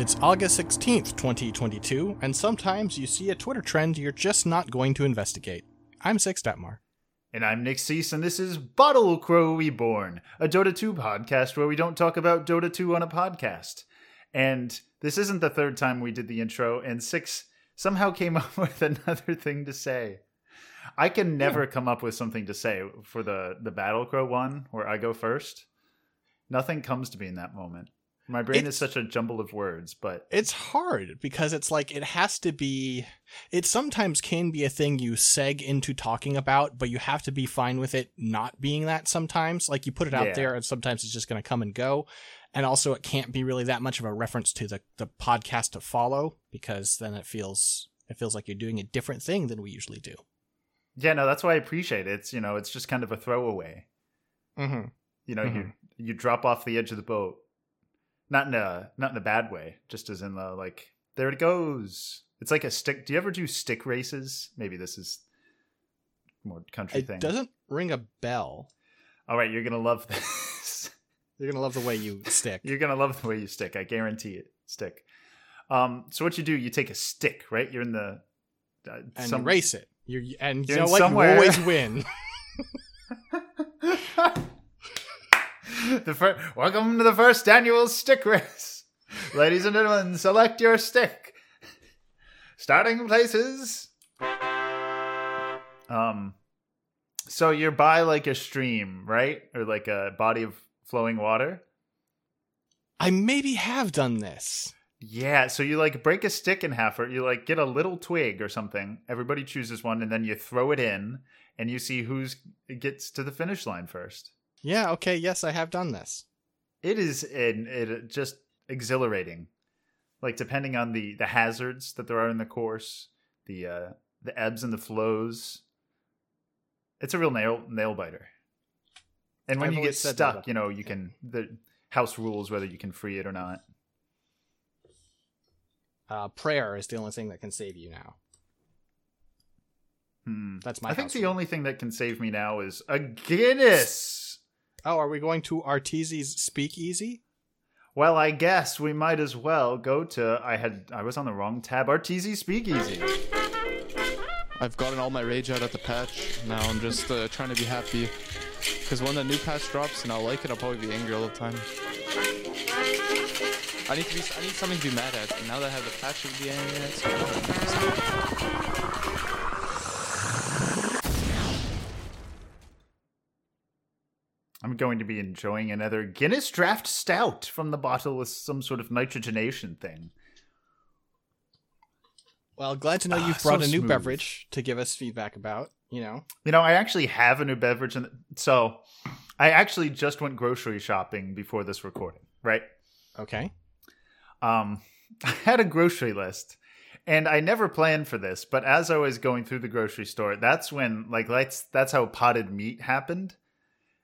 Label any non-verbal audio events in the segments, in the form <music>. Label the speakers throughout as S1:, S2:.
S1: It's August 16th, 2022, and sometimes you see a Twitter trend you're just not going to investigate. I'm Six Detmar.
S2: And I'm Nick Cease, and this is Bottle Crow Reborn, a Dota 2 podcast where we don't talk about Dota 2 on a podcast. And this isn't the third time we did the intro, and Six somehow came <laughs> up with another thing to say. I can hmm. never come up with something to say for the, the Battle Crow one, where I go first. Nothing comes to me in that moment. My brain
S1: It's-
S2: is such a jumble of words, but
S1: It's hard because it's like it has to be. It sometimes can be a thing you seg into talking about, but you have to be fine with it not being that sometimes. Like you put it out
S2: Yeah.
S1: there, and sometimes it's just going to come and go. And also, it can't be really that much of a reference to the, the podcast to follow because then it feels it feels like you're doing a different thing than we usually do.
S2: yeah, no, that's why I appreciate it. It's you know, it's just kind of a throwaway.
S1: Mm-hmm.
S2: You know,
S1: Mhm.
S2: you you drop off the edge of the boat, not in a not in a bad way, just as in the like there it goes. It's like a stick. Do you ever do stick races? Maybe this is more country thing.
S1: It
S2: thing.
S1: doesn't ring a bell.
S2: All right, you're gonna love this. <laughs>
S1: You're gonna love the way you stick.
S2: you're gonna love the way you stick. I guarantee it. Stick. Um. So what you do? You take a stick, right? You're in the uh,
S1: and
S2: some-
S1: you race it. You're and you
S2: You're
S1: know what?
S2: somewhere.
S1: You always win. <laughs> <laughs>
S2: the fir- welcome to the first annual stick race, ladies and gentlemen. Select your stick. Starting places. Um, so you're by like a stream, right, or like a body of flowing water.
S1: I maybe have done this.
S2: Yeah, so you like break a stick in half, or you like get a little twig or something. Everybody chooses one, and then you throw it in, and you see who's gets to the finish line first.
S1: Yeah. Okay. Yes, I have done this.
S2: It is in it just exhilarating. Like depending on the the hazards that there are in the course, the uh the ebbs and the flows. It's a real nail nail biter. And when
S1: I've
S2: you get stuck, you know, you can the house rules whether you can free it or not.
S1: Uh, prayer is the only thing that can save you now.
S2: Hmm.
S1: That's my.
S2: I think the
S1: rule.
S2: only thing that can save me now is a Guinness.
S1: Oh, are we going to Arteezy's Speakeasy?
S2: Well, I guess we might as well go to I had I was on the wrong tab. Arteezy Speakeasy.
S3: I've gotten all my rage out at the patch. Now I'm just uh, trying to be happy. Because when the new patch drops and I'll like it, I'll probably be angry all the time. I need to be. I need something to be mad at. And now that I have the patch to be angry at, so
S2: I'm going to be enjoying another Guinness Draft Stout from the bottle with some sort of nitrogenation thing.
S1: Well, glad to know
S2: Ah,
S1: you've
S2: so
S1: brought a new
S2: smooth.
S1: beverage to give us feedback about. You know,
S2: You know, I actually have a new beverage, and so I actually just went grocery shopping before this recording. Right?
S1: okay.
S2: Um, <laughs> I had a grocery list, and I never planned for this, but as I was going through the grocery store, that's when like that's that's how potted meat happened.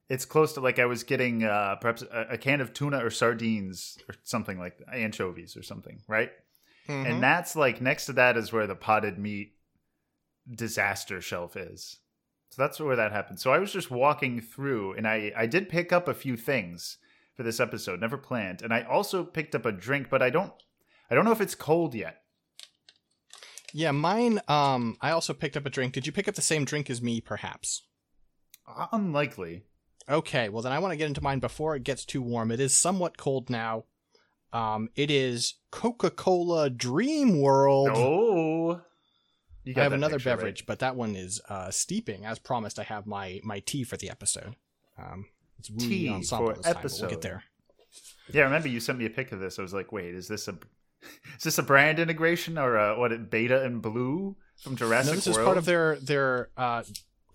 S2: It's close to like I was getting uh, perhaps a, a can of tuna or sardines or something like that, anchovies or something, right?
S1: Mhm.
S2: And that's like next to that is where the potted meat disaster shelf is. So that's where that happened. So I was just walking through and I I did pick up a few things for this episode, never planned. And I also picked up a drink, but I don't I don't know if it's cold yet.
S1: yeah, mine. Um, I also picked up a drink. Did you pick up the same drink as me, perhaps?
S2: Unlikely.
S1: Okay, well then I want to get into mine before it gets too warm. It is somewhat cold now. Um, it is Coca-Cola Dream World.
S2: Oh. You
S1: I have another
S2: picture, right?
S1: beverage, but that one is uh, steeping. As promised, I have my my tea for the episode. Um, it's
S2: Tea
S1: Ensemble
S2: for
S1: time, but we'll
S2: episode.
S1: get there.
S2: Yeah, I remember you sent me a pic of this. I was like, wait, is this a <laughs> is this a brand integration or a, what beta and blue from Jurassic
S1: No, this is part of their their uh,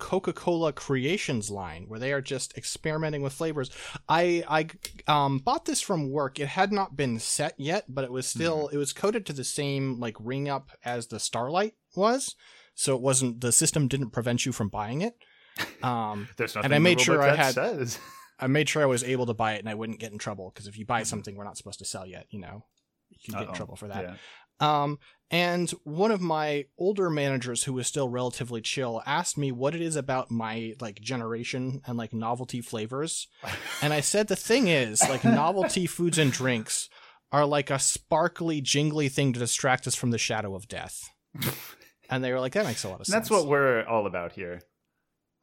S1: Coca-Cola Creations line, where they are just experimenting with flavors. I I um, bought this from work. It had not been set yet, but it was still
S2: Mm-hmm.
S1: it was coded to the same like ring up as the Starlight was, so it wasn't the system didn't prevent you from buying it. <laughs> Um,
S2: There's
S1: and I made sure I had-
S2: says. <laughs>
S1: I made sure I was able to buy it and I wouldn't get in trouble because if you buy
S2: Mhm.
S1: something we're not supposed to sell yet, you know, you can get in
S2: Uh-oh.
S1: trouble for that.
S2: Yeah.
S1: Um, and one of my older managers who was still relatively chill asked me what it is about my like generation and like novelty flavors. <laughs> And I said the thing is, like novelty <laughs> foods and drinks are like a sparkly, jingly thing to distract us from the shadow of death. <laughs> and they were like, that makes a lot of sense.
S2: that's what we're all about here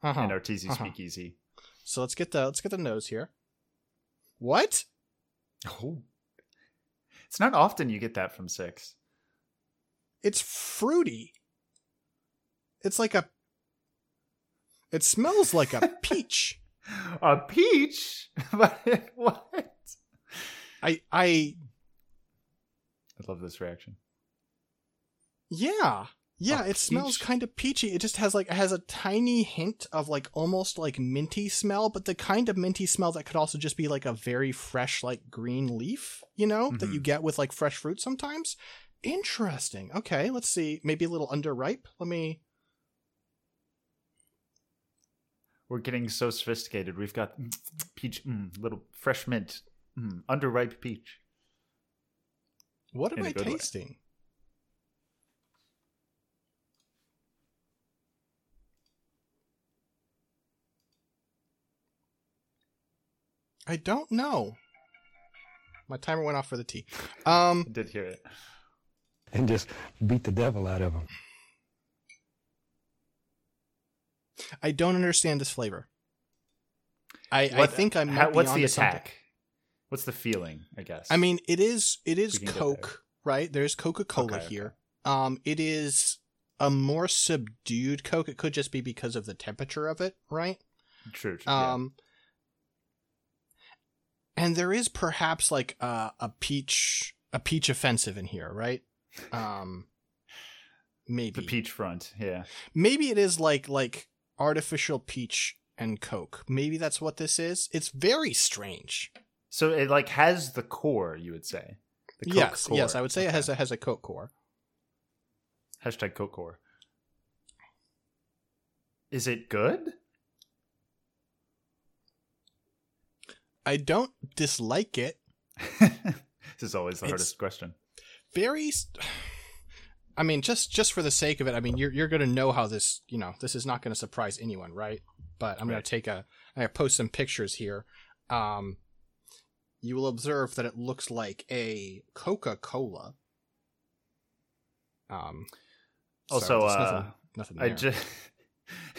S1: uh-huh.
S2: in Arteezy
S1: uh-huh.
S2: Speakeasy.
S1: So let's get the let's get the nose here. What?
S2: Oh. It's not often you get that from six.
S1: It's fruity. It's like a. It smells like a <laughs> peach.
S2: A peach? <laughs> But what?
S1: I I
S2: I love this reaction.
S1: yeah yeah.
S2: A
S1: it smells kind of peachy. It just has like it has a tiny hint of like almost like minty smell, but the kind of minty smell that could also just be like a very fresh like green leaf, you know, that
S2: Mhm.
S1: you get with like fresh fruit sometimes. Interesting. Okay, let's see. Maybe a little underripe. Let me.
S2: We're getting so sophisticated. We've got peach, mm, little fresh mint, mm, underripe peach.
S1: What am I
S2: good way.
S1: tasting? I don't know. My timer went off for the tea. <laughs> Um,
S2: I did hear it.
S4: And just beat the devil out of them.
S1: I don't understand this flavor. I, I think I might
S2: how-
S1: be
S2: What's the
S1: onto something.
S2: attack? What's the feeling? I guess.
S1: I mean, it is it is
S2: We can get
S1: Coke,
S2: there.
S1: right? There's Coca Cola
S2: Okay, okay.
S1: here. Um, it is a more subdued Coke. It could just be because of the temperature of it, right?
S2: true. true yeah.
S1: Um, and there is perhaps like a, a peach a peach offensive in here, right? Um, maybe
S2: the peach front. Yeah.
S1: maybe it is like like artificial peach and Coke. Maybe that's what this is. It's very strange.
S2: So it like has the core. You would say. The Coke
S1: yes,
S2: core.
S1: yes, I would say it has a has a Coke core.
S2: hashtag Coke core. Is it good?
S1: I don't dislike it. <laughs>
S2: this is always the
S1: It's-
S2: hardest question.
S1: Very. <sighs> I mean, just just for the sake of it, I mean, you're you're gonna know how this, you know, this is not gonna surprise anyone, right? But I'm gonna take a, I post some pictures here. Um, you will observe that it looks like a Coca Cola. Um. so
S2: Also,
S1: there's
S2: uh,
S1: nothing, nothing
S2: I just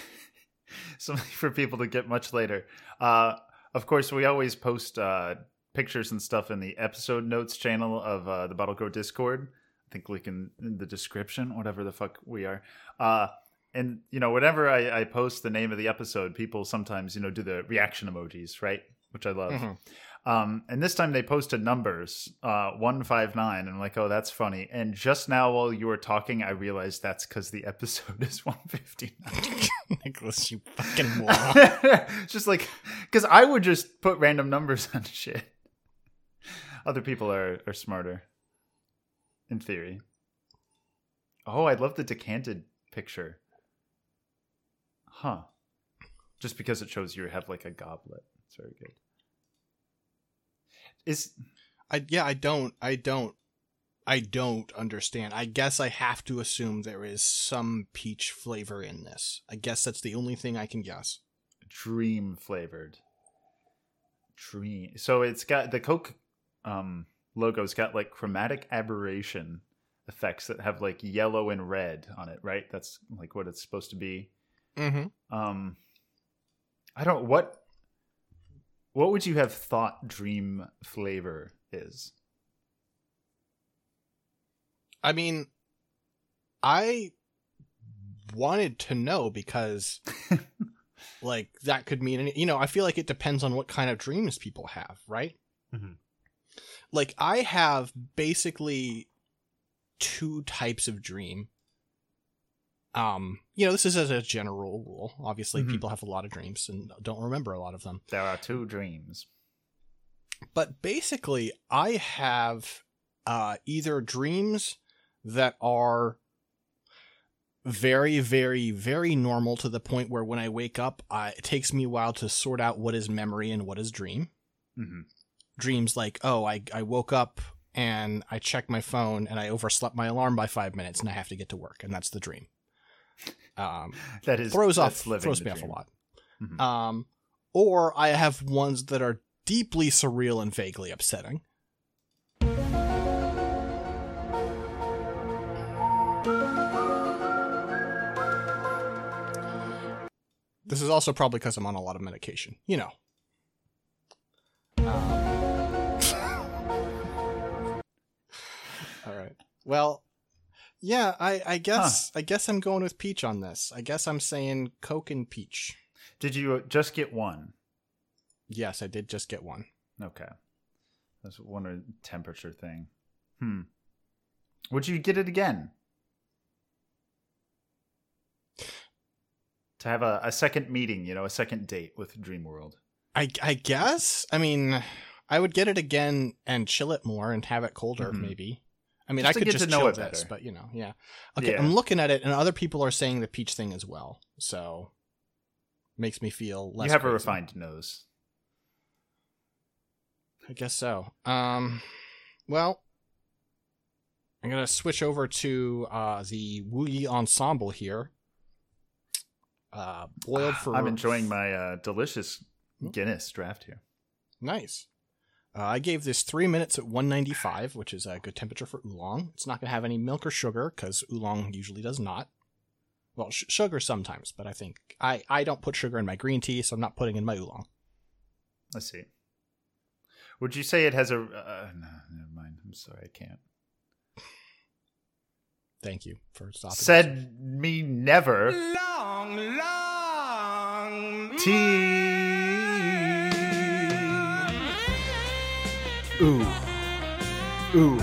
S2: <laughs> something for people to get much later. Uh, of course, we always post uh, pictures and stuff in the episode notes channel of uh, the Battlecore Discord. I think link in, in the description, whatever the fuck we are. Uh, and you know, whenever I, I post the name of the episode, people sometimes you know do the reaction emojis, right? Which I love.
S1: Mhm.
S2: Um, and this time they posted numbers, uh, 159. And I'm like, oh, that's funny. And just now while you were talking, I realized that's because the episode <laughs> is 159. <laughs>
S1: Nicholas, you fucking <laughs> moron.
S2: just like, because I would just put random numbers on shit. Other people are, are smarter, in theory. Oh, I love the decanted picture. Huh. Just because it shows you have like a goblet. It's very good. Is
S1: I yeah, I don't I don't I don't understand. I guess I have to assume there is some peach flavor in this. I guess that's the only thing I can guess.
S2: dream flavored. Dream. So it's got the Coke um, logo's got like chromatic aberration effects that have like yellow and red on it, right? That's like what it's supposed to be.
S1: Mm-hmm.
S2: Um, I don't what. What would you have thought dream flavor is?
S1: I mean, I wanted to know because <laughs> like that could mean any, you know, I feel like it depends on what kind of dreams people have, right?
S2: Mhm.
S1: Like I have basically two types of dream. Um, you know, this is as a general rule. Obviously,
S2: Mhm.
S1: people have a lot of dreams and don't remember a lot of them.
S2: There are two dreams.
S1: but basically i have uh either dreams that are very very very normal to the point where when i wake up I, it takes me a while to sort out what is memory and what is dream
S2: hmm
S1: dreams like, oh, I, I woke up and I checked my phone and I overslept my alarm by five minutes and I have to get to work. And that's the dream. Um, <laughs>
S2: that is
S1: throws off throws me dream. off a lot.
S2: Mm-hmm.
S1: Um, or I have ones that are deeply surreal and vaguely upsetting. This is also probably because I'm on a lot of medication, you know. Um, all right. Well, yeah. I I guess I guess I'm going with peach on this. I guess I'm saying Coke and peach.
S2: Did you just get one?
S1: Yes, I did just get one.
S2: Okay. That's one temperature thing. Hmm. Would you get it again? To have a, a second meeting, you know, a second date with Dreamworld.
S1: I I guess. I mean, I would get it again and chill it more and have it colder,
S2: Mhm.
S1: maybe. I mean,
S2: Just
S1: I could
S2: get
S1: just
S2: to know it
S1: this,
S2: better.
S1: but you know, yeah. Okay,
S2: Yeah.
S1: I'm looking at it, and other people are saying the peach thing as well. So makes me feel less.
S2: you have a refined nose.
S1: I guess so. Um, well, I'm gonna switch over to uh the Wu Yi ensemble here. Uh, boiled <sighs> for.
S2: I'm enjoying my uh, delicious
S1: Hmm?
S2: Guinness draft here.
S1: Nice. Uh, I gave this three minutes at 195, which is a good temperature for oolong. It's not going to have any milk or sugar because oolong usually does not. Well, sh- sugar sometimes, but I think I, I don't put sugar in my green tea, so I'm not putting in my oolong.
S2: Let's see. Would you say it has a? Uh, no, never mind. I'm sorry, I can't.
S1: Thank you for stopping.
S2: Said me never.
S5: Long, long
S2: Tea. Ooh. Ooh.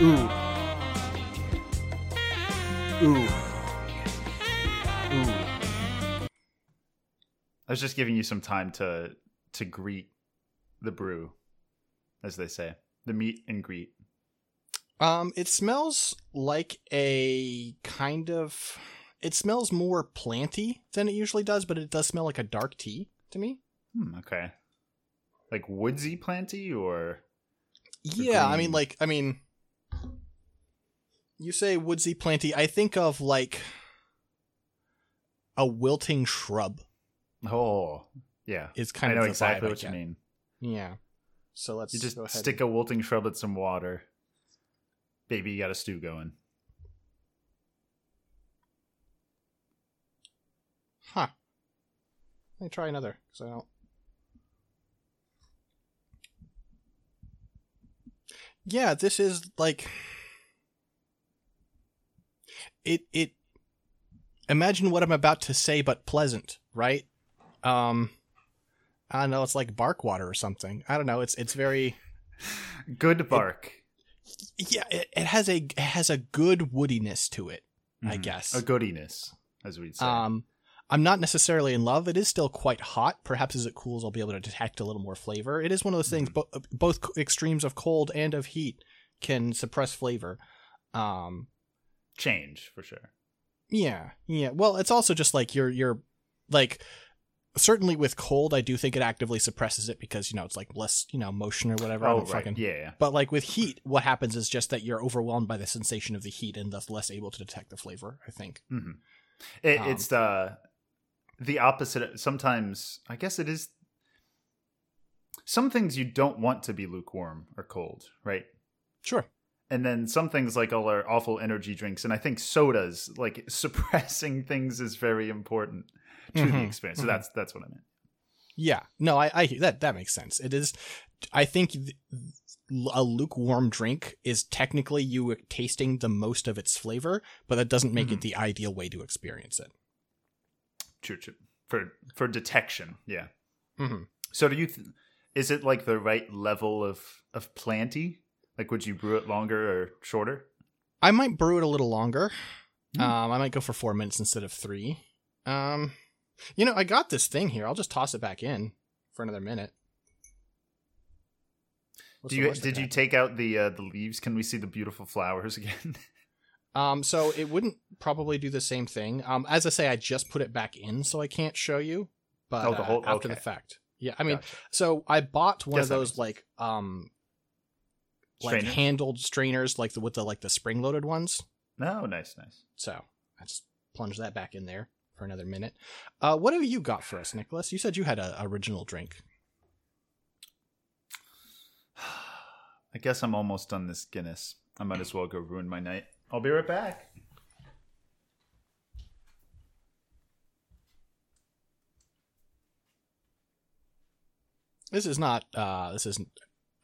S2: Ooh. Ooh. Ooh. I was just giving you some time to to greet the brew, as they say. The meet and greet.
S1: Um, it smells like a kind of. It smells more planty than it usually does, but it does smell like a dark tea to me.
S2: Hmm, okay. Like woodsy planty or
S1: Yeah, I mean, like, I mean, you say woodsy planty. I think of like a wilting shrub.
S2: oh yeah.
S1: it's kind
S2: I
S1: of the
S2: exactly what you mean.
S1: Yeah. So let's
S2: You just
S1: go ahead.
S2: stick a wilting shrub in some water. Baby, you got a stew going.
S1: Huh. Let me try another because I don't. Yeah, this is like it. It. Imagine what I'm about to say, but pleasant, right? Um, I don't know. It's like bark water or something. I don't know. It's it's very.
S2: Good bark.
S1: Yeah, it, it has a it has a good woodiness to it. I
S2: Mhm.
S1: guess.
S2: A goodiness, as we'd say.
S1: Um, I'm not necessarily in love. It is still quite hot. Perhaps as it cools, I'll be able to detect a little more flavor. It is one of those things. Bo- both extremes of cold and of heat can suppress flavor. Um,
S2: Change for sure.
S1: yeah, yeah. Well, it's also just like you're you're like certainly with cold, I do think it actively suppresses it because you know it's like less you know motion or whatever.
S2: Oh right,
S1: fucking-
S2: yeah, yeah.
S1: But like with heat, what happens is just that you're overwhelmed by the sensation of the heat and thus less able to detect the flavor. I think.
S2: hmm It,
S1: Um,
S2: it's the the opposite. Sometimes I guess it is. Some things you don't want to be lukewarm or cold, right?
S1: Sure.
S2: and then some things like all our awful energy drinks and i think sodas like <laughs> suppressing things is very important to the
S1: Mhm,
S2: experience so
S1: mhm.
S2: that's that's what i meant
S1: Yeah, no, I, I that that makes sense. It is, I think, th- a lukewarm drink is technically you tasting the most of its flavor, but that doesn't make it the ideal way to experience it.
S2: True, true. for for detection yeah
S1: Mm-hmm.
S2: so do you th- is it like the right level of of planty like would you brew it longer or shorter
S1: I might brew it a little longer.
S2: Hmm.
S1: Um, I might go for four minutes instead of three. Um, you know, I got this thing here. I'll just toss it back in for another minute. What's
S2: do you did you take out the uh, the leaves can we see the beautiful flowers <laughs> again
S1: Um, so it wouldn't probably do the same thing. Um, as I say, I just put it back in, so I can't show you. But
S2: Oh, the
S1: uh,
S2: whole-
S1: after the fact, yeah. I mean,
S2: Gotcha.
S1: so I bought one
S2: Guess
S1: of those like um, like
S2: Strainers?
S1: handled strainers, like the with the like the spring loaded ones.
S2: no nice nice
S1: So I just plunged that back in there for another minute. Uh, what have you got for us, Nicholas? You said you had an original drink. <sighs>
S2: I guess I'm almost done this Guinness. I might as well go ruin my night. I'll be right back.
S1: This is not. Uh, this isn't.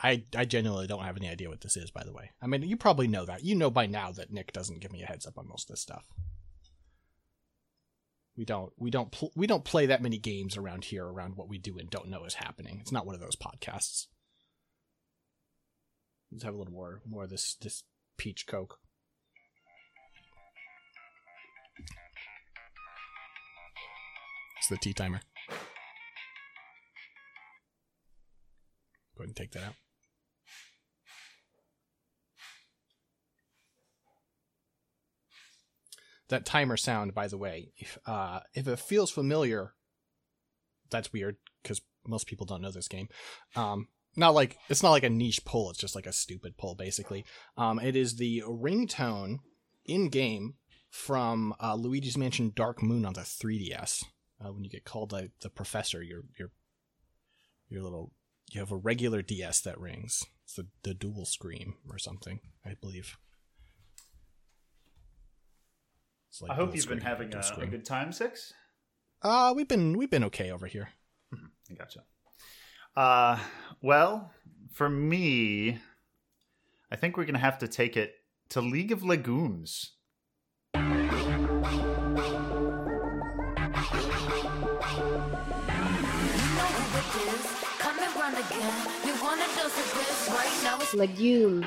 S1: I I genuinely don't have any idea what this is. By the way, I mean you probably know that. You know by now that Nick doesn't give me a heads up on most of this stuff. We don't. We don't. Pl- we don't play that many games around here around what we do and don't know is happening. It's not one of those podcasts. Let's have a little more more of this this peach coke. It's the tea timer. Go ahead and take that out. That timer sound, by the way, if uh, if it feels familiar, that's weird because most people don't know this game. Um, not like it's not like a niche pull; it's just like a stupid pull, basically. Um, it is the ringtone in game from uh, Luigi's Mansion Dark Moon on the 3DS. Uh, when you get called the, the professor, your your your little you have a regular DS that rings. It's the the dual scream or something, I believe. Like
S2: I hope you've been having a, a good time, Six.
S1: Uh, we've been we've been okay over here.
S2: I gotcha. Uh, well, for me, I think we're gonna have to take it to League of Legumes.
S6: Legume,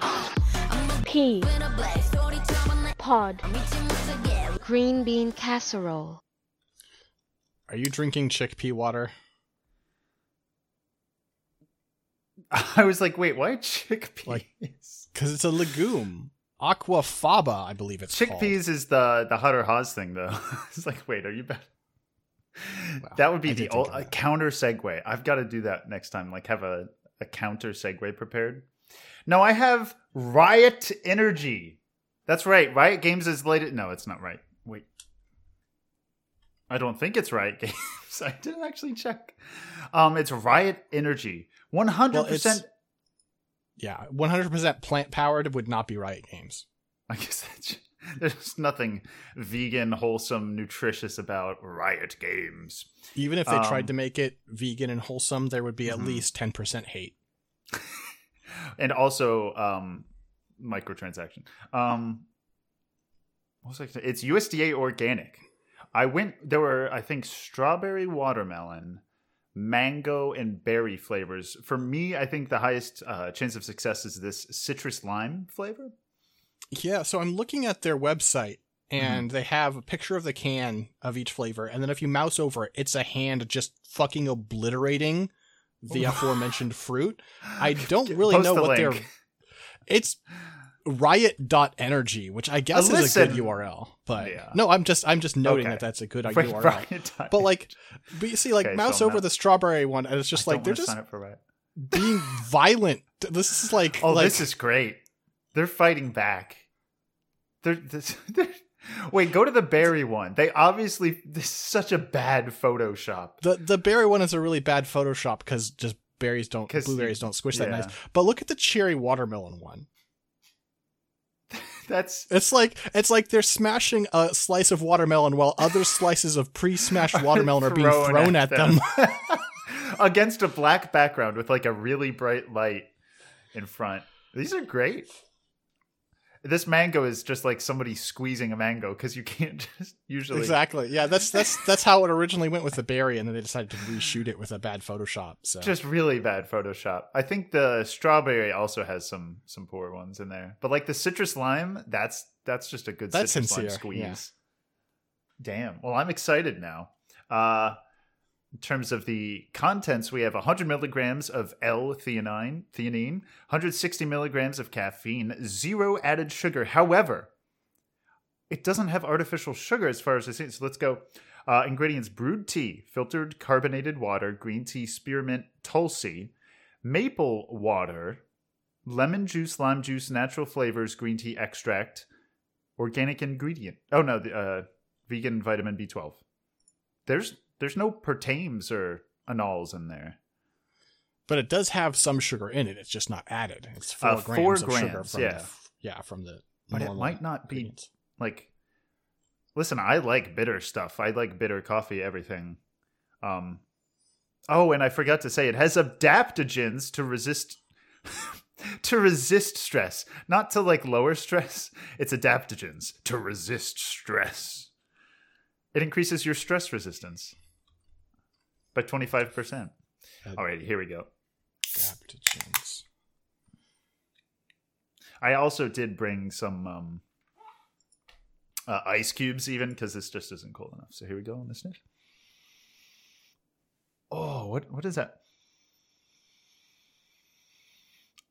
S6: pea, pod, green bean casserole,
S1: Are you drinking chickpea water? <laughs>
S2: I was like, wait, why chickpeas?
S1: Like- Because it's a legume. Aquafaba, I believe it's called.
S2: Chickpeas is the the Hutter Haas thing, though. <laughs> it's like, wait, are you bad?
S1: Wow,
S2: that would be
S1: I
S2: the
S1: did think
S2: ul-
S1: of
S2: a counter segue. I've got to do that next time. Like, have a a counter segue prepared. No, I have Riot Energy. That's right. Riot Games is later. No, it's not right. Wait. I don't think it's Riot <laughs> Games. I didn't actually check. Um, it's Riot Energy. One hundred
S1: Well, it's-
S2: percent.
S1: Yeah, 100% plant powered would not be Riot Games. <laughs>
S2: I guess that's, <laughs> there's nothing vegan, wholesome, nutritious about Riot Games.
S1: Even if they
S2: Um,
S1: tried to make it vegan and wholesome, there would be at
S2: Mhm.
S1: least 10% hate.
S2: And also um microtransaction. Um what was I it's usda organic. I went there were i think strawberry watermelon mango and berry flavors. For me i think the highest uh, chance of success is this citrus lime flavor.
S1: Yeah, so I'm looking at their website
S2: Mm-hmm.
S1: and they have a picture of the can of each flavor and then if you mouse over it, it's a hand just fucking obliterating the oh aforementioned fruit. <sighs> I don't really
S2: Post
S1: know
S2: the
S1: what they're. It's riot.energy, which I guess uh, is a good URL. But
S2: Yeah.
S1: no, I'm just I'm just noting
S2: Okay.
S1: that that's a good URL.
S2: Riot <laughs>
S1: But like but you see like
S2: Okay,
S1: mouse
S2: so
S1: over
S2: now-
S1: the strawberry one and it's just
S2: I
S1: like they're just
S2: sign up for Riot.
S1: being <laughs> violent. This is like
S2: Oh,
S1: like,
S2: this is great. They're fighting back. They're, this, <laughs> they're wait. Go to the berry one. They obviously this is such a bad Photoshop.
S1: the the berry one is a really bad Photoshop because just berries don't blueberries don't squish that
S2: yeah.
S1: nice. But look at the cherry watermelon one. <laughs>
S2: That's
S1: It's like it's like they're smashing a slice of watermelon while other slices of pre-smashed <laughs> watermelon are being thrown at, them. <laughs>
S2: against a black background with like a really bright light in front. These are great. This mango is just like somebody squeezing a mango because you can't <laughs> just usually
S1: exactly. Yeah, that's that's that's how it originally went with the berry, and then they decided to reshoot it with a bad Photoshop. So
S2: just really bad Photoshop. I think the strawberry also has some some poor ones in there, but like the citrus lime, that's that's just a good
S1: That's
S2: citrus lime squeeze.
S1: yeah.
S2: Damn. Well, I'm excited now. Uh, in terms of the contents, we have 100 milligrams of L-theanine, theanine, 160 milligrams of caffeine, zero added sugar. However, it doesn't have artificial sugar as far as I see. So let's go. Uh, ingredients: brewed tea, filtered carbonated water, green tea, spearmint, tulsi, maple water, lemon juice, lime juice, natural flavors, green tea extract, organic ingredient. Oh no, the uh, vegan vitamin B12. There's there's no pertames or anols in there.
S1: but it does have some sugar in it. It's just not added. It's four
S2: Uh,
S1: grams
S2: four
S1: of sugar from
S2: yeah.
S1: the, yeah from the.
S2: But it might not be like listen, I like bitter stuff. I like bitter coffee, everything. Um Oh, and I forgot to say it has adaptogens to resist <laughs> to resist stress, not to like lower stress. <laughs> It's adaptogens to resist stress. It increases your stress resistance by 25%. All right, here we go.
S1: Adaptogens.
S2: I also did bring some um, uh, ice cubes, even because this just isn't cold enough. So here we go on the sniff. Oh, what what is that?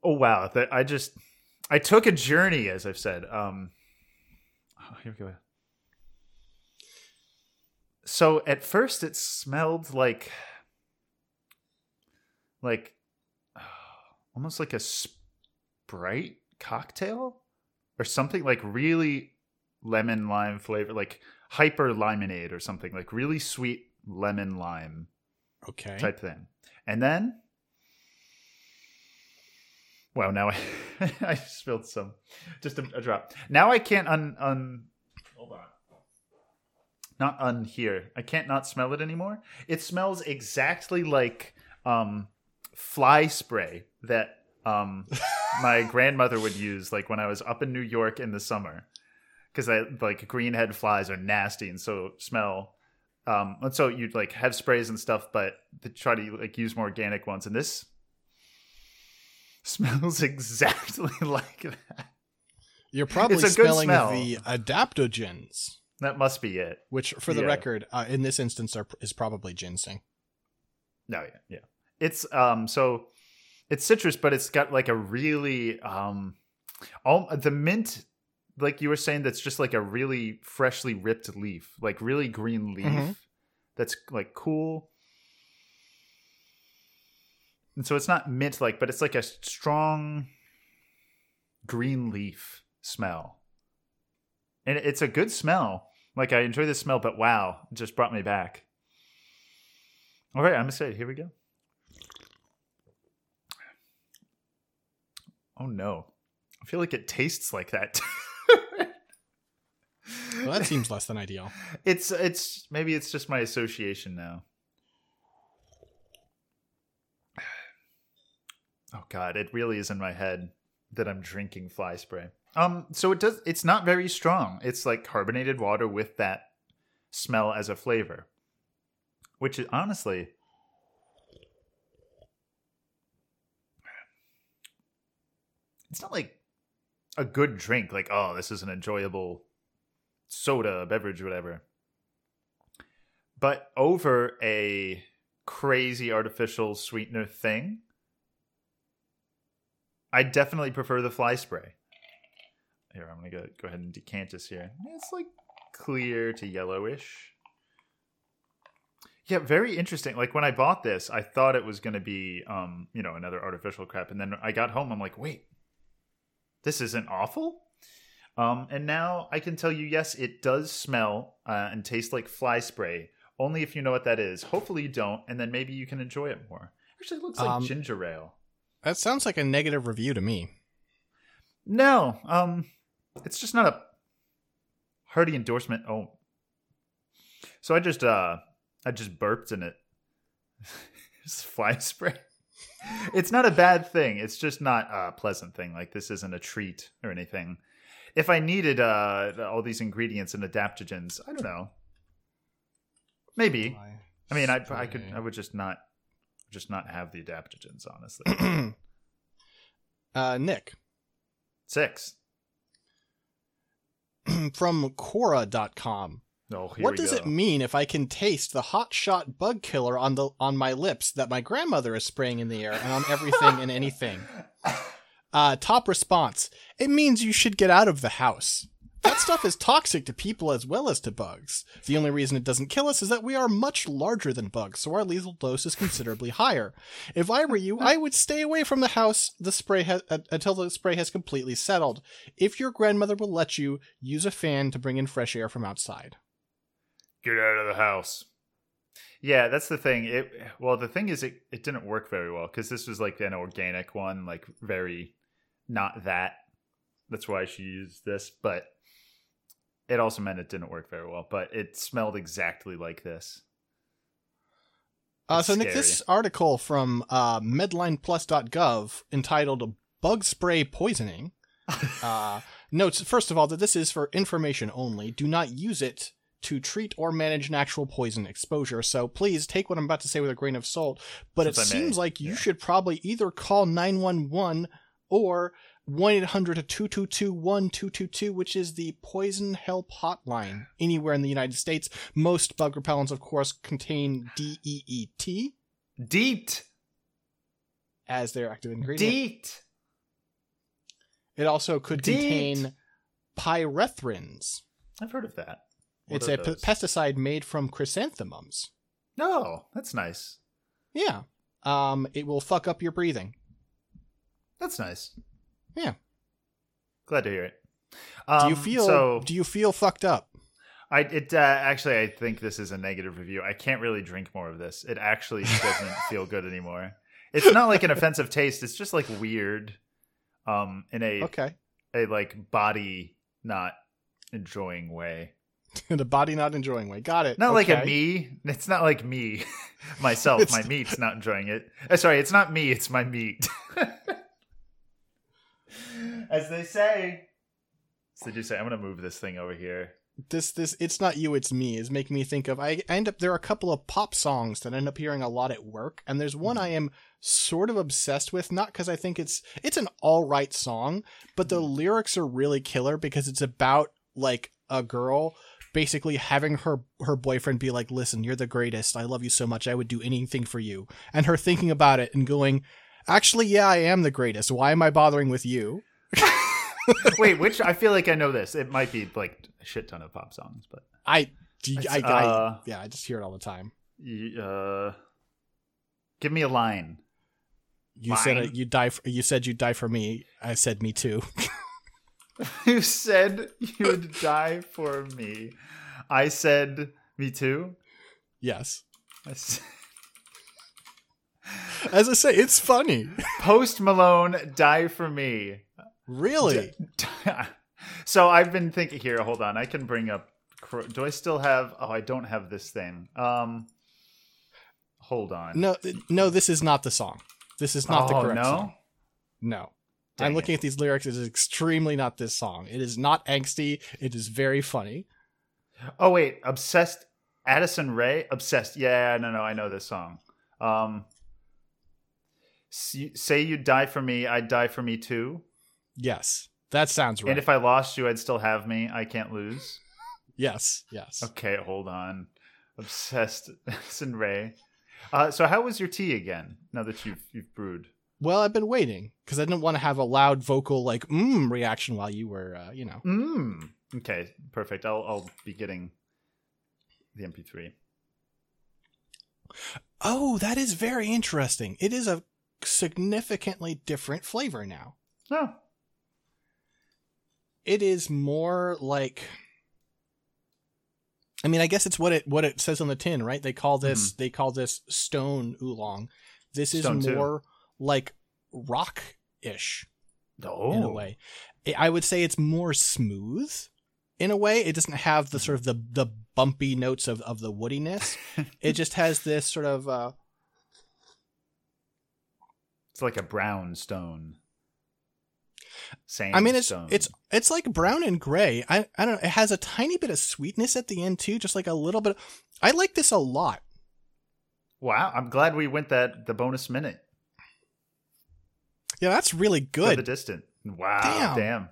S2: Oh wow! That I just I took a journey, as I've said. Um, oh, here we go. So at first, it smelled like like <sighs> almost like a Sprite cocktail or something like really lemon lime flavor, like hyper limonade or something like really sweet lemon lime
S1: Okay.
S2: type thing. And then, well, now <laughs> I, I spilled some, just a, a drop. Now I can't un un. Hold on. Not here I can't not smell it anymore. It smells exactly like um, fly spray that um, <laughs> my grandmother would use, like when I was up in New York in the summer, because I like greenhead flies are nasty and so smell um, and so you'd like have sprays and stuff, but to try to like use more organic ones. And this smells <laughs> exactly <laughs> like that.
S1: You're probably
S2: It's a good
S1: smelling
S2: smell.
S1: the adaptogens,
S2: That must be it.
S1: which, for the
S2: Yeah.
S1: record, uh, in this instance, are, is probably ginseng.
S2: No, yeah, yeah. It's um so it's citrus, but it's got like a really um all the mint like you were saying that's just like a really freshly ripped leaf, like really green leaf
S1: Mhm.
S2: that's like cool. And so it's not mint like, but it's like a strong green leaf smell. And it's a good smell. Like I enjoy the smell, but wow, it just brought me back. All right, I'm gonna excited. Here we go. Oh no. I feel like it tastes like that.
S1: Well, that <laughs> seems less than ideal.
S2: it's it's maybe it's just my association now. <sighs> Oh god, it really is in my head that I'm drinking fly spray. Um so it does it's not very strong. It's like carbonated water with that smell as a flavor. Which is honestly It's not like a good drink like oh this is an enjoyable soda, beverage, whatever. But over a crazy artificial sweetener thing, I definitely prefer the fly spray. Here, I'm gonna go, go ahead and decant this here. It's like clear to yellowish. Yeah, very interesting. Like when I bought this, I thought it was gonna be, um, you know, another artificial crap, and then I got home, I'm like, wait, this isn't awful. Um, and now I can tell you, yes, it does smell uh, and taste like fly spray. Only if you know what that is. Hopefully you don't, and then maybe you can enjoy it more. Actually, it looks like
S1: Um,
S2: ginger ale.
S1: That sounds like a negative review to me.
S2: No, um, it's just not a hearty endorsement. Oh, so I just uh, I just burped in it. <laughs> it's fly <laughs> spray. It's not a bad thing. It's just not a pleasant thing. Like this isn't a treat or anything. If I needed uh all these ingredients and adaptogens, I don't know. Maybe. I mean, I I could I would just not just not have the adaptogens. Honestly, <clears throat>
S1: uh, Nick
S2: six. <clears throat>
S1: from Quora.com.
S2: Oh, here
S1: What does
S2: go.
S1: it mean if I can taste the hot shot bug killer on the on my lips that my grandmother is spraying in the air and on everything and anything? <laughs> Uh, top response: It means you should get out of the house. That stuff is toxic to people as well as to bugs. The only reason it doesn't kill us is that we are much larger than bugs, so our lethal dose is considerably higher. If I were you, I would stay away from the house the spray ha- uh, until the spray has completely settled. If your grandmother will let you, use a fan to bring in fresh air from outside.
S2: get out of the house. Yeah, that's the thing. It well, the thing is, it it didn't work very well because this was like an organic one, like very not that. That's why she used this, but it also meant it didn't work very well. But it smelled exactly like this.
S1: Uh, so, Nick, this article from uh, MedlinePlus.gov entitled "Bug Spray Poisoning" <laughs> uh, notes first of all that this is for information only. Do not use it to treat or manage an actual poison exposure. So please take what I'm about to say with a grain of salt. But it
S2: Since I may,
S1: seems like you
S2: yeah.
S1: should probably either call 911 or 1 800 222 1222, which is the poison help hotline anywhere in the United States. Most bug repellents, of course, contain DEET
S2: Deet.
S1: as their active ingredient.
S2: Deet.
S1: It also could
S2: DEET.
S1: contain pyrethrins.
S2: I've heard of that. What
S1: it's a p- pesticide made from chrysanthemums.
S2: No, that's nice.
S1: Yeah. Um, it will fuck up your breathing.
S2: That's nice.
S1: Yeah.
S2: Glad to hear it.
S1: Do you
S2: Um,
S1: feel
S2: so?
S1: do you feel fucked up?
S2: I it uh, actually I think this is a negative review. I can't really drink more of this. It actually <laughs> doesn't feel good anymore. It's not like an offensive taste. It's just like weird, um, in a
S1: Okay.
S2: a like body not enjoying way. <laughs>
S1: In a body not enjoying way. Got it.
S2: Not like a me. It's not like me <laughs> myself. My meat's not enjoying it. Uh, sorry, it's not me. It's my meat. As they say. So did you say I'm gonna move this thing over here?
S1: This this it's not you, it's me is making me think of I end up there are a couple of pop songs that I end up hearing a lot at work, and there's one I hmm. am sort of obsessed with, not because I think it's it's an alright song, but the hmm. lyrics are really killer because it's about like a girl basically having her her boyfriend be like, "Listen, you're the greatest. I love you so much. I would do anything for you." And her thinking about it and going, "Actually, yeah, I am the greatest. Why am I bothering with you?" <laughs>
S2: Wait, which I feel like I know this. It might be like a shit ton of pop songs, but
S1: I I, I,
S2: uh,
S1: yeah, I just hear it all the time.
S2: uh, give me a line.
S1: You said
S2: Mine.
S1: you die. For, you said you'd die for me. I said me too. <laughs>
S2: You said you would die for me. I said me too.
S1: yes.
S2: I s- <laughs>
S1: As I say, it's funny.
S2: Post Malone, die for me.
S1: Really? <laughs>
S2: so I've been thinking here. Hold on, I can bring up. Do I still have? Oh, I don't have this thing. Um, hold on.
S1: No, no. This is not the song. This is not the
S2: Oh,
S1: correct
S2: no?
S1: song. No.
S2: Dang
S1: I'm looking
S2: it.
S1: at these lyrics. It is extremely not this song. It is not angsty. It is very funny.
S2: Oh wait, obsessed. Addison Rae, obsessed. Yeah, no, no, I know this song. Um, say you die for me, I'd die for me too.
S1: Yes, that sounds right.
S2: And if I lost you, I'd still have me. I can't lose.
S1: yes, yes.
S2: Okay, hold on. Obsessed <laughs> Addison Rae. Uh, so how was your tea again? Now that you've you've brewed.
S1: Well, I've been waiting because I didn't want to have a loud vocal like mmm reaction while you were, uh, you know.
S2: Mm. Okay, perfect. I'll I'll be getting the MP3.
S1: Oh, that is very interesting. It is a significantly different flavor now.
S2: Oh,
S1: it is more like I mean, I guess it's what it what it says on the tin, right? They call this they call this stone oolong. This is
S2: Mm-hmm. Stone too.
S1: more like rock-ish
S2: oh,
S1: in a way. I- I would say it's more smooth in a way. It doesn't have the sort of the the bumpy notes of of the woodiness. <laughs> it just has this sort of uh
S2: It's like a brown stone. Same.
S1: I mean, it's
S2: stone.
S1: it's it's like brown and gray. I I don't know. It has a tiny bit of sweetness at the end too, just like a little bit. I like this a lot.
S2: wow. I'm glad we went that the bonus minute
S1: Yeah, that's really
S2: for
S1: good.
S2: the distant. Wow,
S1: Damn.
S2: damn.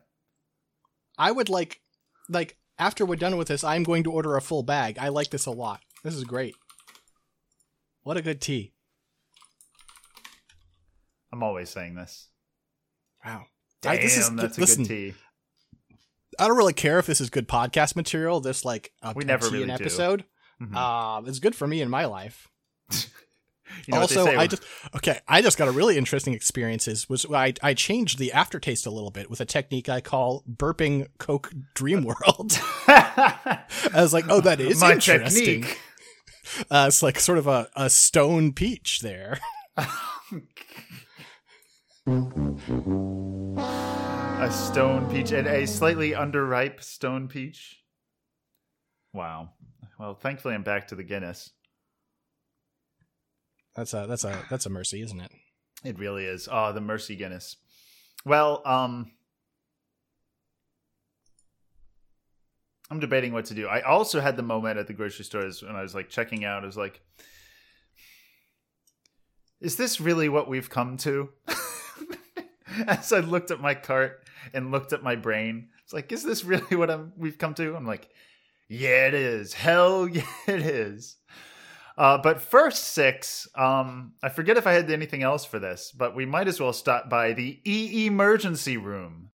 S1: I would like like after we're done with this, I'm going to order a full bag. I like this a lot. This is great. What a good tea.
S2: I'm always saying this.
S1: Wow.
S2: Damn,
S1: I- this is-
S2: that's
S1: listen,
S2: a good tea.
S1: I don't really care if this is good podcast material. This like a
S2: We never really
S1: an episode.
S2: Mhm.
S1: Uh, it's good for me in my life. <laughs>
S2: You know
S1: also, I just okay. I just got a really interesting experiences. Was I I changed the aftertaste a little bit with a technique I call burping Coke Dream World. <laughs> I was like, oh, that is
S2: my
S1: interesting.
S2: technique.
S1: Uh, it's like sort of a, a stone peach there. <laughs>
S2: a stone peach and a slightly underripe stone peach. Wow. Well, thankfully I'm back to the Guinness.
S1: That's a that's a that's a mercy, isn't it?
S2: It really is. Oh, the mercy Guinness. Well, um I'm debating what to do. I also had the moment at the grocery stores when I was like checking out. I was like, is this really what we've come to? <laughs> <laughs> As I looked at my cart and looked at my brain, it's like, is this really <laughs> what I'm we've come to? I'm like, yeah, it is. Hell <laughs> yeah, it is. Uh, but first six, um, I forget if I had anything else for this, but we might as well stop by the E emergency room.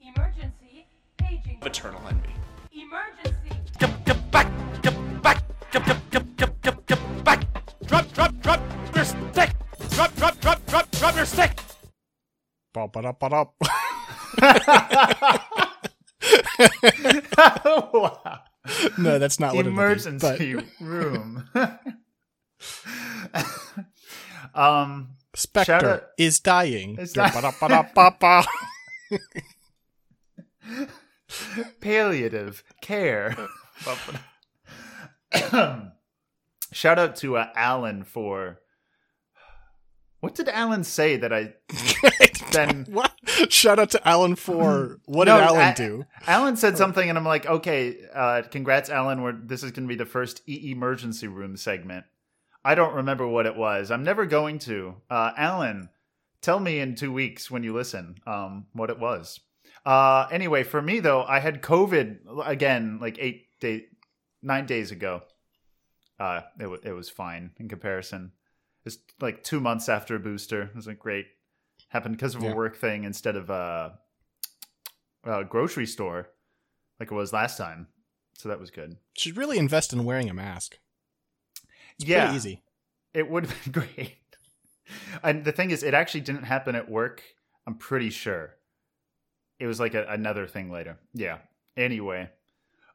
S7: Emergency. Paging.
S5: Eternal envy.
S7: Emergency.
S5: Drop, drop, drop your stick! Drop, drop, drop, drop, your stick!
S1: Ba-ba-da-ba-da. <laughs>
S2: wow.
S1: no, that's not what
S2: Emergency
S1: it would be.
S2: room. <laughs> um,
S1: Spectre is dying.
S2: Is <laughs> palliative care. <coughs> Shout out to uh, Alan for. What did Alan say that I <laughs> then?
S1: what? Shout out to Alan for <laughs> what
S2: No,
S1: did Alan
S2: I-
S1: do?
S2: Alan said something, and I'm like, okay, uh, congrats, Alan. We're, this is going to be the first e emergency room segment. I don't remember what it was. I'm never going to. Uh, Alan, tell me in two weeks when you listen um, what it was. Uh, anyway, for me though, I had COVID again, like eight day, nine days ago. Uh, it wa it was fine in comparison. It's like two months after a booster. It was like great. Happened because of
S1: Yeah.
S2: a work thing instead of a, a grocery store, like it was last time. So that was good.
S1: Should really invest in wearing a mask. It's
S2: yeah,
S1: easy.
S2: it would have been <laughs> great. And the thing is, it actually didn't happen at work. I'm pretty sure. It was like a, another thing later. Yeah. Anyway,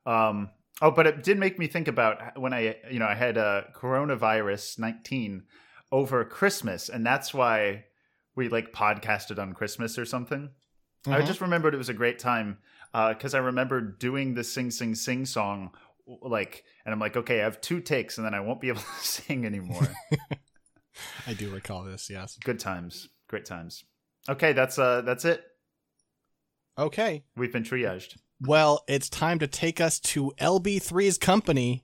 S2: um, oh, but it did make me think about when I, you know, I had uh, coronavirus 19 over Christmas, and that's why we like podcasted on Christmas or something. I
S1: Mhm.
S2: just remembered it was a great time Uh, because I remember doing the sing sing sing song like, and I'm like, okay, I have two takes, and then I won't be able <laughs> to sing anymore. <laughs>
S1: I do recall this. Yes.
S2: Good times, great times. Okay, that's uh, that's it.
S1: Okay.
S2: We've been triaged.
S1: Well, it's time to take us to LB3's company.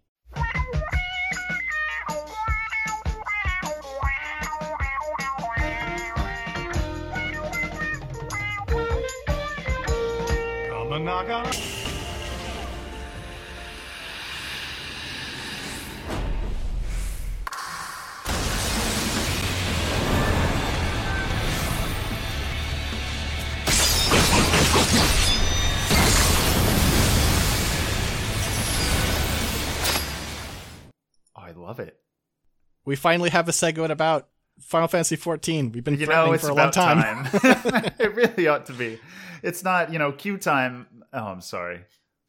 S1: We finally have a segment about Final Fantasy 14. We've been
S2: You know,
S1: for a long time.
S2: time. <laughs> <laughs> it really ought to be. It's not, you know, Q time. Oh, I'm sorry.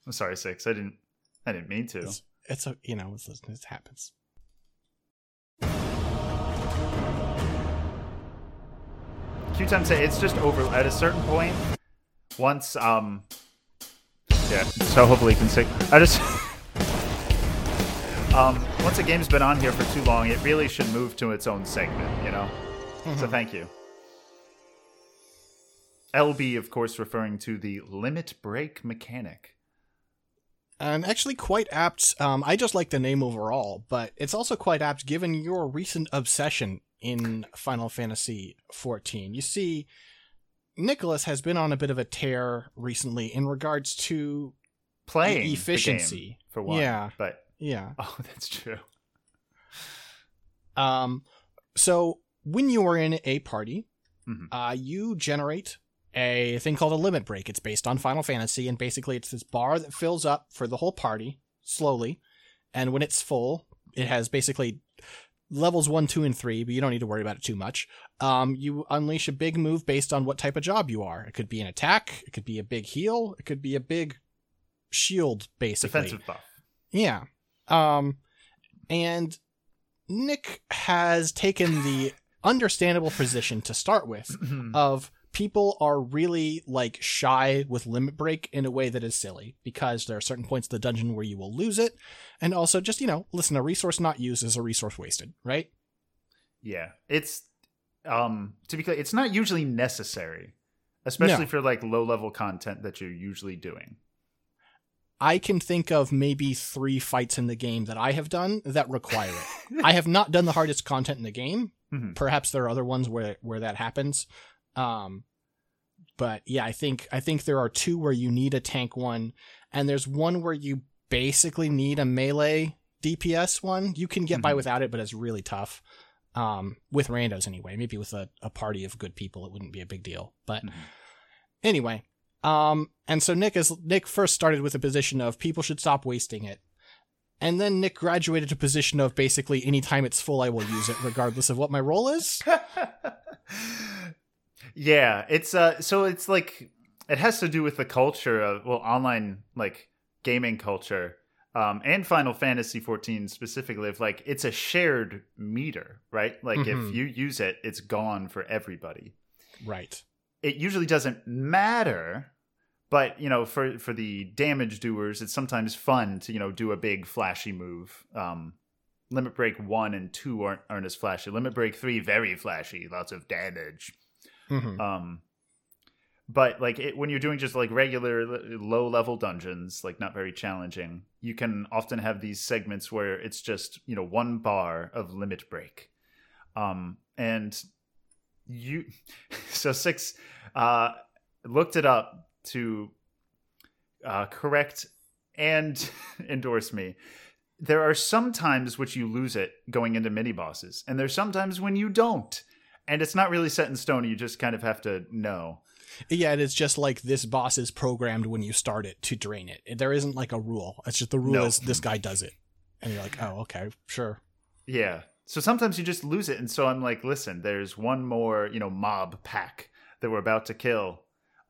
S2: I'm sorry, six. I didn't. I didn't mean to.
S1: It's, it's a, you know, it's, it happens.
S2: Q time say it's just over at a certain point. Once, um, yeah. So hopefully you can say. I just. <laughs> um, once a game's been on here for too long, it really should move to its own segment. You know. So thank you. LB, of course, referring to the limit break mechanic.
S1: And actually, quite apt. Um, I just like the name overall, but it's also quite apt given your recent obsession in Final Fantasy XIV. You see, Nicholas has been on a bit of a tear recently in regards to
S2: Playing
S1: efficiency.
S2: for one.
S1: Yeah.
S2: But
S1: yeah. <laughs>
S2: oh, that's true.
S1: Um, so when you are in a party,
S2: Mhm.
S1: uh, you generate a thing called a limit break. It's based on Final Fantasy, and basically it's this bar that fills up for the whole party slowly, and when it's full, it has basically levels one, two, and three, but you don't need to worry about it too much. Um, you unleash a big move based on what type of job you are. It could be an attack, it could be a big heal, it could be a big shield, basically.
S2: Defensive buff.
S1: Yeah. Um, and Nick has taken the <laughs> understandable position to start with of people are really like shy with limit break in a way that is silly because there are certain points of the dungeon where you will lose it and also just you know listen a resource not used is a resource wasted right
S2: Yeah, it's um to be clear, it's not usually necessary, especially
S1: No.
S2: for like low level content that you're usually doing.
S1: I can think of maybe three fights in the game that i have done that require it. I have not done the hardest content in the game. <laughs>
S2: Mhm.
S1: perhaps there are other ones where where that happens. Um but yeah i think i think there are two where you need a tank one and there's one where you basically need a melee dps one. You can get by
S2: Mhm.
S1: without it but it's really tough. Um with randos anyway. Maybe with a, a party of good people it wouldn't be a big deal. But
S2: Mhm.
S1: anyway um and so nick is nick first started with a position of people should stop wasting it and then Nick graduated to a position of basically anytime it's full, I will use it, regardless of what my role is. <laughs>
S2: yeah, it's uh so it's like it has to do with the culture of well online like gaming culture um and Final Fantasy 14 specifically of like it's a shared meter, right? Like
S1: Mhm.
S2: if you use it, it's gone for everybody.
S1: Right.
S2: It usually doesn't matter, but you know, for for the damage doers, it's sometimes fun to, you know, do a big flashy move. Um Limit Break 1 and 2 aren't, aren't as flashy. Limit Break 3 very flashy, lots of damage.
S1: hmm
S2: Um, but like it, when you're doing just like regular low level dungeons, like not very challenging, you can often have these segments where it's just you know one bar of limit break, um, and you <laughs> so six uh looked it up to uh, correct and <laughs> endorse me. There are some times which you lose it going into mini bosses, and there's sometimes when you don't and it's not really set in stone. You just kind of have to know.
S1: Yeah, and it's just like this boss is programmed when you start it to drain it. There isn't like a rule. It's just the rule
S2: No.
S1: is this guy does it, and you're like, oh, okay, sure.
S2: Yeah. So sometimes you just lose it, and so I'm like, listen, there's one more, you know, mob pack that we're about to kill,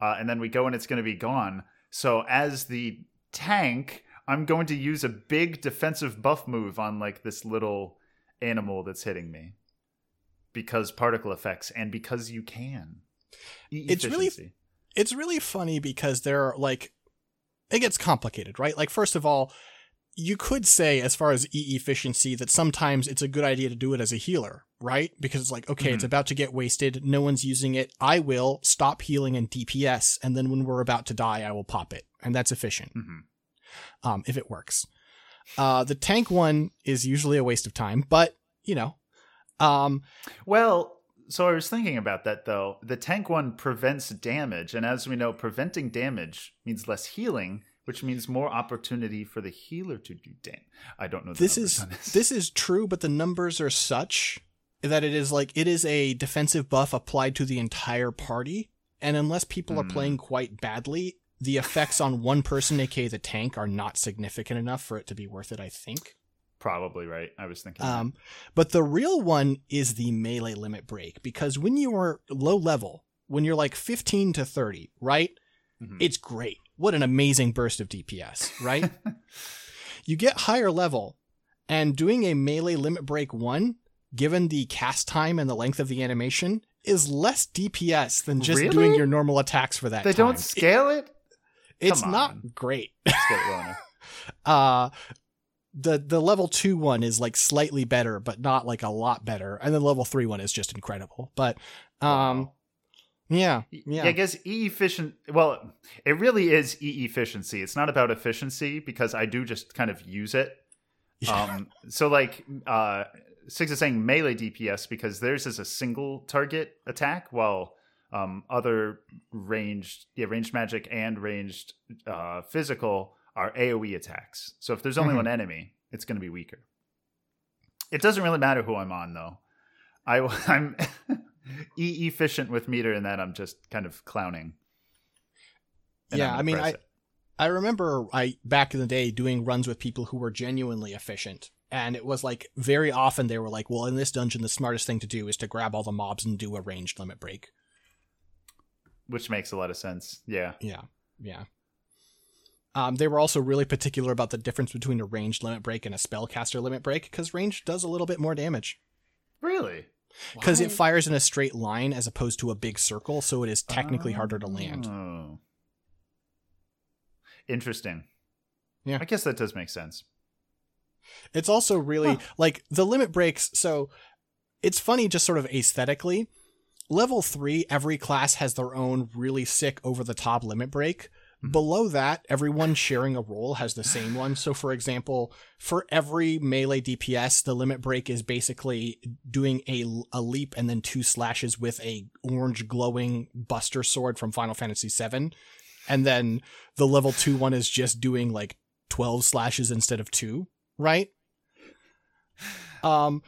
S2: uh, and then we go and it's going to be gone. So as the tank, I'm going to use a big defensive buff move on like this little animal that's hitting me because particle effects and because you can. E-
S1: It's really- It's really funny because there are like, it gets complicated, right? Like, first of all, you could say, as far as E efficiency, that sometimes it's a good idea to do it as a healer, right? Because it's like, okay, it's about to get wasted. No one's using it. I will stop healing and DPS. And then when we're about to die, I will pop it. And that's efficient.
S2: Mhm.
S1: Um, if it works. Uh, the tank one is usually a waste of time, but you know, um,
S2: Well, so I was thinking about that though. The tank one prevents damage, and as we know, preventing damage means less healing, which means more opportunity for the healer to do damage. I don't know. The
S1: this is
S2: this.
S1: this is true, but the numbers are such that it is like it is a defensive buff applied to the entire party, and unless people are
S2: Hmm.
S1: playing quite badly, the effects on one person, aka the tank, are not significant enough for it to be worth it. I think.
S2: probably right. I was thinking.
S1: Um, but the real one is the melee limit break because when you are low level, when you're like 15 to 30, right?
S2: Mhm.
S1: It's great. What an amazing burst of DPS, right? <laughs> you get higher level, and doing a melee limit break one, given the cast time and the length of the animation, is less DPS than just
S2: Really?
S1: doing your normal attacks for that.
S2: they
S1: time.
S2: don't scale it.
S1: It's
S2: Come
S1: not great.
S2: Scale it well enough. <laughs> <laughs>
S1: uh the the level two one is like slightly better, but not like a lot better, and the level three one is just incredible. But um,
S2: Wow.
S1: yeah,
S2: Yeah.
S1: yeah,
S2: I guess E efficient. Well, it really is E efficiency. It's not about efficiency because I do just kind of use it. Um, so like uh, Six is saying melee DPS because theirs is a single target attack, while um, other ranged, yeah, ranged magic and ranged uh, physical are AOE attacks. So if there's only
S1: Mhm.
S2: one enemy, it's going to be weaker. It doesn't really matter who I'm on though. I, <laughs> I'm <laughs> e efficient with meter in that I'm just kind of clowning.
S1: Yeah,
S2: I'm
S1: mean, I
S2: it.
S1: I remember I back in the day doing runs with people who were genuinely efficient, and it was like very often they were like, "Well, in this dungeon, the smartest thing to do is to grab all the mobs and do a ranged limit break."
S2: which makes a lot of sense. Yeah.
S1: Yeah, yeah. Um, they were also really particular about the difference between a ranged limit break and a spellcaster limit break because range does a little bit more damage.
S2: Really?
S1: because it fires in a straight line as opposed to a big circle, so it is technically harder to land.
S2: Oh. Interesting.
S1: Yeah.
S2: I guess that does make sense.
S1: It's also really
S2: Huh.
S1: like the limit breaks. So it's funny, just sort of aesthetically. Level three, every class has their own really sick over the top limit break. Mm-hmm. Below that, everyone sharing a role has the same one. So, for example, for every melee DPS, the limit break is basically doing a, a leap and then two slashes with a orange glowing Buster sword from Final Fantasy VII. And then the level two one is just doing like 12 slashes instead of two, right? Um,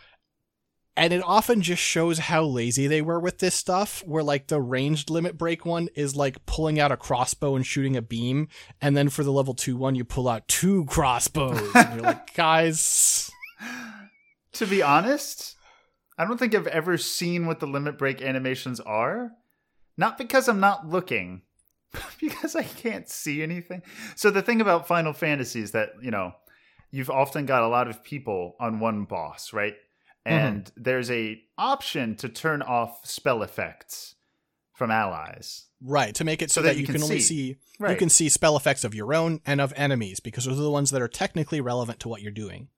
S1: and it often just shows how lazy they were with this stuff, where like the ranged limit break one is like pulling out a crossbow and shooting a beam. And then for the level two one, you pull out two crossbows. and you're like, <laughs> guys.
S2: To be honest, I don't think I've ever seen what the limit break animations are. Not because I'm not looking, <laughs> but because I can't see anything. So the thing about Final Fantasy is that, you know, you've often got a lot of people on one boss, right? And there's a option to turn off spell effects from allies.
S1: Right, to make it so, that, you can, only see, you
S2: Right.
S1: can see spell effects of your own and of enemies, because those are the ones that are technically relevant to what you're doing.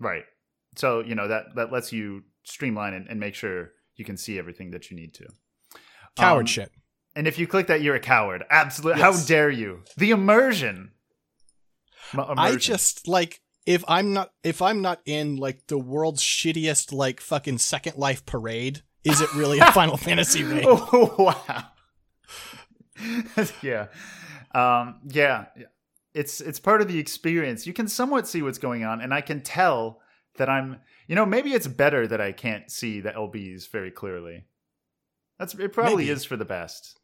S2: Right. So, you know, that that lets you streamline and, and make sure you can see everything that you need to.
S1: Coward
S2: Um,
S1: shit.
S2: And if you click that, you're a coward. Absolutely.
S1: Yes.
S2: How dare you? The immersion. M-
S1: I
S2: immersion.
S1: just like if I'm not if I'm not in like the world's shittiest like fucking Second Life parade, is it really a <laughs> Final Fantasy raid?
S2: Oh wow. <laughs> yeah. Um yeah. It's it's part of the experience. You can somewhat see what's going on and I can tell that I'm you know, maybe it's better that I can't see the LBs very clearly. That's it probably
S1: Maybe.
S2: is for the best.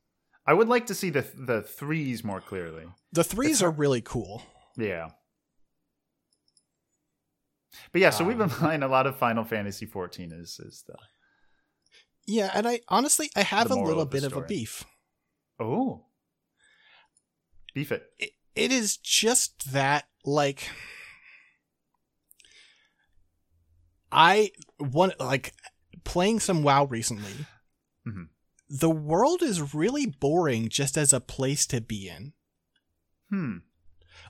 S2: I would like to see the the threes more clearly.
S1: The threes are really cool.
S2: Yeah. But yeah, so we've been
S1: Um,
S2: playing a lot of Final Fantasy 14 is is the
S1: Yeah, and I honestly I have a little
S2: of
S1: bit of a beef.
S2: Oh. Beef it.
S1: It, it is just that like I want like playing some WoW recently.
S2: Mhm.
S1: The world is really boring just as a place to be in.
S2: Hmm.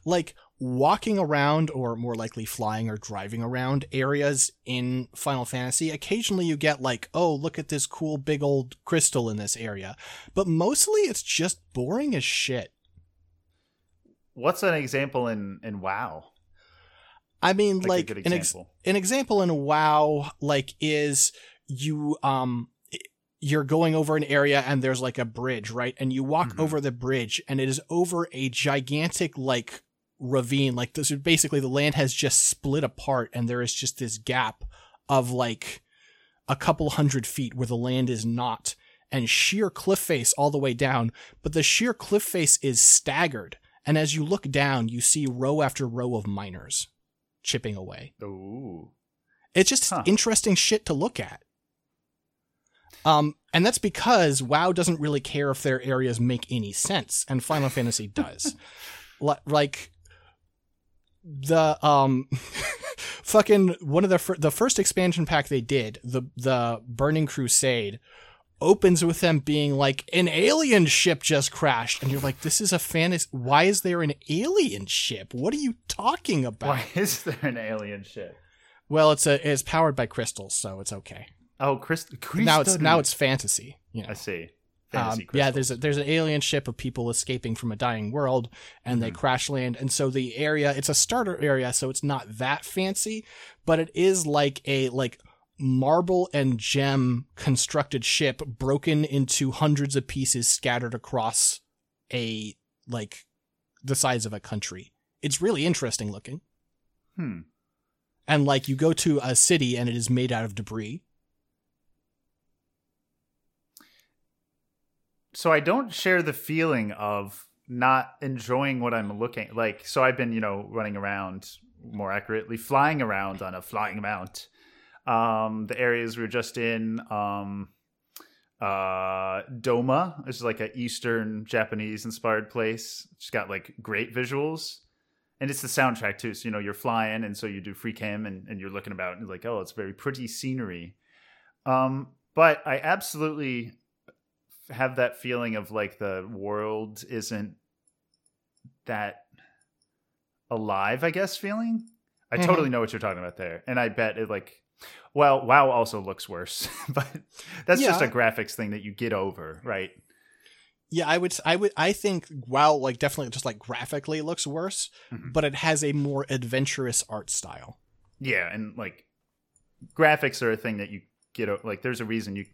S1: like walking around or more likely flying or driving around areas in Final Fantasy, occasionally you get like, oh, look at this cool big old crystal in this area. But mostly it's just boring as shit.
S2: What's an example in in WoW?
S1: I mean,
S2: Like,
S1: like, an, ex-
S2: example.
S1: an example in WoW, like, is you, um, you're going over an area and there's like a bridge, right? And you walk
S2: Mhm.
S1: over the bridge and it is over a gigantic, like, ravine. Like, this basically the land has just split apart and there is just this gap of like a couple hundred feet where the land is not and sheer cliff face all the way down. But the sheer cliff face is staggered. And as you look down, you see row after row of miners chipping away.
S2: Ooh.
S1: It's just
S2: Huh.
S1: interesting shit to look at. Um, and that's because WoW doesn't really care if their areas make any sense, and Final Fantasy does. <laughs> Like the um, <laughs> fucking one of the fir- the first expansion pack they did, the the Burning Crusade, opens with them being like an alien ship just crashed, and you're like, this is a fantasy. Why is there an alien ship? What are you talking about?
S2: Why is there an alien ship?
S1: Well, it's a it's powered by crystals, so it's okay.
S2: Oh, Chris.
S1: Now it's now it's fantasy. You know.
S2: I see.
S1: Um, yeah, there's a, there's an alien ship of people escaping from a dying world, and they crash land. And so the area, it's a starter area, so it's not that fancy, but it is like a like marble and gem constructed ship broken into hundreds of pieces scattered across a like the size of a country. It's really interesting looking.
S2: Hmm.
S1: And like you go to a city and it is made out of debris.
S2: So I don't share the feeling of not enjoying what I'm looking like. So I've been, you know, running around more accurately, flying around on a flying mount. Um, the areas we were just in, um, uh, Doma is like an Eastern Japanese inspired place. It's got like great visuals. And it's the soundtrack too. So, you know, you're flying and so you do free cam and, and you're looking about and like, oh, it's very pretty scenery. Um, but I absolutely have that feeling of like the world isn't that alive, I guess, feeling. I
S1: Mhm.
S2: totally know what you're talking about there. And I bet it like well, WoW also looks worse, <laughs> but that's just a graphics thing that you get over, right?
S1: Yeah, I would. I would. I think WoW like definitely just like graphically looks worse,
S2: Mhm.
S1: but it has a more adventurous art style.
S2: Yeah, and like graphics are a thing that you get like there's a reason you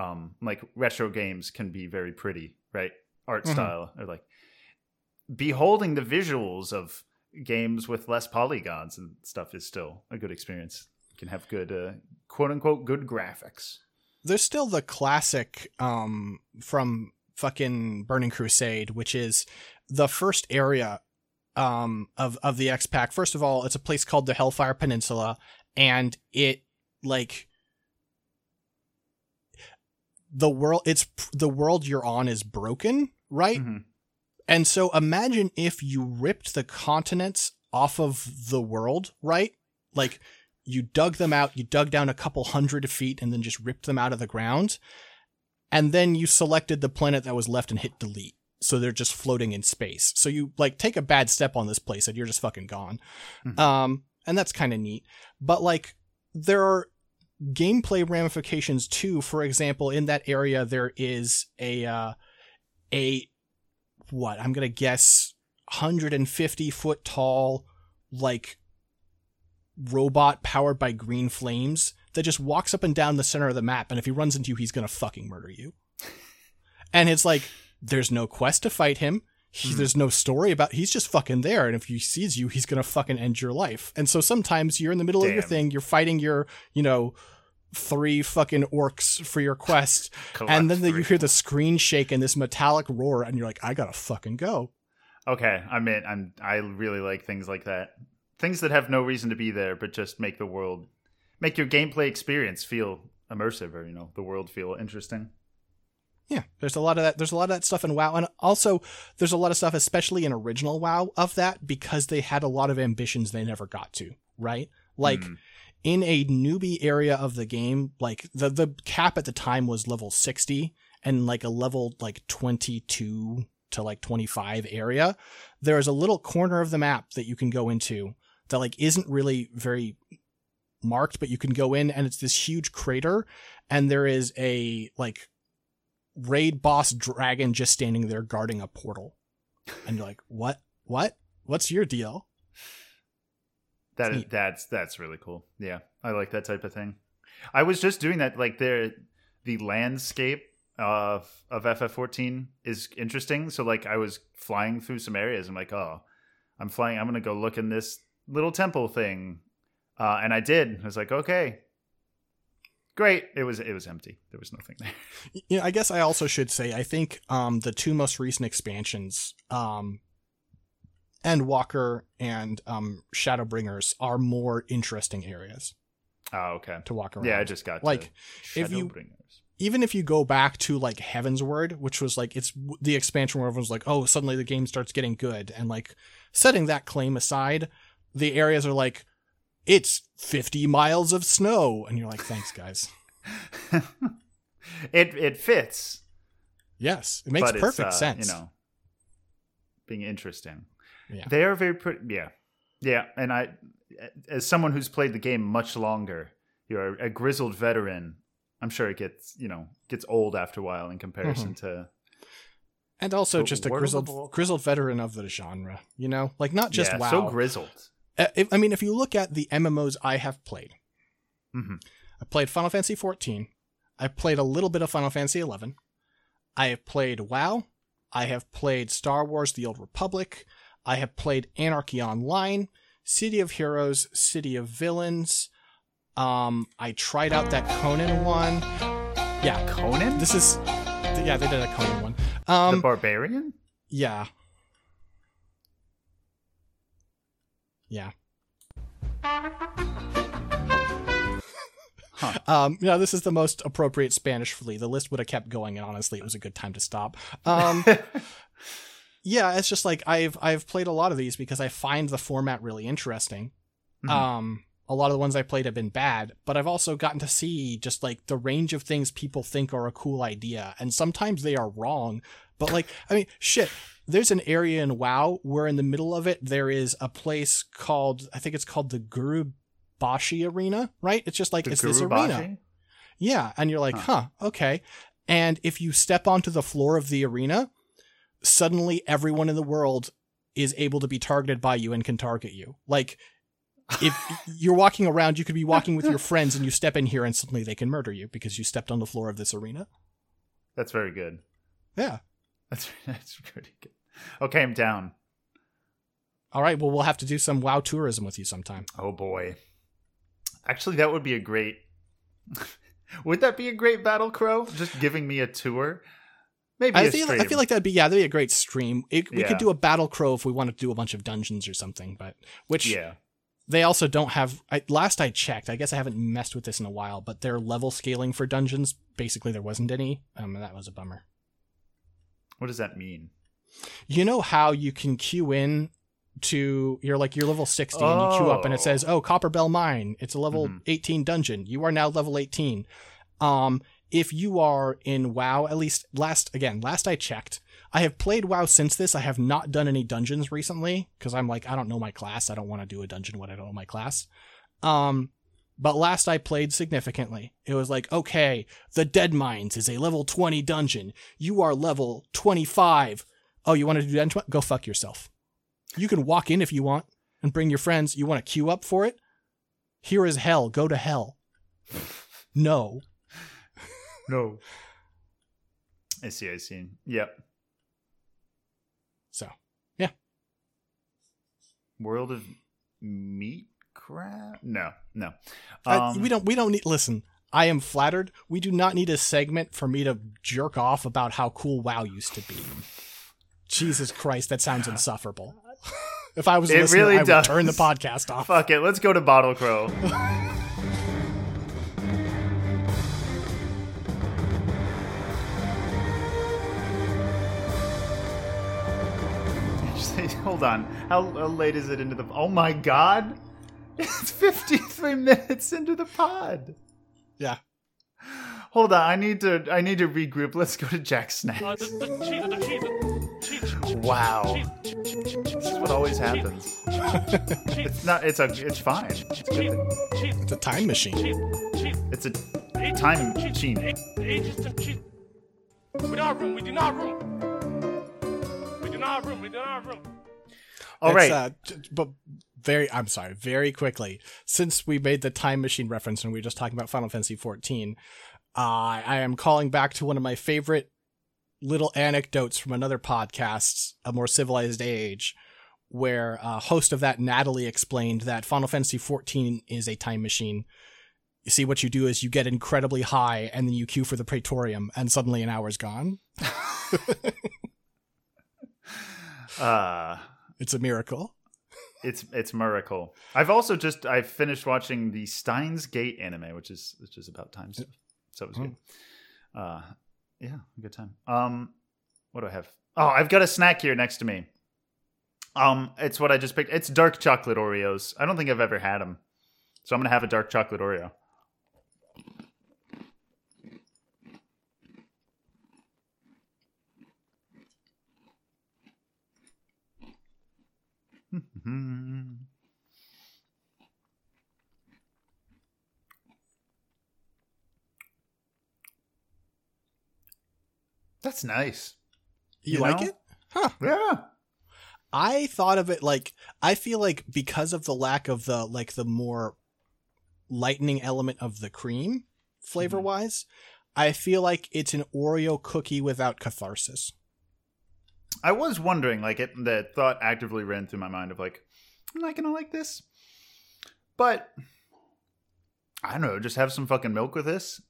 S2: um like retro games can be very pretty, right? Art
S1: Mhm.
S2: style or like beholding the visuals of games with less polygons and stuff is still a good experience. You can have good uh, quote unquote good graphics.
S1: There's still the classic um from fucking Burning Crusade, which is the first area um of of the X Pack. First of all, it's a place called the Hellfire Peninsula, and it like the world it's the world you're on is broken, right?
S2: Mhm.
S1: And so imagine if you ripped the continents off of the world, right? Like you dug them out, you dug down a couple hundred feet and then just ripped them out of the ground. And then you selected the planet that was left and hit delete. So they're just floating in space. So you like take a bad step on this place and you're just fucking gone.
S2: Mhm.
S1: Um, and that's kind of neat. But like there are gameplay ramifications too. For example, in that area there is a uh, a what? I'm gonna guess 150 foot tall like robot powered by green flames that just walks up and down the center of the map and if he runs into you he's gonna fucking murder you. <laughs> And it's like there's no quest to fight him he,
S2: Mhm.
S1: there's no story about he's just fucking there and if he sees you he's gonna fucking end your life and so sometimes you're in the middle of your thing you're fighting your you know three fucking orcs for your quest <laughs> and then the, you hear the screen shake and this metallic roar and you're like i gotta fucking go
S2: Okay, I'm in. I'm. I really like things like that. Things that have no reason to be there, but just make the world, make your gameplay experience feel immersive, or you know, the world feel interesting.
S1: Yeah, there's a lot of that. There's a lot of that stuff in WoW, and also there's a lot of stuff, especially in original WoW, of that because they had a lot of ambitions they never got to. Right, like
S2: Hmm.
S1: in a newbie area of the game, like the the cap at the time was level sixty, and like a level like twenty two to like twenty five area. There is a little corner of the map that you can go into that like isn't really very marked, but you can go in, and it's this huge crater, and there is a like raid boss dragon just standing there guarding a portal. And you're like, what? What? What's your deal?
S2: That that's that's really cool. Yeah, I like that type of thing. I was just doing that. Like there, the landscape of of FF14 is interesting. So like I was flying through some areas. I'm like, oh, I'm flying. I'm gonna go look in this little temple thing, uh, and I did. I was like, okay, great. It was it was empty. There was nothing there. <laughs>
S1: You know, I guess I also should say, I think um, the two most recent expansions, um, Endwalker and um, Shadowbringers, are more interesting areas
S2: Oh, okay.
S1: to walk around.
S2: Yeah, I just got
S1: Like, if you- even if you go back to like Heavensward, which was like it's the expansion where everyone's like, oh, suddenly the game starts getting good, and like setting that claim aside, the areas are like, it's fifty miles of snow, and you're like, thanks, guys. <laughs>
S2: it it fits.
S1: Yes, it makes perfect
S2: uh,
S1: sense.
S2: You know, being interesting.
S1: Yeah.
S2: They are very pretty. Yeah, yeah. And I, as someone who's played the game much longer, you're a grizzled veteran. I'm sure it gets you know gets old after a while in comparison to
S1: and also
S2: So
S1: just a grizzled grizzled veteran of the genre. You know, like not just
S2: yeah,
S1: WoW.
S2: so grizzled.
S1: Uh, if, I mean, if you look at the MMOs I have played,
S2: hmm
S1: I played Final Fantasy 14. I played a little bit of Final Fantasy 11. I have played WoW. I have played Star Wars: The Old Republic. I have played Anarchy Online, City of Heroes, City of Villains. Um, I tried out that Conan one. Yeah,
S2: Conan,
S1: this is yeah they did a Conan one. Um, the
S2: barbarian.
S1: yeah, yeah. <laughs>
S2: Huh.
S1: Um, you know, this is the most appropriate Spanish flea. The list would have kept going, and honestly, it was a good time to stop. Um, <laughs> yeah, it's just like I've I've played a lot of these because I find the format really interesting.
S2: Mhm.
S1: Um, a lot of the ones I played have been bad, but I've also gotten to see just like the range of things people think are a cool idea. And sometimes they are wrong. But like, I mean, shit, there's an area in WoW where in the middle of it, there is a place called, I think it's called the Guru Bashi Arena, right? It's just like,
S2: The
S1: it's this
S2: Gurubashi?
S1: arena. Yeah. And you're like,
S2: Huh.
S1: huh, okay. And if you step onto the floor of the arena, suddenly everyone in the world is able to be targeted by you and can target you. Like, if <laughs> you're walking around, you could be walking with your <laughs> friends and you step in here and suddenly they can murder you because you stepped on the floor of this arena.
S2: That's very good.
S1: Yeah.
S2: That's <laughs> that's pretty good. <laughs> Okay, I'm down.
S1: All right. Well, we'll have to do some WoW tourism with you sometime.
S2: Oh boy. Actually, that would be a great. <laughs> would that be a great battle crow? Just giving me a tour. Maybe
S1: I feel. I feel like that'd be yeah, that'd be a great stream. It, We
S2: Yeah.
S1: could do a battle crow if we wanted to do a bunch of dungeons or something, but which
S2: yeah.
S1: they also don't have. I, last I checked, I guess I haven't messed with this in a while, but their level scaling for dungeons basically there wasn't any. Um, and that was a bummer.
S2: What does that mean?
S1: You know how you can queue in to you're like you're level 60 and you queue up and it
S2: Oh.
S1: says, "Oh, Copperbell Mine. It's a level
S2: Mhm.
S1: 18 dungeon. You are now level 18." Um if you are in WoW, at least last again, last I checked, I have played WoW since this. I have not done any dungeons recently because I'm like I don't know my class. I don't want to do a dungeon when I don't know my class. Um but last I played significantly, it was like, okay, the Deadmines is a level 20 dungeon. You are level 25. Oh, you want to do dungeon? Go fuck yourself. You can walk in if you want and bring your friends. You want to queue up for it? Here is hell. Go to hell. No.
S2: No. I see. I see. Yep.
S1: So, yeah.
S2: World of Meat crap? No, no. Um,
S1: we don't, we don't need, listen, I am flattered. We do not need a segment for me to jerk off about how cool WoW used to be. Jesus Christ, that sounds insufferable. <laughs> if I was a
S2: It
S1: listener,
S2: really
S1: I would
S2: does.
S1: turn the podcast <laughs> off.
S2: Fuck it. Let's go to Bottle Crow. <laughs> Hold on. How, how late is it into the? Oh my god! It's fifty-three minutes into the pod.
S1: Yeah.
S2: Hold on. I need to. I need to regroup. Let's go to Jack Snacks.
S5: The, the cheese, the cheese, cheese,
S2: Wow. This is what always happens. it's not. It's a. It's fine. It's a good thing.
S5: cheese,
S1: It's a time machine.
S5: cheese, cheese.
S2: It's a time machine.
S5: Agents. We don't have room. We do not have room. We do not have room. We do not room.
S2: All
S1: It's,
S2: right.
S1: uh, but very, I'm sorry, very quickly, since we made the time machine reference and we were just talking about Final Fantasy 14, uh, I am calling back to one of my favorite little anecdotes from another podcast, A More Civilized Age, where uh, host of that, Natalie, explained that Final Fantasy XIV is a time machine. You see, what you do is you get incredibly high and then you queue for the Praetorium, and suddenly an hour's gone. <laughs>
S2: Uh,
S1: It's a miracle.
S2: it's it's miracle. I've also just I finished watching the Steins Gate anime, which is which is about time stuff. So it was good. Uh, yeah, good time. Um, what do I have? Oh, I've got a snack here next to me. Um, it's what I just picked. It's dark chocolate Oreos. I don't think I've ever had them, so I'm gonna have a dark chocolate Oreo. <laughs> Hmm. That's nice.
S1: You,
S2: You
S1: like
S2: know?
S1: it? Huh.
S2: Yeah.
S1: I thought of it like I feel like because of the lack of the like the more lightning element of the cream flavor wise, I feel like it's an Oreo cookie without catharsis.
S2: I was wondering, like, it, the thought actively ran through my mind of like, I'm I gonna like this? But I don't know. Just have some fucking milk with this.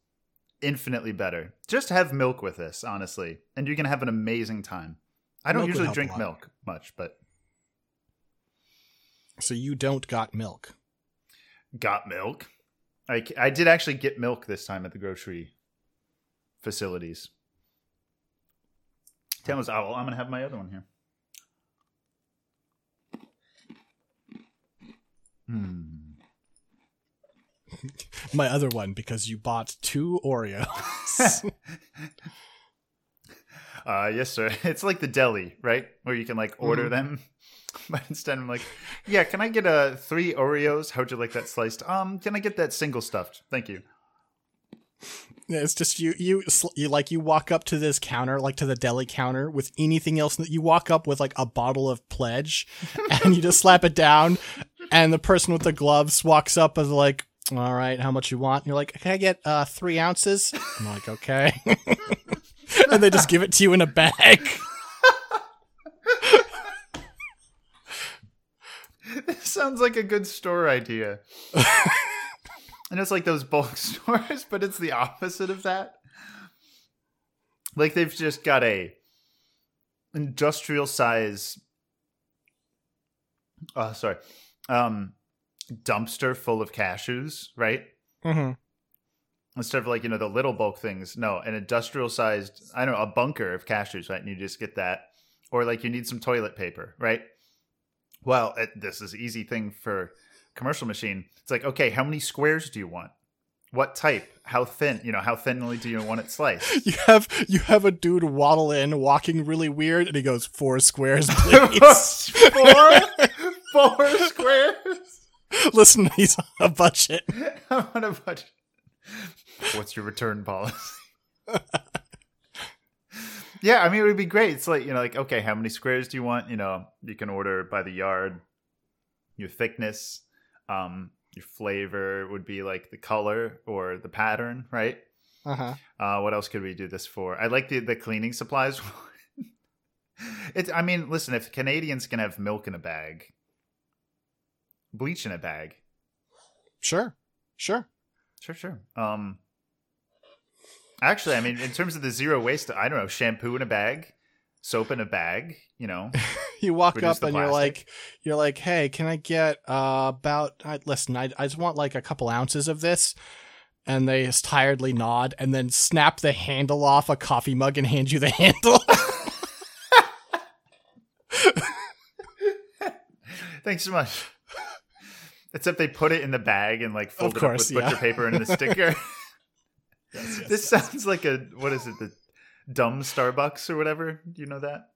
S2: Infinitely better. Just have milk with this, honestly, and you're gonna have an amazing time. I don't
S1: Milk
S2: usually drink milk much, but
S1: So you don't got milk.
S2: got milk. I, I did actually get milk this time at the grocery facilities. Taylor's owl. I'm gonna have my other one here. Hmm. <laughs>
S1: My other one because you bought two Oreos. <laughs>
S2: Uh, yes, sir. <laughs> It's like the deli, right? Where you can like order
S1: Mhm.
S2: them. But instead, I'm like, yeah, can I get uh, three Oreos? How'd you like that sliced? Um, can I get that single stuffed? Thank you.
S1: Yeah, it's just you, you, you like you walk up to this counter, like to the deli counter, with anything else. that You walk up with like a bottle of pledge, and you just slap it down, and the person with the gloves walks up and like, "All right, how much you want?" And you're like, "Can I get uh, three ounces?" I'm like, "Okay," <laughs> and they just give it to you in a bag.
S2: This sounds like a good store idea. and it's like those bulk <laughs> stores, but it's the opposite of that. Like they've just got a industrial size Oh, sorry. Um dumpster full of cashews, right?
S1: Mm-hmm.
S2: Instead of like, you know, the little bulk things. No, an industrial sized I don't know, a bunker of cashews, right? And you just get that. Or like you need some toilet paper, right? Well, it, this is easy thing for commercial machine. It's like, okay, how many squares do you want? What type? How thin? You know, how thinly do you want it sliced? <laughs>
S1: You have you have a dude waddle in, walking really weird, and he goes four squares, <laughs> please.
S2: four, four squares. <laughs>
S1: Listen, he's on a budget. <laughs>
S2: I'm on a budget. What's your return policy? <laughs> yeah, I mean, it would be great. It's like you know, like okay, how many squares do you want? You know, you can order by the yard. Your thickness, um, your flavor would be like the color or the pattern, right?
S1: Uh huh.
S2: Uh, what else could we do this for? I like the the cleaning supplies. it's. I mean, listen. If Canadians can have milk in a bag, bleach in a bag,
S1: Sure, sure.
S2: sure, sure. Um, actually, I mean, in terms of the zero waste, I don't know, shampoo in a bag, soap in a bag. You know, <laughs>
S1: You walk up and you're like, you're like, hey, can I get uh, about? I, listen, I, I just want like a couple ounces of this. And they just tiredly nod and then snap the handle off a coffee mug and hand you the <laughs> handle. <laughs>
S2: thanks so much. Except they put it in the bag and like fold
S1: Of
S2: it
S1: course,
S2: up with butcher
S1: yeah.
S2: paper and the sticker. <laughs>
S1: Yes, yes,
S2: this
S1: yes.
S2: sounds like a what is it? The dumb Starbucks or whatever. Do you know that?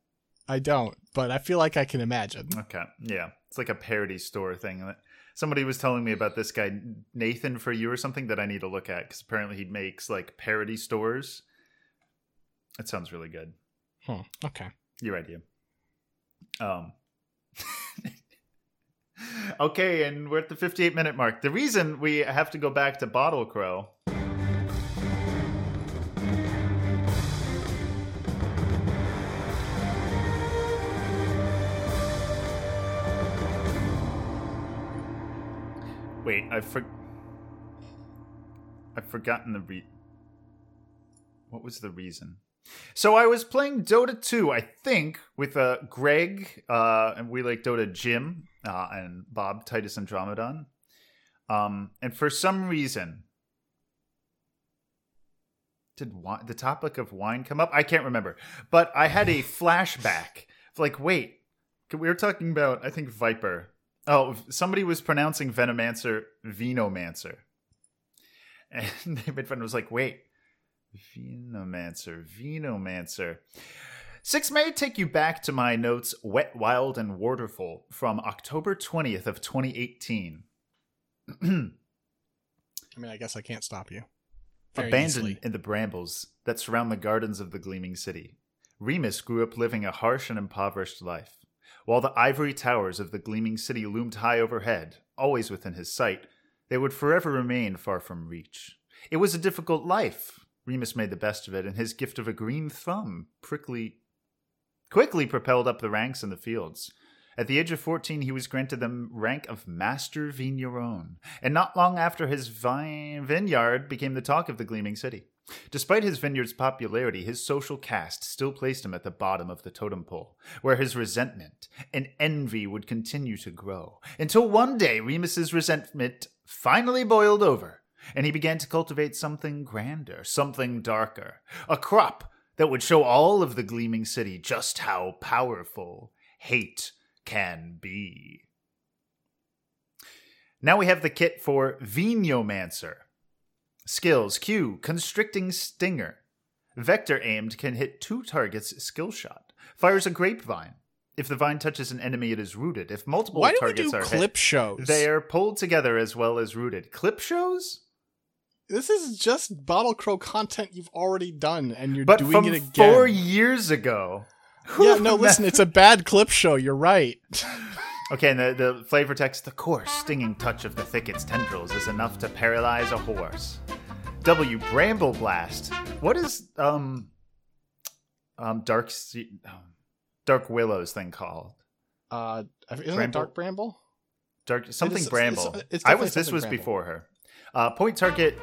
S1: I don't, but I feel like I can imagine.
S2: Okay, yeah, it's like a parody store thing. Somebody was telling me about this guy Nathan for you or something that I need to look at because apparently he makes like parody stores. It sounds really good.
S1: Hmm, okay.
S2: Your idea. Um. <laughs> okay, and we're at the 58 minute mark. The reason we have to go back to Bottle Crow. Wait, I for I've forgotten the re. What was the reason? So I was playing Dota 2, I think, with uh, Greg, uh, and we like Dota Jim, uh, and Bob, Titus Andromedon. Um, and for some reason, did wi- the topic of wine come up? I can't remember. But I had a <laughs> flashback. Like, wait, we were talking about, I think, Viper. Oh, somebody was pronouncing Venomancer Venomancer. And <laughs> David Fun was like, wait, Venomancer, Venomancer. Six may take you back to my notes, Wet, Wild, and Waterful from October 20th of 2018.
S1: I mean, I guess I can't stop you. Very
S2: Abandoned
S1: easily.
S2: in the brambles that surround the gardens of the gleaming city, Remus grew up living a harsh and impoverished life. While the ivory towers of the gleaming city loomed high overhead, always within his sight, they would forever remain far from reach. It was a difficult life. Remus made the best of it, and his gift of a green thumb prickly, quickly propelled up the ranks in the fields. At the age of 14, he was granted the rank of Master Vigneron, and not long after his vine- vineyard became the talk of the gleaming city. Despite his vineyard's popularity, his social caste still placed him at the bottom of the totem pole, where his resentment and envy would continue to grow, until one day Remus's resentment finally boiled over, and he began to cultivate something grander, something darker, a crop that would show all of the gleaming city just how powerful hate can be. Now we have the kit for Venomancer. Skills Q, Constricting Stinger. Vector aimed can hit two targets skill shot. Fires a grapevine. If the vine touches an enemy, it is rooted. If multiple
S1: Why do we
S2: targets
S1: do
S2: are
S1: clip
S2: hit,
S1: shows?
S2: they are pulled together as well as rooted. Clip shows?
S1: This is just Bottle Crow content you've already done, and you're
S2: But
S1: doing
S2: from
S1: it again.
S2: four years ago. <laughs>
S1: yeah, no, listen, it's a bad clip show. You're right. <laughs>
S2: Okay, and the, the flavor text the coarse, stinging touch of the thicket's tendrils is enough to paralyze a horse. W. Bramble Blast. What is, um, um, Dark, um, Dark Willow's thing called?
S1: Uh, isn't it Dark Bramble?
S2: Dark, something
S1: it's-
S2: Bramble.
S1: it's- it's
S2: I was, this was
S1: Bramble.
S2: before her. Uh, point target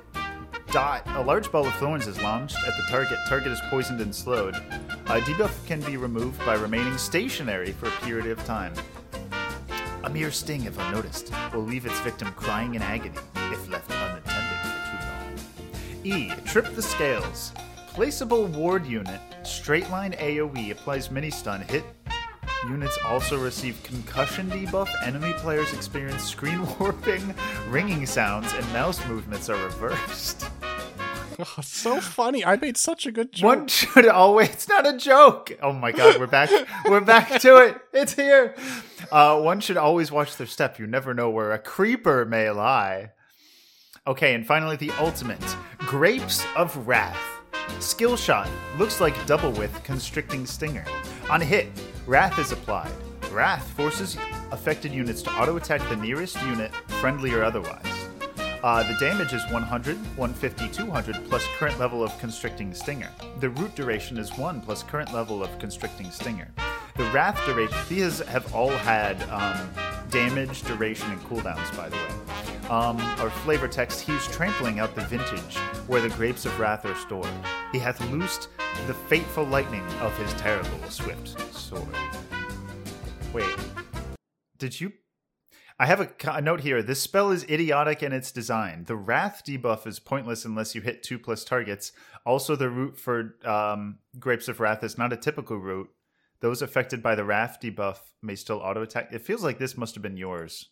S2: dot. A large ball of thorns is launched at the target. Target is poisoned and slowed. Uh, debuff can be removed by remaining stationary for a period of time. A mere sting, if unnoticed, will leave its victim crying in agony if left unattended for too long. E. Trip the scales. Placeable ward unit. Straight line AoE applies mini stun. Hit Units also receive concussion debuff. Enemy players experience screen <laughs> warping, ringing sounds, and mouse movements are reversed.
S1: Oh, so funny. I made such a good joke.
S2: One should always. It's not a joke. Oh my god, we're back. we're back to it. It's here. Uh, one should always watch their step. You never know where a creeper may lie. Okay, and finally the ultimate Grapes of Wrath. Skill shot looks like double with constricting stinger. On a hit, Wrath is applied. Wrath forces affected units to auto attack the nearest unit, friendly or otherwise. Uh, the damage is 100, 150, 200 plus current level of Constricting Stinger. The root duration is 1 plus current level of Constricting Stinger. The Wrath duration, these have all had um, damage, duration, and cooldowns, by the way. Um, our flavor text, he's trampling out the vintage where the grapes of wrath are stored. He hath loosed the fateful lightning of his terrible swift sword. Wait, did you I have a, a note here. This spell is idiotic in its design. The Wrath debuff is pointless unless you hit two plus targets. Also, the root for um, Grapes of Wrath is not a typical root. Those affected by the Wrath debuff may still auto attack. It feels like this must have been yours,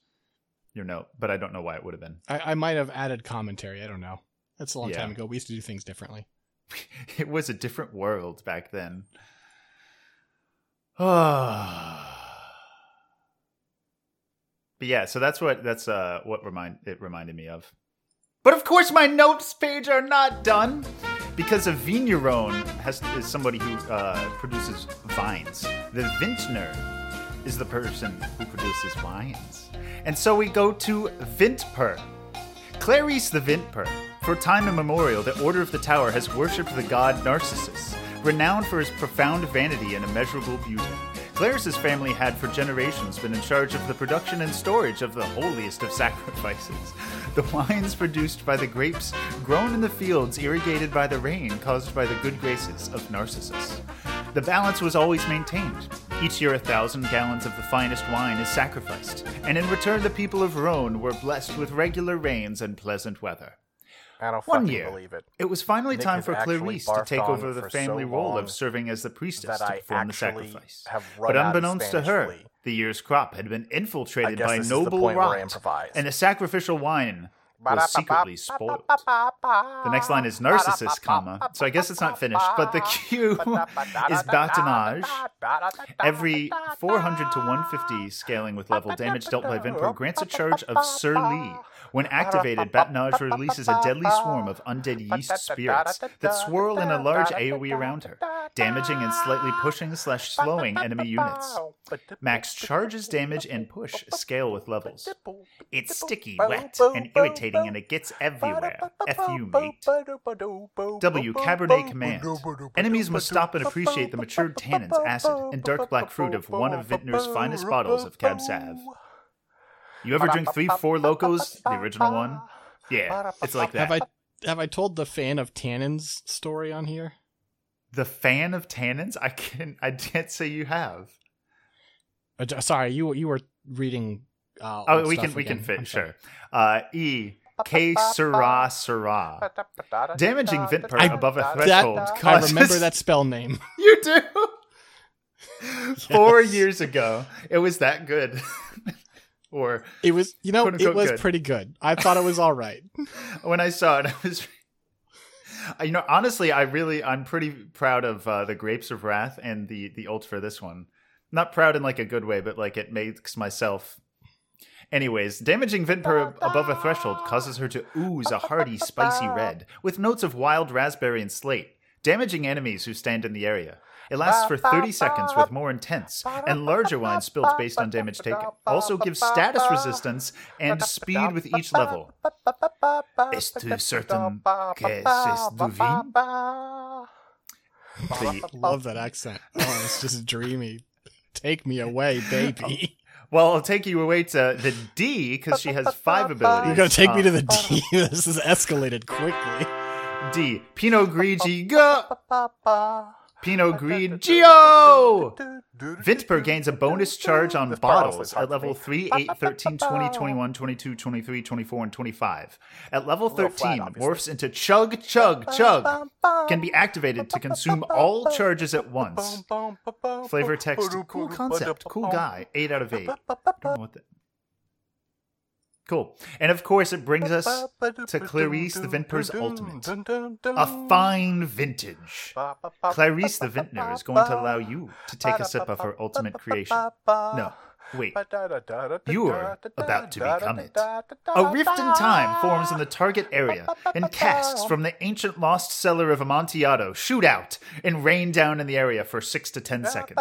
S2: your note, but I don't know why it would have been.
S1: I, I might have added commentary. I don't know. That's a long
S2: Yeah.
S1: time ago. We used to do things differently. <laughs>
S2: It was a different world back then. <sighs> but yeah, so that's what that's uh what remind it reminded me of. But of course, my notes page are not done because a vigneron has is somebody who uh, produces vines. The vintner is the person who produces wines, and so we go to Vintper. Clarice the Vintper. For time immemorial, the Order of the Tower has worshipped the god Narcissus, renowned for his profound vanity and immeasurable beauty. Clarice's family had for generations been in charge of the production and storage of the holiest of <laughs> sacrifices. The wines produced by the grapes grown in the fields irrigated by the rain caused by the good graces of Narcissus. The balance was always maintained. Each year, a thousand gallons of the finest wine is sacrificed, and in return, the people of Rhone were blessed with regular rains and pleasant weather.
S8: I don't
S2: One year,
S8: believe it.
S2: it was finally
S8: Nick
S2: time for Clarice to take over the family
S8: so
S2: role of serving as the priestess to perform the sacrifice. But unbeknownst to her, the year's crop had been infiltrated by
S8: this is the
S2: noble
S8: point where I
S2: rot, and the sacrificial wine was secretly spoiled. The next line is Narcissus, comma, so I guess it's not finished, but the cue is Batonage. Every 400 to 150 scaling with level damage dealt by Vinper grants a charge of Sur Lie. When activated, Batonage releases a deadly swarm of undead yeast spirits that swirl in a large AoE around her, damaging and slightly pushing slash slowing enemy units. Max charges damage and push scale with levels. It's sticky, wet, and irritating, and it gets everywhere. F you, mate. W. Cabernet Command. Enemies must stop and appreciate the matured tannins, acid, and dark black fruit of one of Vintner's finest bottles of Cab Sav. You ever drink three Four Lokos, the original one? Yeah, it's like that.
S1: Have I have I told the fan of tannins story on here?
S2: The fan of tannins? I can I can't say you have.
S1: Uh, sorry, you you were reading. Uh,
S2: Oh, we can we can fit sure. Uh, e K Syrah Syrah. Damaging Vintper
S1: I-
S2: above a
S1: That
S2: threshold
S1: I
S2: causes
S1: remember <laughs> that spell name.
S2: You do. <laughs> Four years ago, it was that good. <laughs> or
S1: It was, you know, it was
S2: good.
S1: pretty good. I thought it was all right. <laughs>
S2: when I saw it, I was. You know, honestly, I really, I'm pretty proud of uh, the Grapes of Wrath and the the ult for this one. Not proud in like a good way, but like it makes myself. Anyways, damaging Vintper above a threshold causes her to ooze a hearty, spicy red with notes of wild raspberry and slate, damaging enemies who stand in the area. It lasts for 30 seconds with more intense and larger wine spilled based on damage taken. Also gives status resistance and speed with each level. Es-tu certain que c'est du vin? The-
S1: Love that accent. Oh, it's just dreamy. Take me away, baby. <laughs>
S2: well, I'll take you away to the D because she has five abilities.
S1: You're gonna take me
S2: Uh,
S1: to the D. <laughs> this has escalated quickly.
S2: D. Pinot Grigio. Pinot <laughs> Grigio! <laughs> Vintper gains a bonus charge on bottles at level 3, 8, 13, 20, 21, 22, 23, 24, and 25. At level 13, morphs into Chug Chug Chug. Can be activated to consume all charges at once. Flavor text, cool concept, cool guy, 8 out of 8. Don't know what the- Cool. And of course, it brings us to Clarice the Vintner's Ultimate. A fine vintage. Clarice the Vintner is going to allow you to take a sip of her ultimate creation. No, wait. You're about to become it. A rift in time forms in the target area, and casks from the ancient lost cellar of Amontillado shoot out and rain down in the area for 6 to 10 seconds.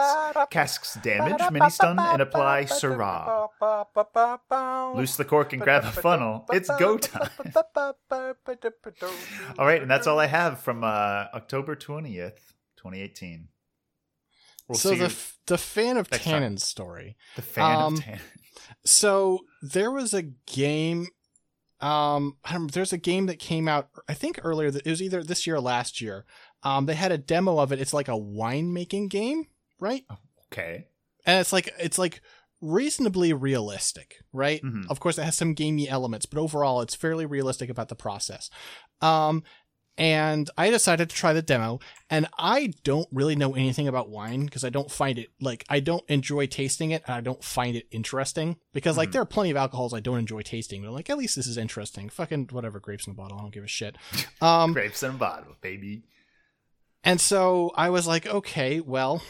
S2: Casks damage, mini stun, and apply Syrah. Loose the cork and grab a funnel. It's go time. All right, and that's all I have from uh, October 20th, 2018. We'll
S1: so the f- the fan of
S2: next time.
S1: Tannen's story.
S2: the fan
S1: um,
S2: of Tan.
S1: So there was a game. Um, I don't, there's a game that came out. I think earlier. That it was either this year or last year. Um, they had a demo of it. It's like a winemaking game, right?
S2: Okay.
S1: and it's like it's like reasonably realistic, right?
S2: Mhm.
S1: Of course, it has some gamey elements, but overall, it's fairly realistic about the process. Um, and I decided to try the demo, and I don't really know anything about wine because I don't find it like I don't enjoy tasting it, and I don't find it interesting because like
S2: Mhm.
S1: there are plenty of alcohols I don't enjoy tasting, but I'm like at least this is interesting. Fucking whatever, grapes in a bottle, I don't give a shit. <laughs> Um,
S2: Grapes in a bottle, baby.
S1: and so I was like, okay, well,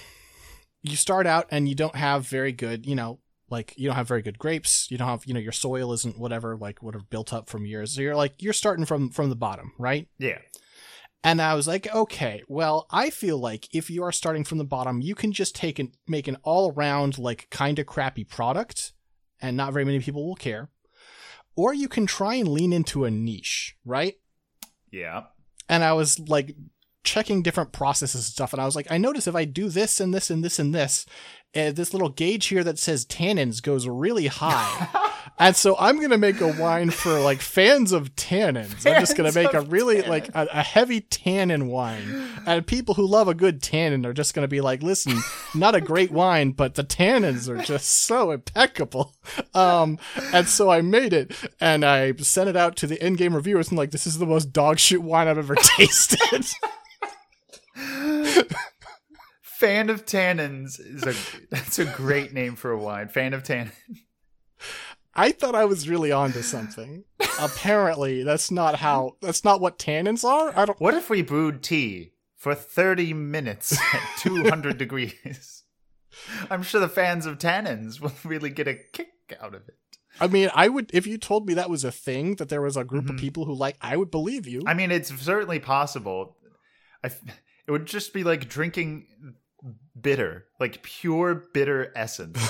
S1: you start out and you don't have very good, you know, like you don't have very good grapes. You don't have, you know, your soil isn't whatever, like would have built up from years. So you're like, you're starting from from the bottom, right?
S2: Yeah.
S1: And I was like, okay, well, I feel like if you are starting from the bottom, you can just take and make an all around, like, kind of crappy product, and not very many people will care. Or you can try and lean into a niche, right?
S2: Yeah.
S1: and I was like checking different processes and stuff, and I was like, I notice if I do this and this and this and this, uh, this little gauge here that says tannins goes really high. <laughs> and so I'm gonna make a wine for like fans of tannins. I'm just gonna make a really like a, a heavy tannin wine, and people who love a good tannin are just gonna be like, listen, not a great wine, but the tannins are just so impeccable. Um, and so I made it, and I sent it out to the in-game reviewers, and like, this is the most dog shit wine I've ever <laughs> tasted.
S2: Fan of tannins is a that's a great name for a wine. Fan of tannin.
S1: I thought I was really onto something. Apparently, that's not how. That's not what tannins are. I don't.
S2: What if we brewed tea for 30 minutes at <laughs> 200 degrees? I'm sure the fans of tannins will really get a kick out of it.
S1: I mean, I would if you told me that was a thing that there was a group of
S2: Mhm.
S1: people who like. I would believe you.
S2: I mean, it's certainly possible. I, it would just be like drinking bitter, like pure bitter essence. <laughs>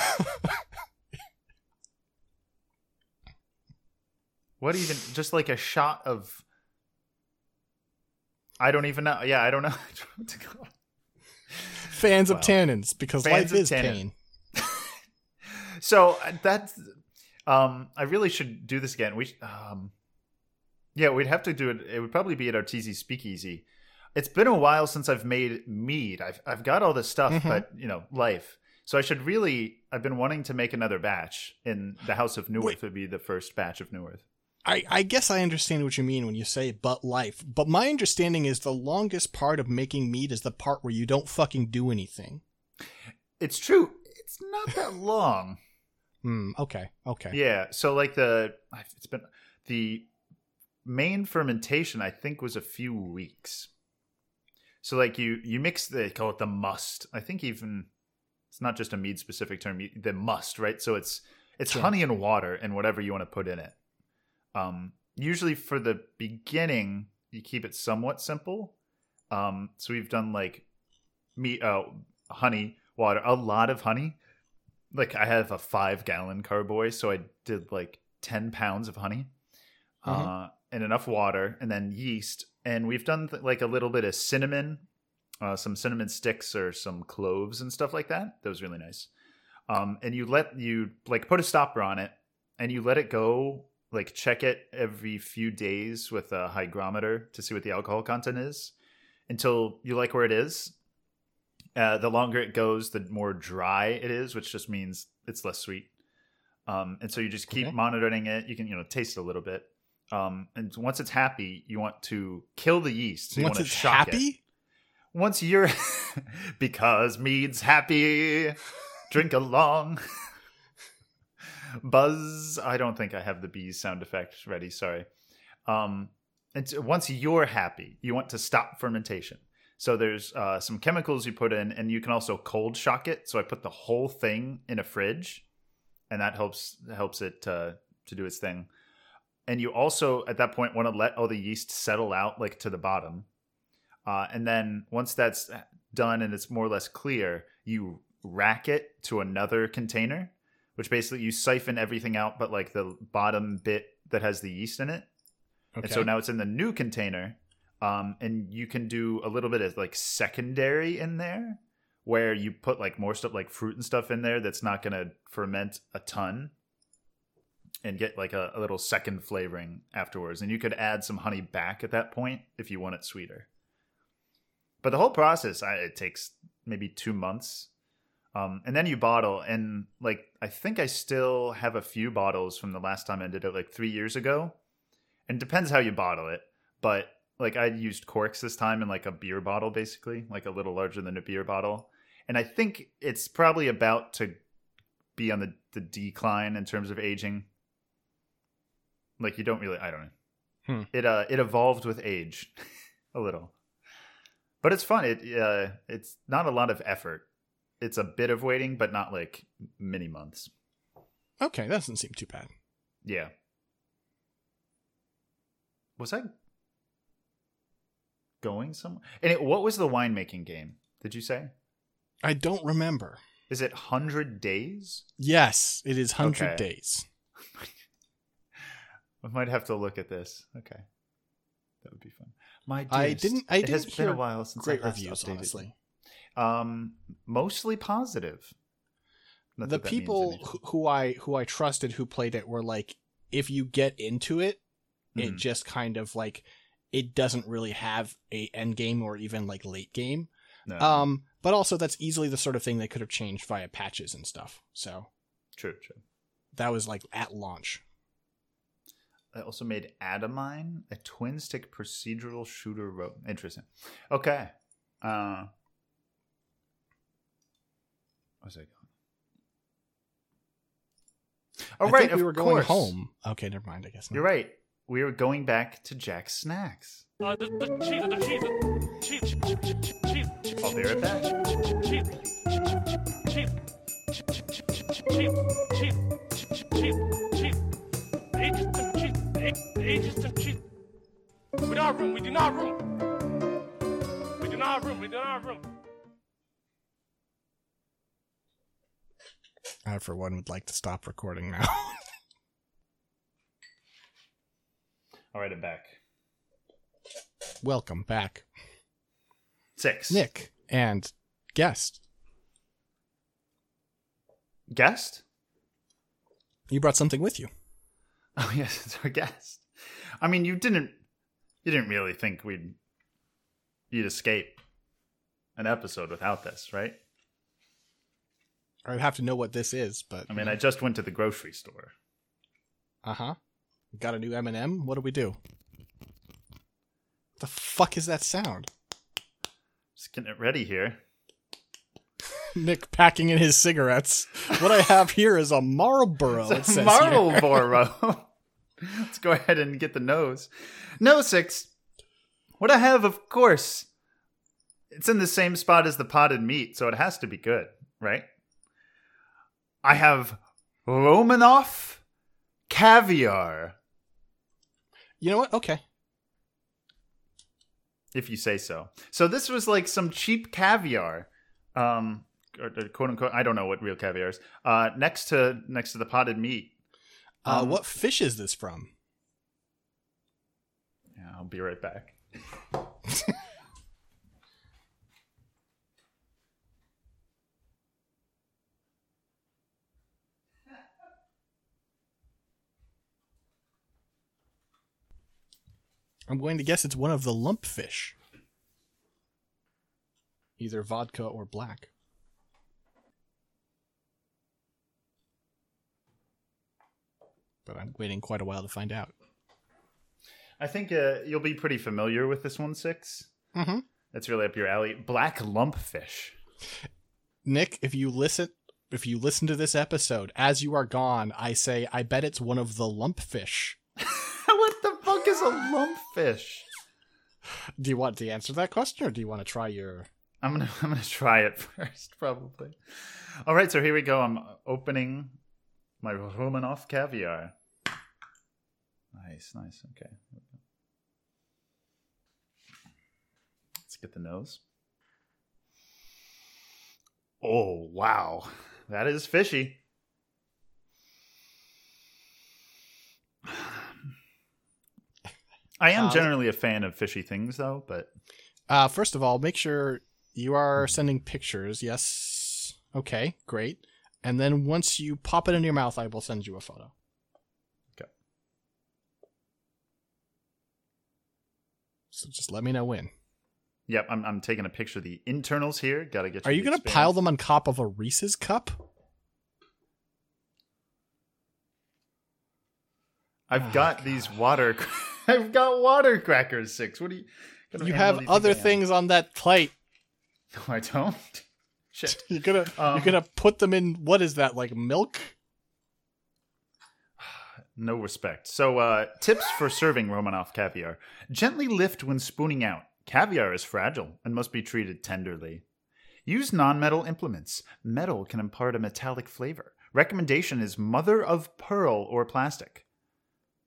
S2: what even? Just like a shot of. I don't even know. Yeah, I don't know. <laughs> what to call it.
S1: Fans of tannins because
S2: fans
S1: life is
S2: tannin.
S1: pain. <laughs>
S2: so uh, that's um i really should do this again we um yeah we'd have to do it it would probably be at Arteezy speakeasy it's been a while since i've made mead i've, I've got all this stuff
S1: Mhm.
S2: but you know life so i should really i've been wanting to make another batch in the house of Newerth
S1: Wait.
S2: would be the first batch of Newerth
S1: I, I guess I understand what you mean when you say but life. But my understanding is the longest part of making mead is the part where you don't fucking do anything.
S2: it's true it's not that <laughs> long
S1: Hmm. Okay. Okay.
S2: Yeah. So like the it's been the main fermentation I think was a few weeks. So like you you mix the they call it the must. I think even it's not just a mead specific term. you- The must, right? So it's it's
S1: Sure.
S2: honey and water and whatever you want to put in it. Um, usually for the beginning, you keep it somewhat simple. Um, so we've done like meat, uh, honey, water, a lot of honey. Like I have a five gallon carboy, so I did like ten pounds of honey, uh, and enough water, and then yeast. And we've done th- like a little bit of cinnamon, uh, some cinnamon sticks or some cloves and stuff like that. That was really nice. Um, and you let you like put a stopper on it, and you let it go. Like check it every few days with a hydrometer to see what the alcohol content is, until you like where it is. Uh, the longer it goes, the more dry it is, which just means it's less sweet. Um, and so you just keep
S1: Okay.
S2: monitoring it. You can you know taste it a little bit. Um, and once it's happy, you want to kill the yeast. So you
S1: Once
S2: want to
S1: it's
S2: shock it.
S1: happy,
S2: once you're <laughs> because mead's happy. Drink along. Buzz. I don't think i have the bees sound effect ready sorry. Um and once you're happy you want to stop fermentation. So there's uh, some chemicals you put in and you can also cold shock it. So i put the whole thing in a fridge and that helps helps it uh, to do its thing and you also at that point want to let all the yeast settle out like to the bottom uh, and then once that's done and it's more or less clear, you rack it to another container, which basically you siphon everything out but like the bottom bit that has the yeast in it.
S1: okay.
S2: And so now it's in the new container. Um, and you can do a little bit of like secondary in there where you put like more stuff like fruit and stuff in there that's not going to ferment a ton and get like a, a little second flavoring afterwards. And you could add some honey back at that point if you want it sweeter. But the whole process, I, it takes maybe two months. Um, and then you bottle, and like I think I still have a few bottles from the last time I did it, like three years ago. And depends how you bottle it, but like I used corks this time in like a beer bottle, basically, like a little larger than a beer bottle. And I think it's probably about to be on the, the decline in terms of aging. Like you don't really, I don't know.
S1: Hmm.
S2: It uh, it evolved with age, <laughs> a little, but it's fun. It uh, it's not a lot of effort. It's a bit of waiting, but not like many months.
S1: okay, that doesn't seem too bad.
S2: Yeah. Was I going somewhere? And it, what was the winemaking game? Did you say?
S1: I don't remember.
S2: Is it hundred days?
S1: Yes, it is hundred
S2: Okay.
S1: days. <laughs>
S2: I might have to look at this. Okay, that would be fun. My
S1: I didn't. I
S2: it
S1: didn't
S2: has
S1: hear
S2: been a while since
S1: great
S2: I last
S1: reviews.
S2: updated.
S1: Honestly,
S2: Um, mostly positive. Not
S1: the
S2: that that means
S1: people who, I who I trusted who played it were like, if you get into it, it
S2: Mhm.
S1: just kind of like it doesn't really have a end game or even like late game.
S2: No,
S1: Um, but also that's easily the sort of thing they could have changed via patches and stuff. So
S2: true, true.
S1: that was like at launch.
S2: I also made Adamine, a twin stick procedural shooter rope. Interesting. Okay. Uh where's that going? Oh
S1: I
S2: right,
S1: think we
S2: of
S1: were going
S2: course.
S1: home. Okay, never mind. I guess not.
S2: You're right. We were going back to Jack's Snacks.
S5: Uh,
S2: I'll be right back.
S5: Cheese, a- ages. We do not room. We do not room. We do not room. We do not room.
S1: I, for one, would like to stop recording now.
S2: All right, I'm back.
S1: Welcome back,
S2: Six.
S1: Nick and guest.
S2: Guest?
S1: You brought something with you.
S2: Oh <laughs> yes, it's our guest. I mean, you didn't you didn't really think we'd you'd escape an episode without this, right?
S1: I'd have to know what this is, but
S2: I mean, I just went to the grocery store.
S1: uh huh. Got a new M and m What do we do? The fuck is that sound?
S2: Just getting it ready here. <laughs>
S1: Nick packing in his cigarettes. What I have here is a Marlboro. <laughs> It says here.
S2: Marlboro. <laughs> Let's go ahead and get the nose. No six. What I have, of course, it's in the same spot as the potted meat, so it has to be good, right? I have Romanoff caviar,
S1: You know what? Okay.
S2: if you say so. So this was like some cheap caviar, um, or, or quote unquote. I don't know what real caviar is. Uh, next to next to the potted meat.
S1: Uh,
S2: Um,
S1: what fish is this from?
S2: Yeah, I'll be right back. <laughs>
S1: I'm going to guess it's one of the lump fish. Either vodka or black. But I'm waiting quite a while to find out.
S2: I think uh, you'll be pretty familiar with this one, six.
S1: Mm-hmm.
S2: That's really up your alley. Black lumpfish.
S1: Nick, if you listen if you listen to this episode as you are gone, I say I bet it's one of the lump fish. <laughs>
S2: what the fuck is a lumpfish?
S1: Do you want to answer that question or do you want to try your
S2: I'm gonna I'm gonna try it <laughs> first, probably. All right, so here we go. I'm opening my Romanoff caviar. Nice, nice. Okay. Let's get the nose. Oh wow, that is fishy. I am
S1: Uh,
S2: generally a fan of fishy things, though. But
S1: Uh, first of all, make sure you are sending pictures. Yes. Okay, great. And then once you pop it in your mouth, I will send you a photo. So just let me know when.
S2: Yep, I'm, I'm taking a picture of the internals here. Got to get.
S1: Are you going to pile them on top of a Reese's cup?
S2: I've
S1: Oh,
S2: got these water. <laughs> I've got water crackers. Six. What do you?
S1: You have other things on that plate. <laughs>
S2: No, I don't. <laughs> Shit.
S1: You're gonna
S2: Um,
S1: you're gonna put them in what is that like milk?
S2: No respect. So, uh, tips for serving Romanoff caviar: gently lift when spooning out. Caviar is fragile and must be treated tenderly. Use non-metal implements. Metal can impart a metallic flavor. Recommendation is mother of pearl or plastic.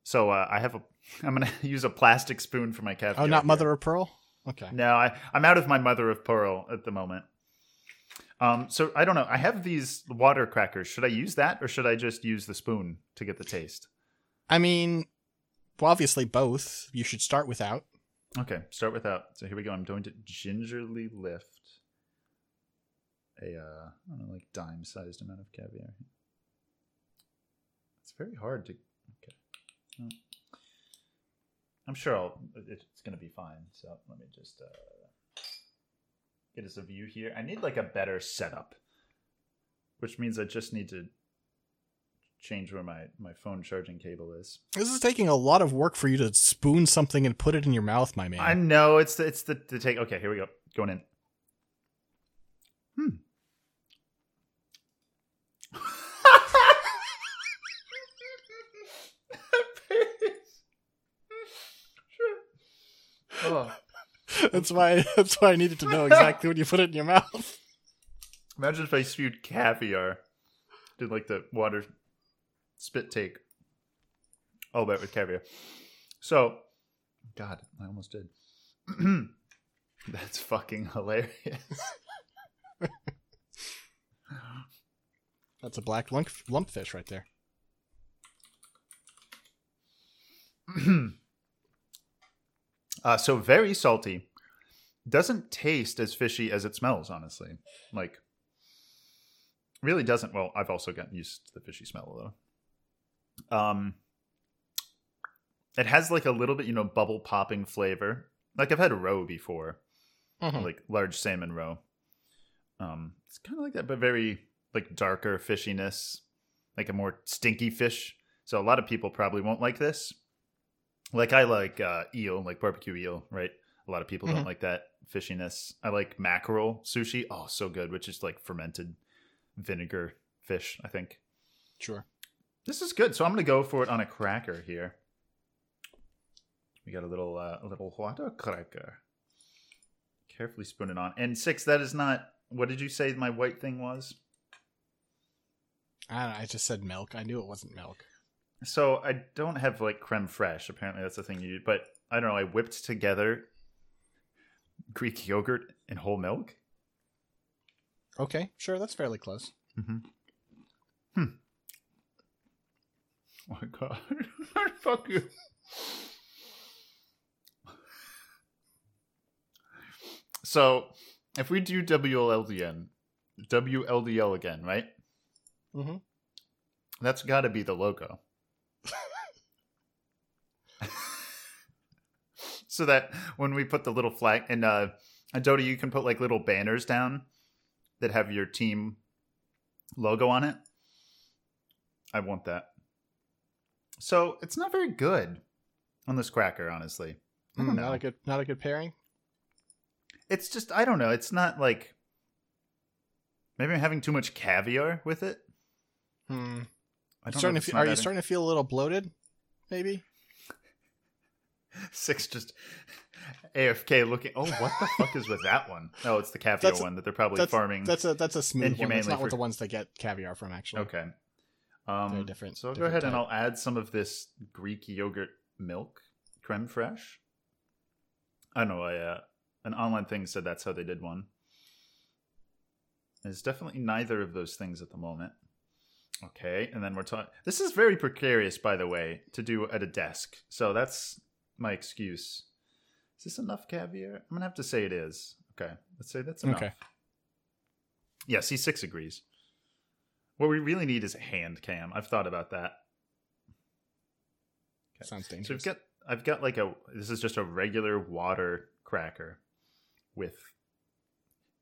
S2: So uh, I have a. <laughs> I'm gonna <laughs> use a plastic spoon for my caviar.
S1: Oh, not
S2: here.
S1: mother of pearl. Okay.
S2: No, I, I'm out of my mother of pearl at the moment. Um, so I don't know. I have these water crackers. Should I use that or should I just use the spoon to get the taste?
S1: I mean, well, obviously both. You should start without.
S2: Okay, start without. So here we go. I'm going to gingerly lift a uh, know, like dime sized amount of caviar. It's very hard to. Okay. Well, I'm sure I'll, it's going to be fine. So let me just uh, get us a view here. I need like a better setup, which means I just need to change where my, my phone charging cable is.
S1: This is taking a lot of work for you to spoon something and put it in your mouth, my man.
S2: I know it's the, it's the, the take. Okay, here we go. Going in. Hmm. oh.
S1: that's why. That's why I needed to know exactly when you put it in your mouth.
S2: Imagine if I spewed caviar. Did like the water spit take. All about with caviar. So, God, I almost did. <clears throat> That's fucking hilarious.
S1: That's a black lump lumpfish right there. <clears throat>
S2: Uh, so very salty. Doesn't taste as fishy as it smells, honestly. Like, really doesn't. Well, I've also gotten used to the fishy smell though. Um, it has like a little bit, you know, bubble popping flavor. Like I've had roe before,
S1: Mhm.
S2: like large salmon roe. Um, it's kind of like that, but very like darker fishiness, like a more stinky fish. So a lot of people probably won't like this. Like I like uh, eel, like barbecue eel, right? A lot of people
S1: Mhm.
S2: don't like that fishiness. I like mackerel sushi. Oh, so good, which is like fermented vinegar fish, I think.
S1: Sure.
S2: This is good. So I'm going to go for it on a cracker here. We got a little uh, a little water cracker. Carefully spoon it on. And six, that is not what did you say my white thing was?
S1: I don't know, I just said milk. I knew it wasn't milk.
S2: So I don't have like creme fraiche. Apparently that's the thing you but I don't know, I whipped together Greek yogurt and whole milk.
S1: Okay, sure, that's fairly close.
S2: Mm-hmm. Hmm. Oh my god. <laughs> Fuck you. So, if we do WLDN, WLDL again, right?
S1: Mm-hmm.
S2: That's got to be the logo. <laughs> so that when we put the little flag and uh Dota, you can put like little banners down that have your team logo on it. I want that. So it's not very good on this cracker, honestly. I don't know.
S1: Mm, Not a good, not a good pairing.
S2: It's just I don't know. It's not like maybe I'm having too much caviar with it.
S1: Hmm.
S2: I don't
S1: Starting to
S2: it's
S1: fe-
S2: not
S1: are you starting to feel a little bloated? Maybe. <laughs>
S2: Six just AFK looking. Oh, what the fuck is with that one? No, it's the caviar
S1: That's-
S2: one that they're probably
S1: That's
S2: farming.
S1: That's a that's a smooth one. That's not what
S2: for-
S1: the ones that get caviar from actually.
S2: okay. Um,
S1: different-
S2: So I'll go
S1: different
S2: ahead and. I'll add some of this Greek yogurt milk creme fraiche. I don't know. I uh, an online thing said that's how they did one. It's definitely neither of those things at the moment. Okay, and then we're talking. This is very precarious, by the way, to do at a desk. So that's my excuse. Is this enough caviar? I'm gonna have to say it is. Okay, let's say that's enough.
S1: Okay.
S2: Yeah, C6 agrees. What we really need is a hand cam. I've thought about that. Okay.
S1: Sounds
S2: So we've got I've got like a this is just a regular water cracker with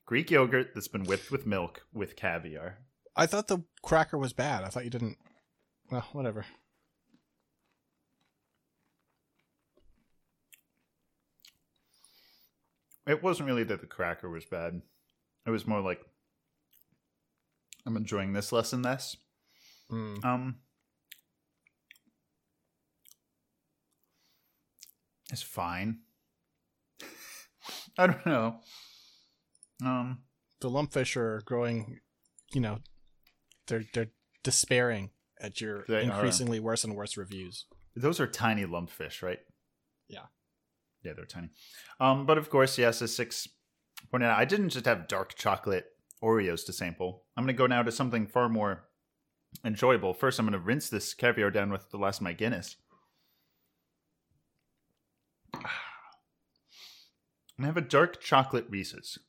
S2: Greek yogurt that's been whipped with milk with caviar.
S1: I thought the cracker was bad. I thought you didn't. Well, whatever.
S2: It wasn't really that the cracker was bad. It was more like I'm enjoying this less and less.
S1: Mm.
S2: Um It's fine. <laughs> I don't know. Um
S1: The lumpfish are growing. You know, they're they're despairing at your
S2: They are.
S1: increasingly worse and worse reviews.
S2: Those are tiny lumpfish, right?
S1: Yeah.
S2: Yeah, they're tiny. Um, but of course, yes, a six point nine. I didn't just have dark chocolate Oreos to sample. I'm gonna go now to something far more enjoyable. First, I'm gonna rinse this caviar down with the last of my Guinness. <sighs> I'm have a dark chocolate Reese's.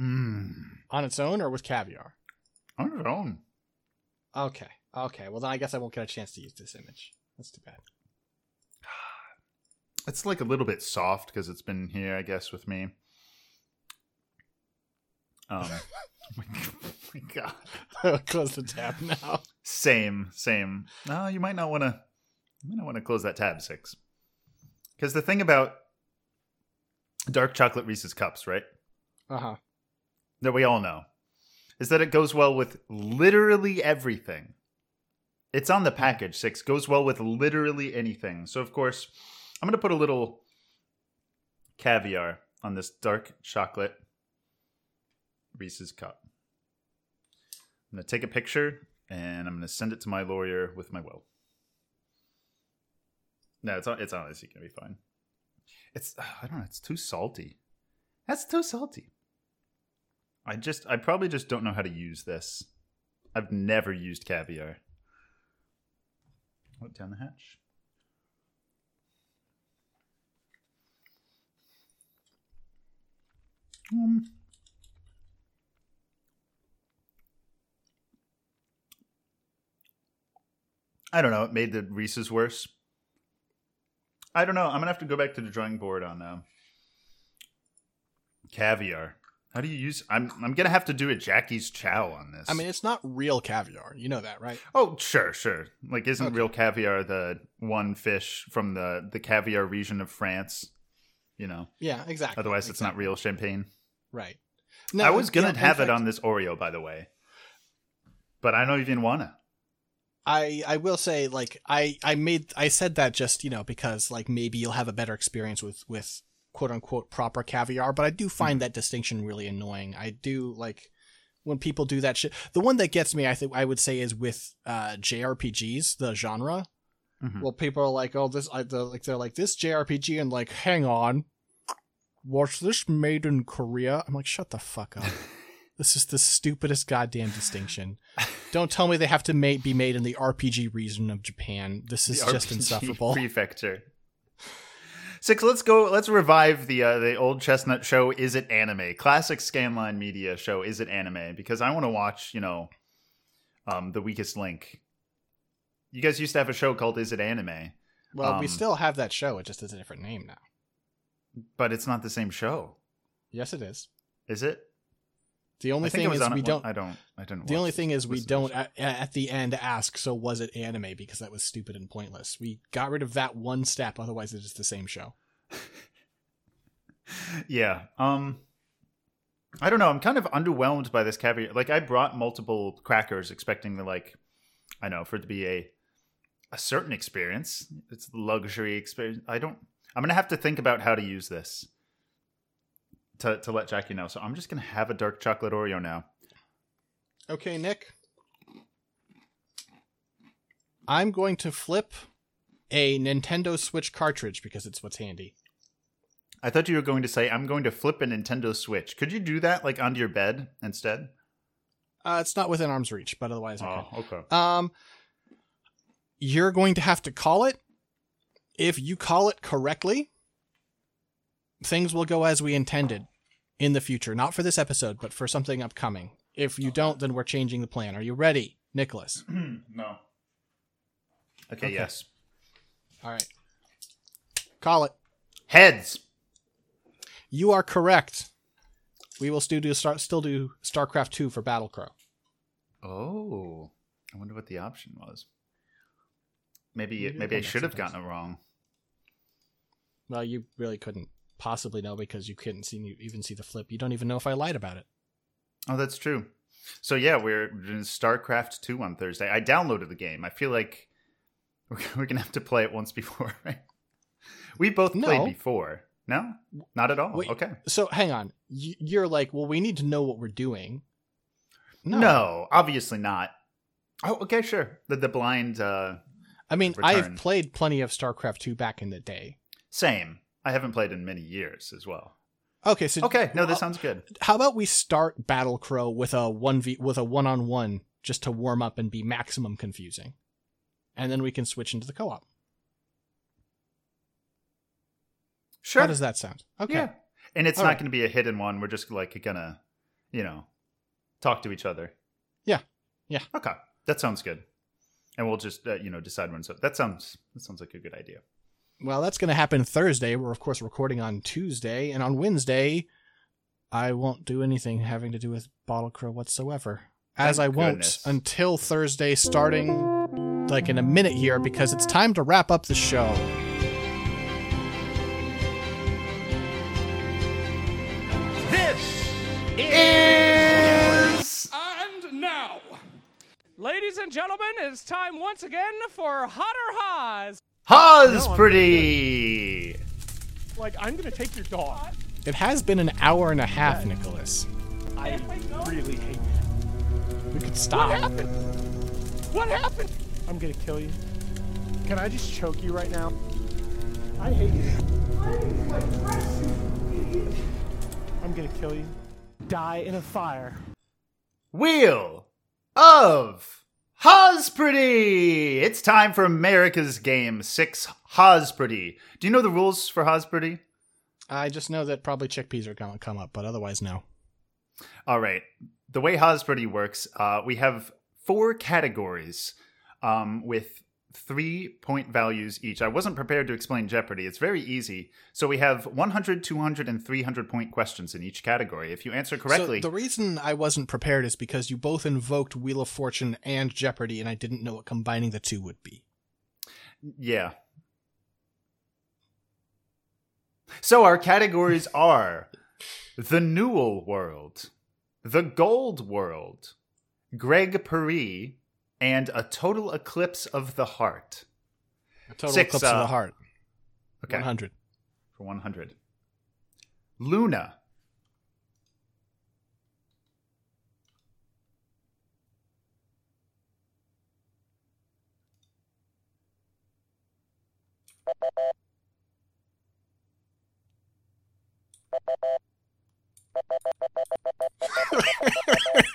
S2: Mmm.
S1: On its own or with caviar?
S2: On its own.
S1: Okay. Okay. Well, then I guess I won't get a chance to use this image. That's too bad. <sighs>
S2: It's like a little bit soft because it's been here, I guess, with me. Um, <laughs> <laughs> oh <laughs> my God.
S1: Close the tab now.
S2: Same, same. No, you might not want to. You might not want to close that tab six. Because the thing about dark chocolate Reese's cups, right?
S1: Uh huh.
S2: That we all know, is that it goes well with literally everything. It's on the package. Six goes well with literally anything. So of course, I'm gonna put a little caviar on this dark chocolate Reese's cup. I'm gonna take a picture and I'm gonna send it to my lawyer with my will. No, it's it's honestly gonna be fine. It's I don't know. It's too salty. That's too salty. I just I probably just don't know how to use this. I've never used caviar. Let down the hatch. Um, I don't know. It made the Reese's worse. I don't know. I'm gonna have to go back to the drawing board on uh, caviar How do you use? I'm I'm gonna have to do a Jackie's Chow on this.
S1: I mean, it's not real caviar. You know that, right?
S2: oh sure, sure. Like, isn't
S1: Okay.
S2: real caviar the one fish from the the caviar region of France? You know.
S1: Yeah, exactly.
S2: Otherwise, it's not real champagne.
S1: Right.
S2: I was gonna
S1: in
S2: have it on this Oreo, by the way, but I don't even wanna.
S1: I I will say like I I made I said that just you know because like maybe you'll have a better experience with with quote unquote proper caviar, but I do find that distinction really annoying. I do like when people do that shit. The one that gets me, I think I would say, is with uh JRPGs, the genre.
S2: Mhm.
S1: Well, people are like, oh, this I, they're like they're like this JRPG, and like, hang on, watch this made in Korea? I'm like, shut the fuck up. <laughs> this is the stupidest goddamn distinction. <laughs> Don't tell me they have to ma- be made in the RPG region of Japan. This is
S2: The
S1: just
S2: RPG
S1: insufferable.
S2: Prefecture. Six. Let's go. Let's revive the uh, the old chestnut show. Is it anime? Classic Scanline Media show. Is it anime? Because I want to watch. You know, um, the weakest link. You guys used to have a show called Is It Anime,
S1: well, we
S2: um,
S1: still have that show. It just has a different name now.
S2: but it's not the same show,
S1: Yes, it is.
S2: is it?
S1: The only thing is
S2: on
S1: we don't.
S2: I don't. I didn't.
S1: The only thing is we
S2: Listen to the
S1: don't at, at the end ask. So was it anime? Because that was stupid and pointless. We got rid of that one step. Otherwise, it is the same show. <laughs>
S2: yeah um i don't know i'm kind of underwhelmed by this caviar like i brought multiple crackers expecting the like i know for it to be a a certain experience it's the luxury experience i don't i'm gonna have to think about how to use this to, to let jackie know so i'm just gonna have a dark chocolate oreo now
S1: Okay, Nick. I'm going to flip a Nintendo Switch cartridge because it's what's handy.
S2: i thought you were going to say i'm going to flip a nintendo switch could you do that like onto your bed instead
S1: Uh, it's not within arm's reach, but otherwise I
S2: oh okay.
S1: Um, you're going to have to call it. If you call it correctly, things will go as we intended in the future. Not for this episode, but for something upcoming. If you don't, then we're changing the plan. Are you ready, Nicholas? <clears throat>
S2: no okay,
S1: Okay.
S2: yes
S1: All right. Call it.
S2: heads
S1: You are correct. We will still do start still do StarCraft 2 for Battle Crow.
S2: Oh, I wonder what the option was. Maybe
S1: Maybe
S2: maybe I should have gotten it wrong.
S1: Well, you really couldn't possibly know because you couldn't see you even see the flip. You don't even know if I lied about it.
S2: Oh, that's true. So yeah, we're in StarCraft two on Thursday. I downloaded the game. I feel like <laughs> we're, gonna have to play it once before, <laughs> right? We both
S1: No.
S2: played before. No, not at all.
S1: Wait.
S2: okay.
S1: So hang on. You're like, well, we need to know what we're doing.
S2: No. obviously not. Oh, okay, sure. The the blind uh
S1: I mean,
S2: Return.
S1: I've played plenty of StarCraft 2 back in the day.
S2: same. I haven't played in many years as well.
S1: Okay, so
S2: Okay, no, this sounds good.
S1: How about we start Battle Crow with a one v with a one on one just to warm up and be maximum confusing, and then we can switch into the co-op.
S2: Sure.
S1: How does that sound? Okay.
S2: Yeah. And it's
S1: All
S2: not
S1: right.
S2: going to be a hidden one. We're just like gonna, you know, talk to each other.
S1: Yeah. Yeah.
S2: Okay, that sounds good. And we'll just uh, you know decide when. So that sounds that sounds like a good idea.
S1: Well, that's going to happen Thursday. We're of course recording on Tuesday, and on Wednesday, I won't do anything having to do with Bottle Crow whatsoever. As
S2: Thank
S1: I won't
S2: goodness.
S1: until Thursday, starting like in a minute here, because it's time to wrap up the show.
S2: This is
S5: And now, ladies and gentlemen, it's time once again for Hotter Haws.
S2: Haas pretty.
S5: Like, I'm gonna take your dog.
S1: It has been an hour and a half, Nicholas.
S5: I really hate you.
S1: We could stop.
S5: What happened? What happened? I'm gonna kill you. Can I just choke you right now? I hate you. I'm gonna kill you. Die in a fire.
S2: Wheel of Hosperty! It's time for America's Game 6 Hosperty. Do you know the rules for Hosperty?
S1: I just know that probably chickpeas are going to come up, but otherwise, no.
S2: All right. The way Hosperty works, uh, we have four categories um, with three point values each. I wasn't prepared to explain Jeopardy. It's very easy. So we have 100, 200, and 300 point questions in each category. If you answer correctly,
S1: So the reason I wasn't prepared is because you both invoked Wheel of Fortune and Jeopardy, and I didn't know what combining the two would be.
S2: yeah. So our categories <laughs> are the Newell World, the Gold World, Greg Paris, and a total eclipse of the heart.
S1: A total
S2: Six,
S1: eclipse of
S2: uh,
S1: the heart.
S2: Okay.
S1: 100.
S2: for 100. Luna.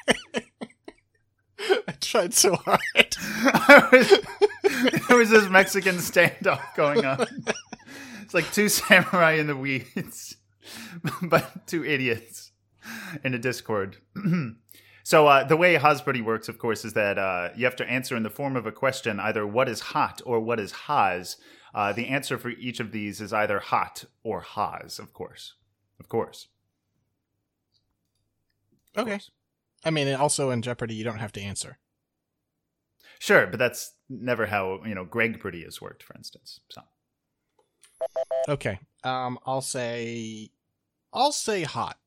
S2: <laughs> <laughs>
S1: Tried so hard. <laughs>
S2: there was this Mexican standoff going on. It's like two samurai in the weeds, <laughs> but two idiots in a Discord. <clears throat> so uh, the way Hasbuddy works, of course, is that uh, you have to answer in the form of a question, either what is hot or what is Haas. Uh, the answer for each of these is either hot or Haas, of course. Of course. Of
S1: Okay.
S2: course.
S1: I mean, also in Jeopardy, you don't have to answer.
S2: Sure, but that's never how, you know, Greg Pretty has worked, for instance. So.
S1: Okay. Um, I'll say, I'll say hot.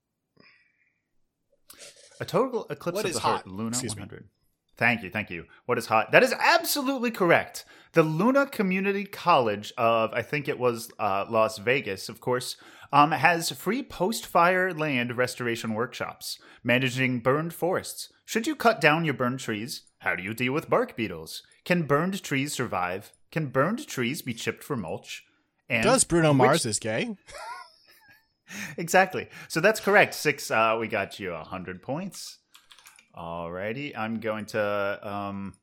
S2: A total eclipse
S1: What
S2: of the heart,
S1: hot?
S2: Luna
S1: Excuse me.
S2: 100. Thank you, thank you. What is hot? That is absolutely correct. The Luna Community College of, I think it was uh, Las Vegas, of course, um, has free post-fire land restoration workshops, managing burned forests. Should you cut down your burned trees? How do you deal with bark beetles? Can burned trees survive? Can burned trees be chipped for mulch? And
S1: Does Bruno
S2: which-
S1: Mars is gay? <laughs>
S2: exactly. So that's correct. Six. Uh, we got you a hundred points. Alrighty, I'm going to. Um,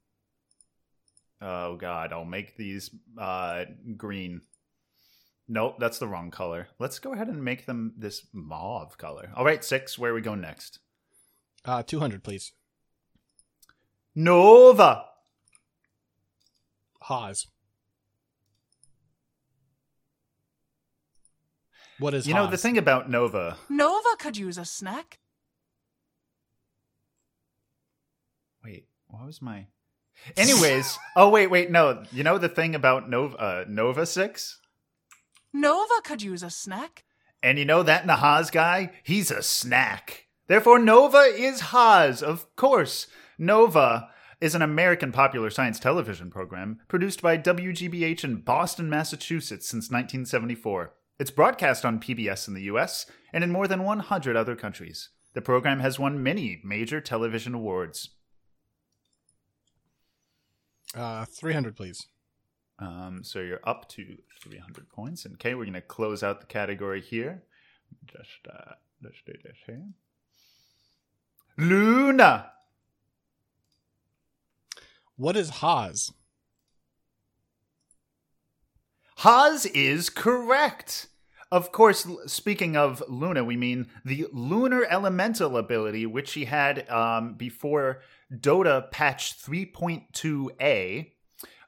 S2: oh God, I'll make these uh, green. Nope, that's the wrong color. Let's go ahead and make them this mauve color. All right, six. Where are we going next?
S1: Uh, 200, please.
S2: Nova.
S1: Haas. What is
S2: You know the thing about Nova.
S8: Nova could use a snack.
S2: Wait, what was my? Anyways, <laughs> oh wait, wait, no. You know the thing about Nova, uh, Nova Six.
S8: Nova could use a snack.
S2: And you know that Nahaz guy? He's a snack. Therefore, Nova is Haas, of course. Nova is an American popular science television program produced by WGBH in Boston, Massachusetts since 1974. It's broadcast on PBS in the US and in more than 100 other countries. The program has won many major television awards.
S1: Uh, 300, please.
S2: Um, so you're up to 300 points. And okay, we're going to close out the category here. Just uh, let's do this here. Luna.
S1: What is Haas?
S2: Haas is correct. Of course, speaking of Luna, we mean the lunar elemental ability, which she had um, before Dota patch 3.2a.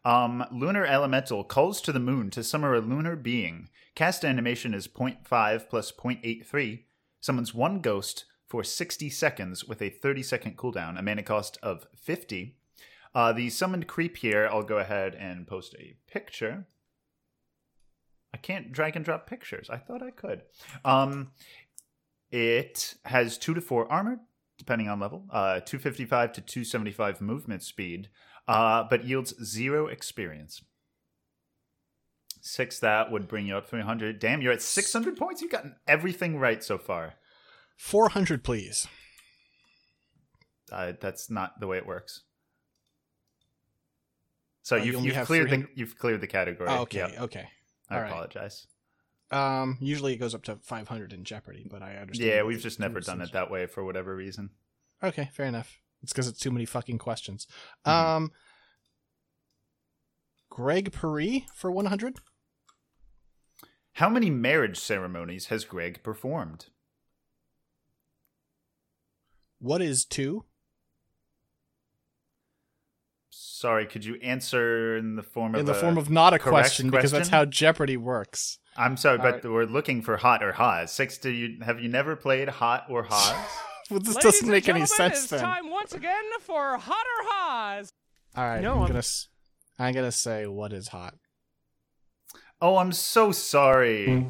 S2: Um, lunar elemental calls to the moon to summon a lunar being. Cast animation is 0.5 plus 0.83. Summons one ghost for 60 seconds with a 30 second cooldown, a mana cost of 50. Uh, the summoned creep here, I'll go ahead and post a picture. I can't drag and drop pictures. I thought I could. Um, it has two to four armor, depending on level, uh, 255 to 275 movement speed, uh, but yields zero experience. Six, that would bring you up 300. Damn, you're at 600 points. You've gotten everything right so far.
S1: 400, please.
S2: Uh, that's not the way it works. So
S1: you
S2: you've,
S1: only
S2: you've cleared the you've cleared the category.
S1: Oh, okay,
S2: Yep.
S1: okay.
S2: I
S1: all right.
S2: apologize.
S1: Um, usually it goes up to 500 in Jeopardy, but I understand.
S2: Yeah, we've just never done it that way for whatever reason.
S1: Okay, fair enough. It's because it's too many fucking questions.
S2: Mhm.
S1: Um, Greg Paris for 100?
S2: How many marriage ceremonies has Greg performed?
S1: What is two?
S2: Sorry. Could you answer in the form of
S1: in the
S2: a
S1: form of not a
S2: correct
S1: question, because that's how Jeopardy works.
S2: I'm sorry, but
S1: Alright.
S2: we're looking for hot or Haas. Six. Do you have you never played hot or Haas? <laughs>
S1: Well, this
S5: Ladies
S1: doesn't make any
S5: gentlemen,
S1: sense
S5: it's
S1: then.
S5: time once again for Hotter Haas.
S1: All right,
S5: No,
S1: I'm
S5: I'm-
S1: gonna s- I'm gonna say what is hot.
S2: oh, I'm so sorry.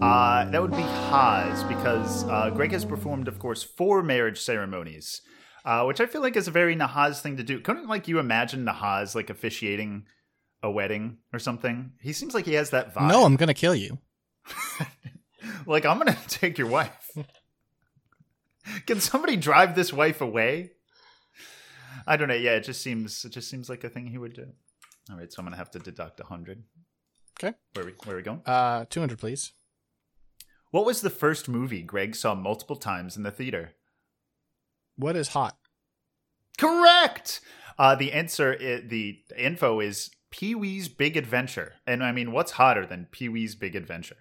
S2: Uh, that would be Haas because uh, Greg has performed, of course, four marriage ceremonies, uh, which I feel like is a very Nahaz thing to do. Couldn't like you imagine Nahaz like officiating a wedding or something? He seems like he has that vibe.
S1: No, I'm gonna kill you. <laughs>
S2: like I'm gonna <laughs> take your wife. Can somebody drive this wife away? I don't know. Yeah, it just seems it just seems like a thing he would do. All right, so I'm gonna have to deduct a hundred.
S1: Okay.
S2: Where we where we going?
S1: Uh, 200, please.
S2: What was the first movie Greg saw multiple times in the theater?
S1: What is hot?
S2: Correct. Uh, the answer, i the info is Pee Wee's Big Adventure, and I mean, what's hotter than Pee Wee's Big Adventure?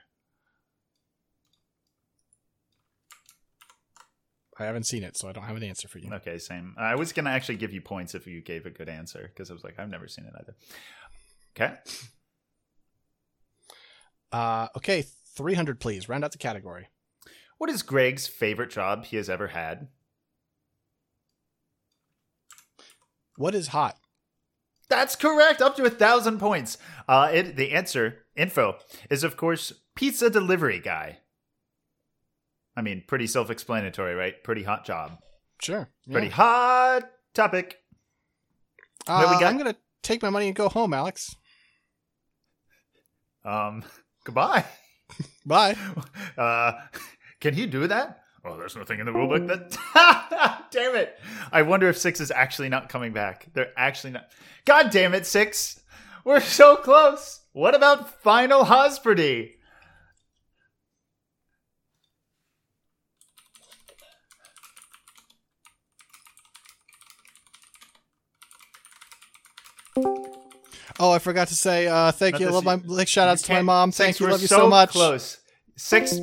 S1: I haven't seen it, so I don't have an answer for you.
S2: Okay, same. I was gonna actually give you points if you gave a good answer because I was like, I've never seen it either. Okay.
S1: Uh, okay, 300, please. Round out the category.
S2: What is Greg's favorite job he has ever had?
S1: What is hot?
S2: That's correct. Up to a thousand points. Uh, it, the answer, info, is of course pizza delivery guy. I mean, pretty self-explanatory, right? Pretty hot job.
S1: Sure.
S2: Pretty hot topic.
S1: Uh? I'm gonna take my money and go home, Alex.
S2: Um, <laughs> goodbye.
S1: Bye. <laughs>
S2: Uh, can he do that? Oh, there's nothing in the rulebook that. <laughs> damn it! I wonder if six is actually not coming back. They're actually not. God damn it, six! We're so close. What about final Hosperdy?
S1: Oh, I forgot to say uh, thank
S2: Not
S1: you. Love my like shout outs to my mom. Thank you. Love you so much.
S2: Close. Six.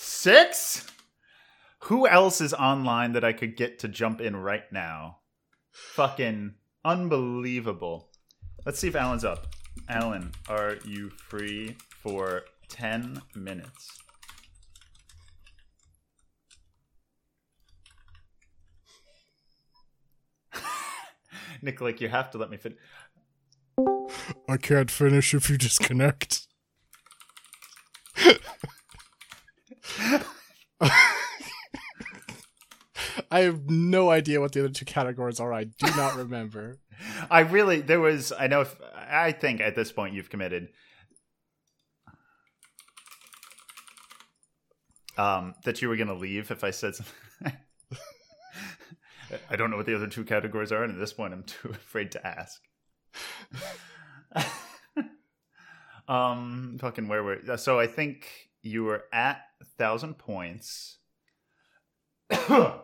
S2: Six. Who else is online that I could get to jump in right now? Fucking unbelievable. Let's see if Alan's up. Alan, are you free for 10 minutes? <laughs> Nick, like, you have to let me fin.
S1: I can't finish if you disconnect. <laughs> <laughs> I have no idea what the other two categories are. I do not remember. <laughs>
S2: I really there was I know if I think at this point you've committed um that you were going to leave if I said something. <laughs> I don't know what the other two categories are and at this point I'm too afraid to ask. um fucking where were so I think you were at a 1000 points. <coughs> God.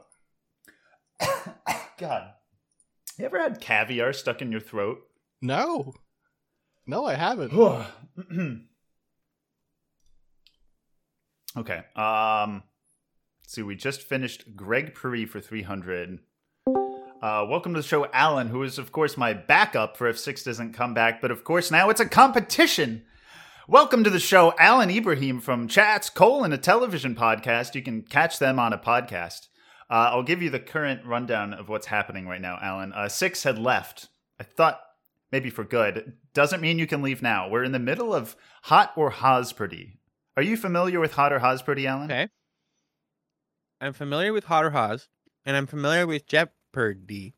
S2: You ever had caviar stuck in your throat?
S1: No, no, I haven't. <sighs>
S2: okay. Um see we just finished Greg Puri for 300. Uh, welcome to the show, Alan, who is, of course, my backup for if Six doesn't come back. But of course, now it's a competition. Welcome to the show, Alan Ibrahim from Chats Cole, and a television podcast. You can catch them on a podcast. Uh, I'll give you the current rundown of what's happening right now, Alan. Uh, Six had left. I thought maybe for good. Doesn't mean you can leave now. We're in the middle of Hot or Hosperdy. Are you familiar with Hot or Hosperdy, Alan?
S9: Okay. I'm familiar with Hot or Haas, and I'm familiar with Jeopardy.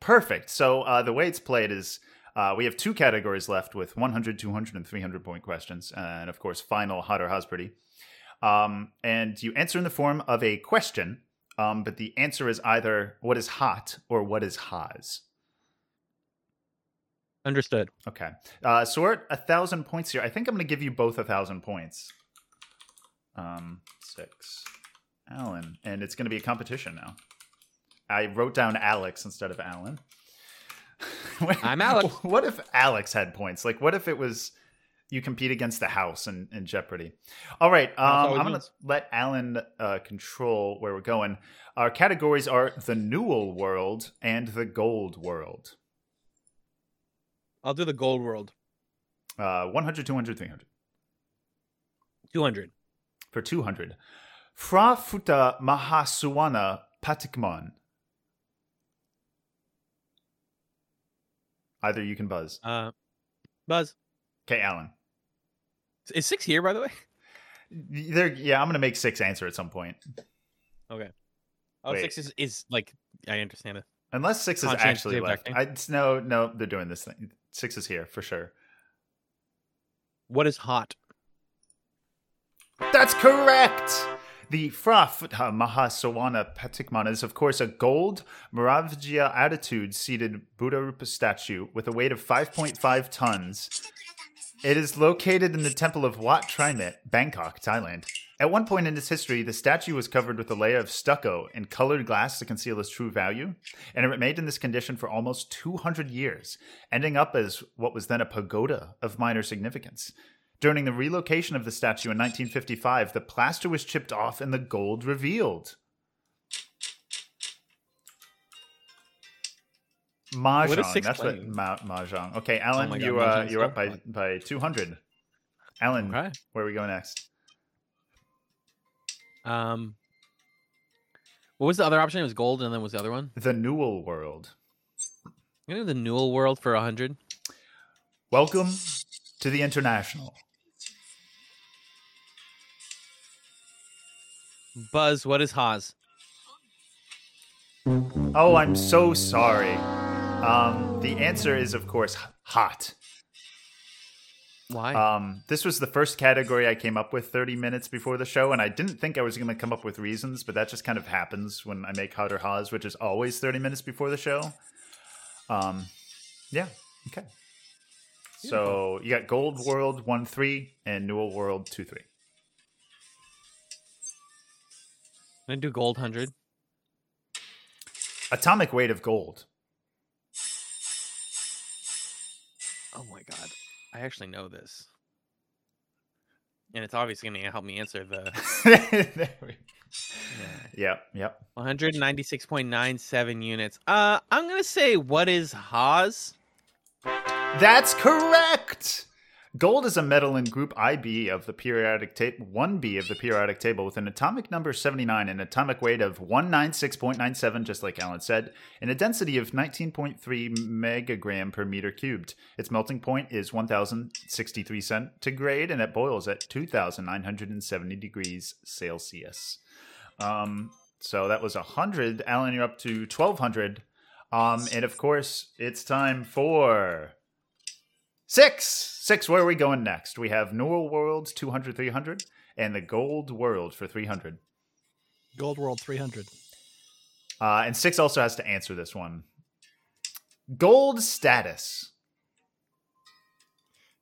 S2: Perfect. So uh, the way it's played is uh, we have two categories left with 100, 200, and 300 point questions. And of course, final hot or Hosperdy. Um, and you answer in the form of a question, um, but the answer is either what is hot or what is Haas.
S9: Understood.
S2: Okay. Uh, so we're at a thousand points here. I think I'm going to give you both a thousand points. Um, six. Alan. And it's going to be a competition now. I wrote down Alex instead of Alan. <laughs> <laughs> Wait,
S9: I'm Alex.
S2: What if Alex had points? Like, what if it was you compete against the house in, in Jeopardy? All right. Um, I'm going to let Alan uh, control where we're going. Our categories are the Newell world and the gold world.
S9: I'll do the gold world.
S2: Uh, 100, 200, 300.
S9: 200.
S2: For 200. Phra Phuttha Mahasuana Patikmon. Either you can buzz.
S9: Uh, Buzz.
S2: Okay, Alan.
S9: Is six here, by the way?
S2: There, yeah, I'm gonna make six answer at some point.
S9: Okay. Oh,
S2: Wait.
S9: six is, is like, I understand it.
S2: Unless six is actually left. I no, no, they're doing this thing. Six is here for sure.
S9: What is hot?
S2: That's correct. The Phra Phuttha uh, Mahasawana Patikman is, of course, a gold Maravijaya attitude seated Buddha Rupa statue with a weight of 5.5 tons. It is located in the temple of Wat Trimit, Bangkok, Thailand. At one point in its history, the statue was covered with a layer of stucco and colored glass to conceal its true value, and it remained in this condition for almost 200 years, ending up as what was then a pagoda of minor significance. During the relocation of the statue in 1955, the plaster was chipped off and the gold revealed. Mahjong.
S9: What is six
S2: That's what ma- mahjong. Okay, Alan,
S9: Oh God,
S2: you uh, you're up by
S9: fun.
S2: by 200. Alan,
S9: Okay.
S2: where are we going next?
S9: Um, what was the other option? It was gold, and then was the other one?
S2: The Newell World.
S9: I'm gonna the Newell world for 100.
S2: Welcome to the International.
S9: Buzz, what is Haas?
S2: Oh, I'm so sorry. Um, the answer is, of course, hot.
S9: Why?
S2: Um, this was the first category I came up with 30 minutes before the show, and I didn't think I was going to come up with reasons, but that just kind of happens when I make Hot or Haas, which is always 30 minutes before the show. Um, yeah, okay. So you got Gold World 1 3 and Newell World 2 3.
S9: I'm gonna do gold 100.
S2: Atomic weight of gold.
S9: Oh my god, I actually know this, and it's obviously gonna help me answer the <laughs>
S2: There we- Yep, yep.
S9: 196.97 units. Uh, I'm gonna say what is Haas?
S2: That's correct. Gold is a metal in Group IB of the periodic table, 1B of the periodic table, with an atomic number 79, an atomic weight of 196.97, just like Alan said, and a density of 19.3 megagram per meter cubed. Its melting point is 1063 centigrade, and it boils at 2970 degrees Celsius. Um, so that was 100. Alan, you're up to 1200. Um, and of course, it's time for six. Six, where are we going next? We have Newell Worlds 200, 300, and the Gold World for 300.
S1: Gold World 300.
S2: Uh, and six also has to answer this one. Gold status.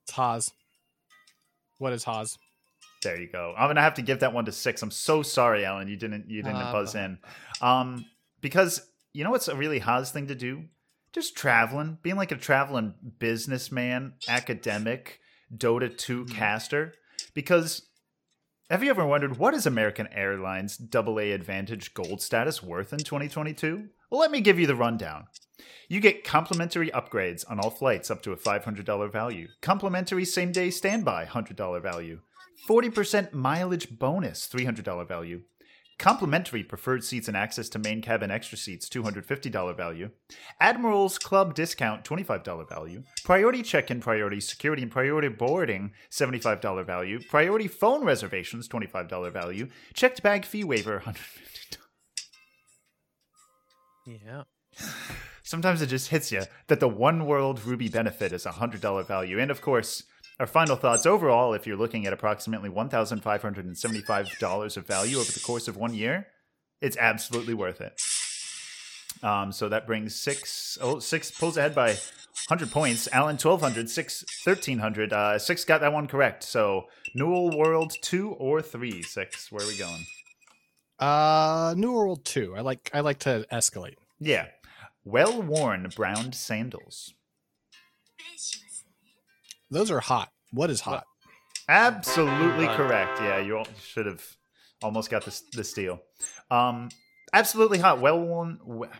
S1: It's Haas. What is Haas?
S2: There you go. I'm gonna have to give that one to six. I'm so sorry, Alan. You didn't you didn't
S3: Ah,
S2: buzz in. Um, because you know what's a really Haas thing to do? Just traveling, being like a traveling businessman, academic, Dota 2
S3: Hmm.
S2: caster. Because have you ever wondered what is American Airlines AA Advantage Gold status worth in 2022? Well, let me give you the rundown. You get complimentary upgrades on all flights up to a $500 value, complimentary same day standby $100 value, 40% mileage bonus $300 value, complimentary preferred seats and access to main cabin extra seats $250 value, Admiral's Club discount $25 value, priority check in, priority security, and priority boarding $75 value, priority phone reservations $25 value, checked bag fee waiver $150.
S9: Yeah. <sighs>
S2: Sometimes it just hits you that the one world Ruby benefit is a $100 value. And of course, our final thoughts overall, if you're looking at approximately $1,575 of value over the course of one year, it's absolutely worth it. Um, so that brings six, oh, six pulls ahead by 100 points. Alan, 1200, six, 1300. Uh, six got that one correct. So Newell World, two or three? Six, where are we going?
S1: Uh, Newell World 2. I like I like to escalate.
S2: Yeah. Well worn brown sandals.
S1: Those are hot. What is hot?
S2: Absolutely
S9: Hot.
S2: correct. Yeah, you should have almost got this the steal. Um, absolutely hot. Well worn, What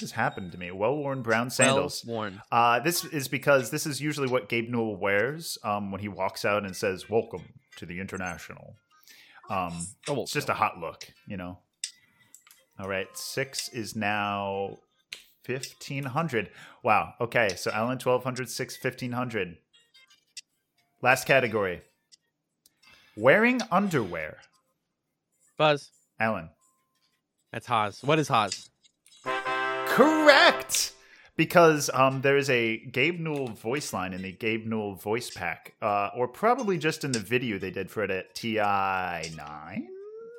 S2: has happened to me? Well worn brown sandals.
S9: Well worn.
S2: Uh, this is because this is usually what Gabe Newell wears um, when he walks out and says, "Welcome to the International." Um,
S9: Oh,
S2: it's just a hot look, you know. All right, six is now fifteen hundred. Wow. Okay, so Alan twelve hundred, six fifteen hundred. Last category: wearing underwear.
S9: Buzz.
S2: Alan,
S9: That's Haas. What is Haas?
S2: correct. Because um, there is a Gabe Newell voice line in the Gabe Newell voice pack, uh, or probably just in the video they did for it at TI nine,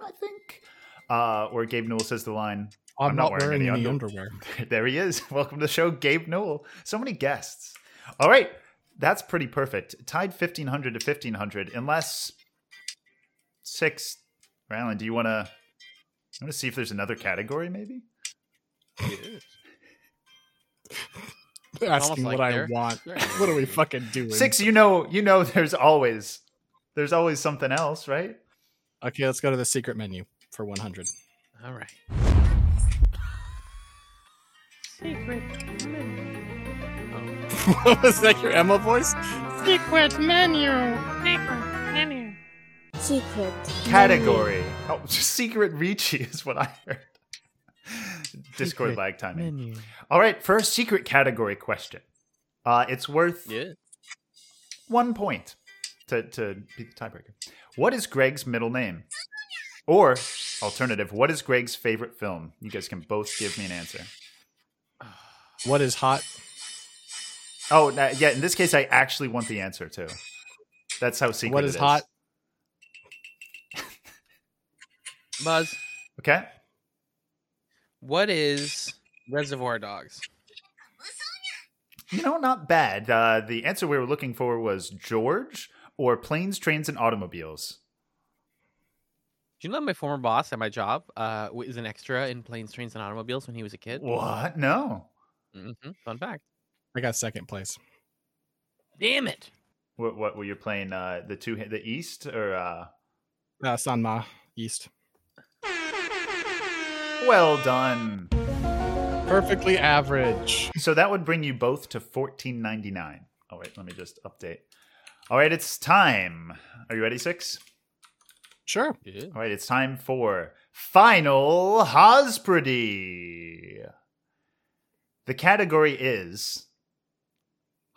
S2: I think, uh, where Gabe Newell says the line,
S1: I'm, not, wearing, any
S2: under-
S1: underwear. <laughs>
S2: there he is. <laughs> Welcome to the show, Gabe Newell. So many guests. All right, that's pretty perfect. Tied fifteen hundred to fifteen hundred, unless six. Rylan, do you want to? Want to see if there's another category, maybe?
S1: Asking
S9: like
S1: what I
S9: there.
S1: want. <laughs> What are we fucking doing?
S2: Six. You know, you know. There's always, there's always something else, right?
S1: Okay, let's go to the secret menu for 100.
S9: All right. <laughs>
S1: What was that your Emma voice?
S6: Secret menu. Secret menu. Secret
S2: Category. Oh, <laughs> secret Ricci is what I heard. Discord
S9: Secret
S2: lag timing.
S9: Menu.
S2: All right, first secret category question. Uh, it's worth
S9: Yeah.
S2: one point to, to be the tiebreaker. What is Greg's middle name? Or, alternative, what is Greg's favorite film? You guys can both give me an answer.
S1: What is hot?
S2: Oh, na- yeah, in this case, I actually want the answer too. That's how secret
S1: What
S2: it
S1: is hot? <laughs>
S9: Buzz.
S2: Okay.
S9: What is Reservoir Dogs?
S2: You know, not bad. Uh, the answer we were looking for was George or Planes, Trains, and Automobiles.
S9: Do you know that my former boss at my job uh, was an extra in Planes, Trains, and Automobiles when he was a kid?
S2: What? No.
S9: hmm Fun fact.
S1: I got second place.
S9: Damn it.
S2: What, what were you playing? Uh, the two, the East or? Uh...
S1: Uh, Sanma East.
S2: Well done.
S1: Perfectly average.
S2: So that would bring you both to fourteen ninety nine. All right, let me just update. All right, it's time. Are you ready, six?
S1: Sure.
S2: All right, it's time for Final Hospredy. The category is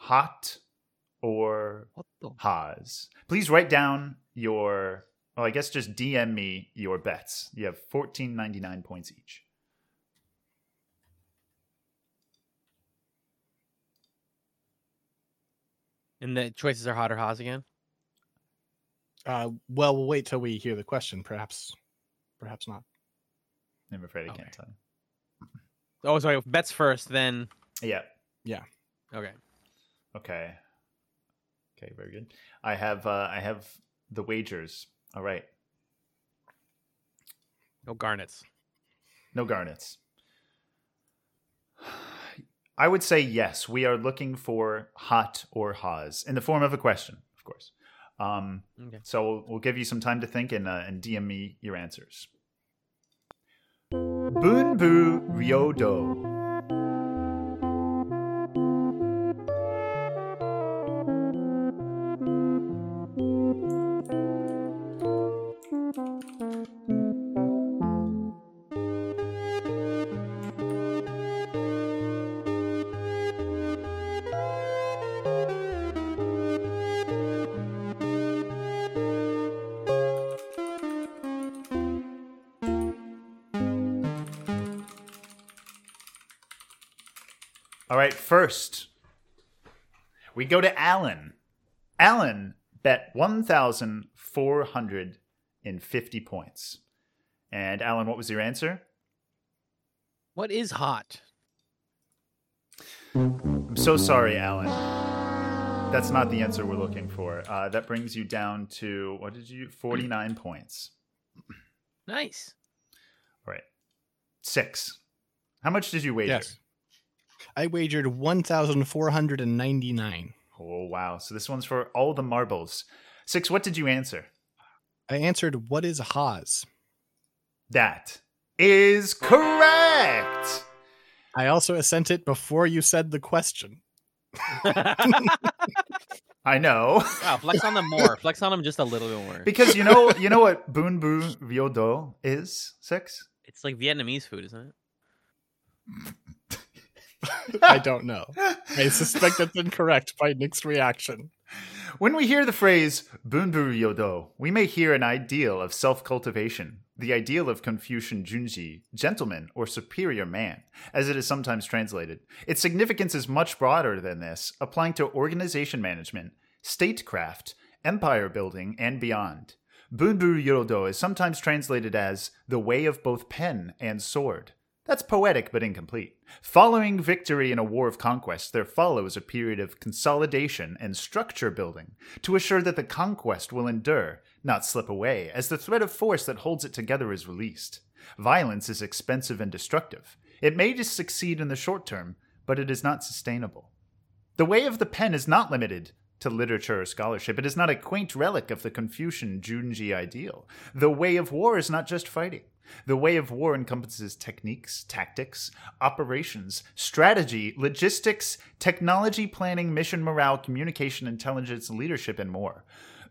S2: hot or
S9: What?
S2: Haas. Please write down your, well, I guess just DM me your bets. You have fourteen ninety nine points each.
S9: And the choices are hot or Haas again?
S1: Uh, well, we'll wait till we hear the question. Perhaps, perhaps not.
S2: I'm afraid I
S9: Okay.
S2: can't tell you.
S9: Oh, sorry. Bets first, then.
S2: Yeah. Yeah.
S9: Okay.
S2: Okay. Okay, very good. I have uh I have the wagers. All right.
S9: No garnets.
S2: No garnets. I would say yes. We are looking for hot or Haas in the form of a question, of course. Um,
S9: Okay.
S2: so we'll, we'll give you some time to think and, uh, and DM me your answers. Bunbu Ryodo. First we go to Alan. Alan bet 1,450 points. And Alan, what was your answer?
S9: What is hot?
S2: I'm so sorry, Alan. That's not the answer we're looking for. Uh, that brings you down to, what did you, 49 points.
S9: Nice.
S2: All right. Six. How much did you wager?
S1: Yes. I wagered 1,499.
S2: Oh, wow. So this one's for all the marbles. Six, what did you answer?
S1: I answered, What is Haas?
S2: That is correct.
S1: I also sent it before you said the question. <laughs>
S2: I know.
S9: Wow, flex on them more. Flex on them just a little bit more.
S2: because you know you know what Bun Bu Ryo Do is? Six?
S9: It's like Vietnamese food, isn't it?
S1: I don't know. I suspect that's incorrect by Nick's reaction.
S2: When we hear the phrase Bunbu Yodo, we may hear an ideal of self cultivation, the ideal of Confucian Junji, gentleman or superior man, as it is sometimes translated. Its significance is much broader than this, applying to organization management, statecraft, empire building, and beyond. Bunbu Yodo is sometimes translated as the way of both pen and sword. That's poetic but incomplete. Following victory in a war of conquest, there follows a period of consolidation and structure building to assure that the conquest will endure, not slip away, as the thread of force that holds it together is released. Violence is expensive and destructive. It may just succeed in the short term, but it is not sustainable. The way of the pen is not limited to literature or scholarship. It is not a quaint relic of the Confucian Junji ideal. The way of war is not just fighting. The way of war encompasses techniques, tactics, operations, strategy, logistics, technology planning, mission morale, communication, intelligence, leadership, and more.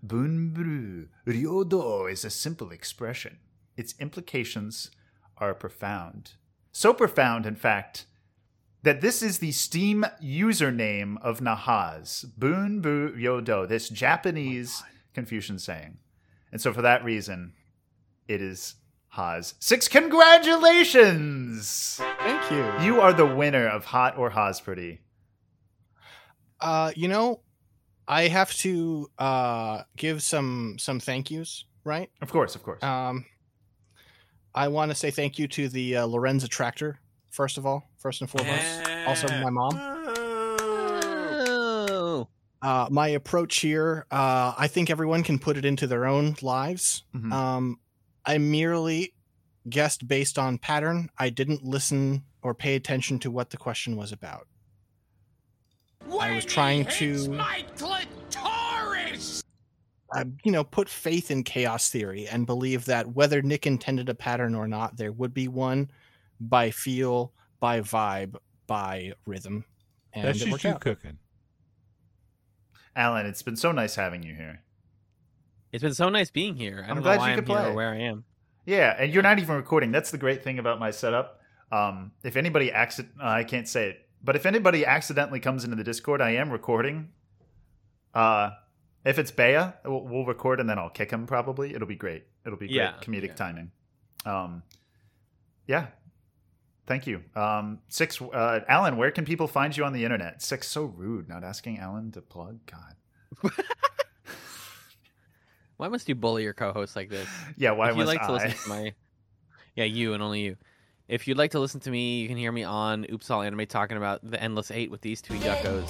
S2: Bunbu Ryodo is a simple expression. Its implications are profound. So profound, in fact, that this is the Steam username of Nahaz, Bunbu Yodo, this Japanese Confucian saying. And so for that reason, it is Haas. Six congratulations!
S1: Thank you.
S2: You are the winner of Hot or Haas Pretty.
S1: Uh, you know, I have to uh give some some thank yous, right?
S2: Of course, of course.
S1: Um, I want to say thank you to the uh, Lorenza tractor, first of all, first and foremost. Also, my mom.
S9: Oh.
S1: Uh, my approach here, uh, I think everyone can put it into their own lives.
S2: Mhm.
S1: Um, I merely guessed based on pattern. I didn't listen or pay attention to what the question was about. I was trying to, uh, you know, put faith in chaos theory and believe that whether Nick intended a pattern or not, there would be one by feel, by vibe, by rhythm. And
S10: That's
S1: it
S10: just
S1: worked
S10: you
S1: out.
S10: cooking.
S2: Alan, it's been so nice having you here.
S9: It's been so nice being here. I
S2: I'm
S9: don't
S2: glad
S9: know why
S2: you
S9: I'm
S2: could
S9: here
S2: play.
S9: or where I am.
S2: Yeah, and you're not even recording. That's the great thing about my setup. Um, if anybody accident, uh, I can't say it, but if anybody accidentally comes into the Discord, I am recording. Uh, if it's Bea, we'll, we'll record and then I'll kick him. Probably it'll be great. It'll be great
S9: Yeah,
S2: comedic
S9: yeah.
S2: timing. Um, yeah. Thank you. Um, six, uh, Alan, where can people find you on the internet? Six, so rude, not asking Alan to plug. God. <laughs>
S9: Why must you bully your co-host like this?
S2: Yeah, why
S9: if you
S2: must
S9: like to
S2: I?
S9: listen to my, yeah, you and only you. If you'd like to listen to me, you can hear me on Oops All Anime talking about the Endless Eight with these two yuckos.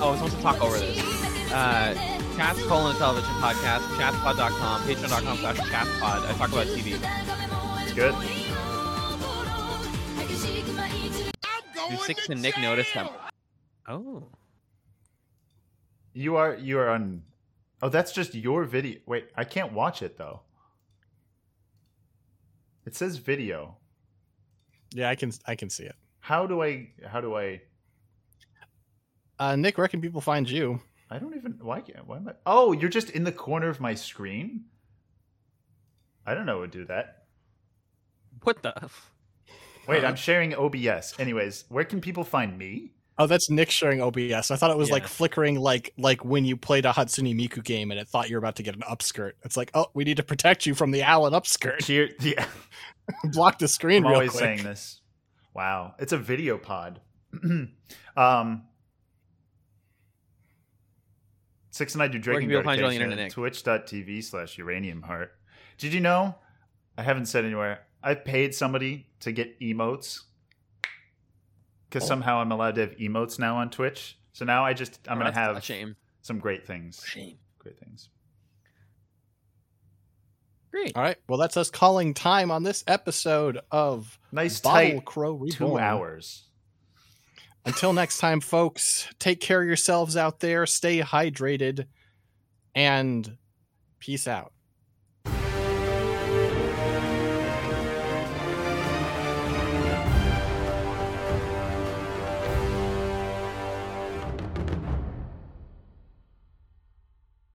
S9: Oh, I'm supposed to talk over this. Uh, Chats colon television podcast, chatspod.com, patreon.com slash chatspod. I talk about TV.
S2: It's good.
S9: Do Six and Nick notice them? Oh.
S2: You are you are on. Oh, that's just your video. Wait, I can't watch it though. It says video.
S1: Yeah, I can I can see it.
S2: How do I? How do I?
S1: Uh, Nick, where can people find you?
S2: I don't even. Why can't? Why am I? Oh, you're just in the corner of my screen. I don't know how to do that.
S9: What the?
S2: Wait,
S9: Uh-huh.
S2: I'm sharing OBS. Anyways, where can people find me?
S1: Oh, that's Nick sharing OBS. I thought it was like flickering, like like when you played a Hatsune Miku game and it thought you were about to get an upskirt. It's like, oh, we need to protect you from the Alan upskirt.
S2: Here, yeah. <laughs>
S1: Block the screen
S2: I'm
S1: real
S2: always
S1: quick.
S2: saying this. Wow, it's a video pod. <clears throat> um, Six and I do
S9: Where
S2: drinking
S9: can find you on the
S2: dedication
S9: internet,
S2: at twitch.tv slash uranium heart. Did you know? I haven't said anywhere. I paid somebody to get emotes because
S9: Oh.
S2: somehow I'm allowed to have emotes now on Twitch. So now I just I'm
S9: Oh,
S2: gonna have
S9: shame.
S2: some great things.
S9: Shame.
S2: Great things.
S9: Great.
S1: All right. Well, that's us calling time on this episode of
S2: Nice
S1: Bottle
S2: tight
S1: Crow Reborn.
S2: two hours.
S1: Until next time, folks, take care of yourselves out there. Stay hydrated. and peace out.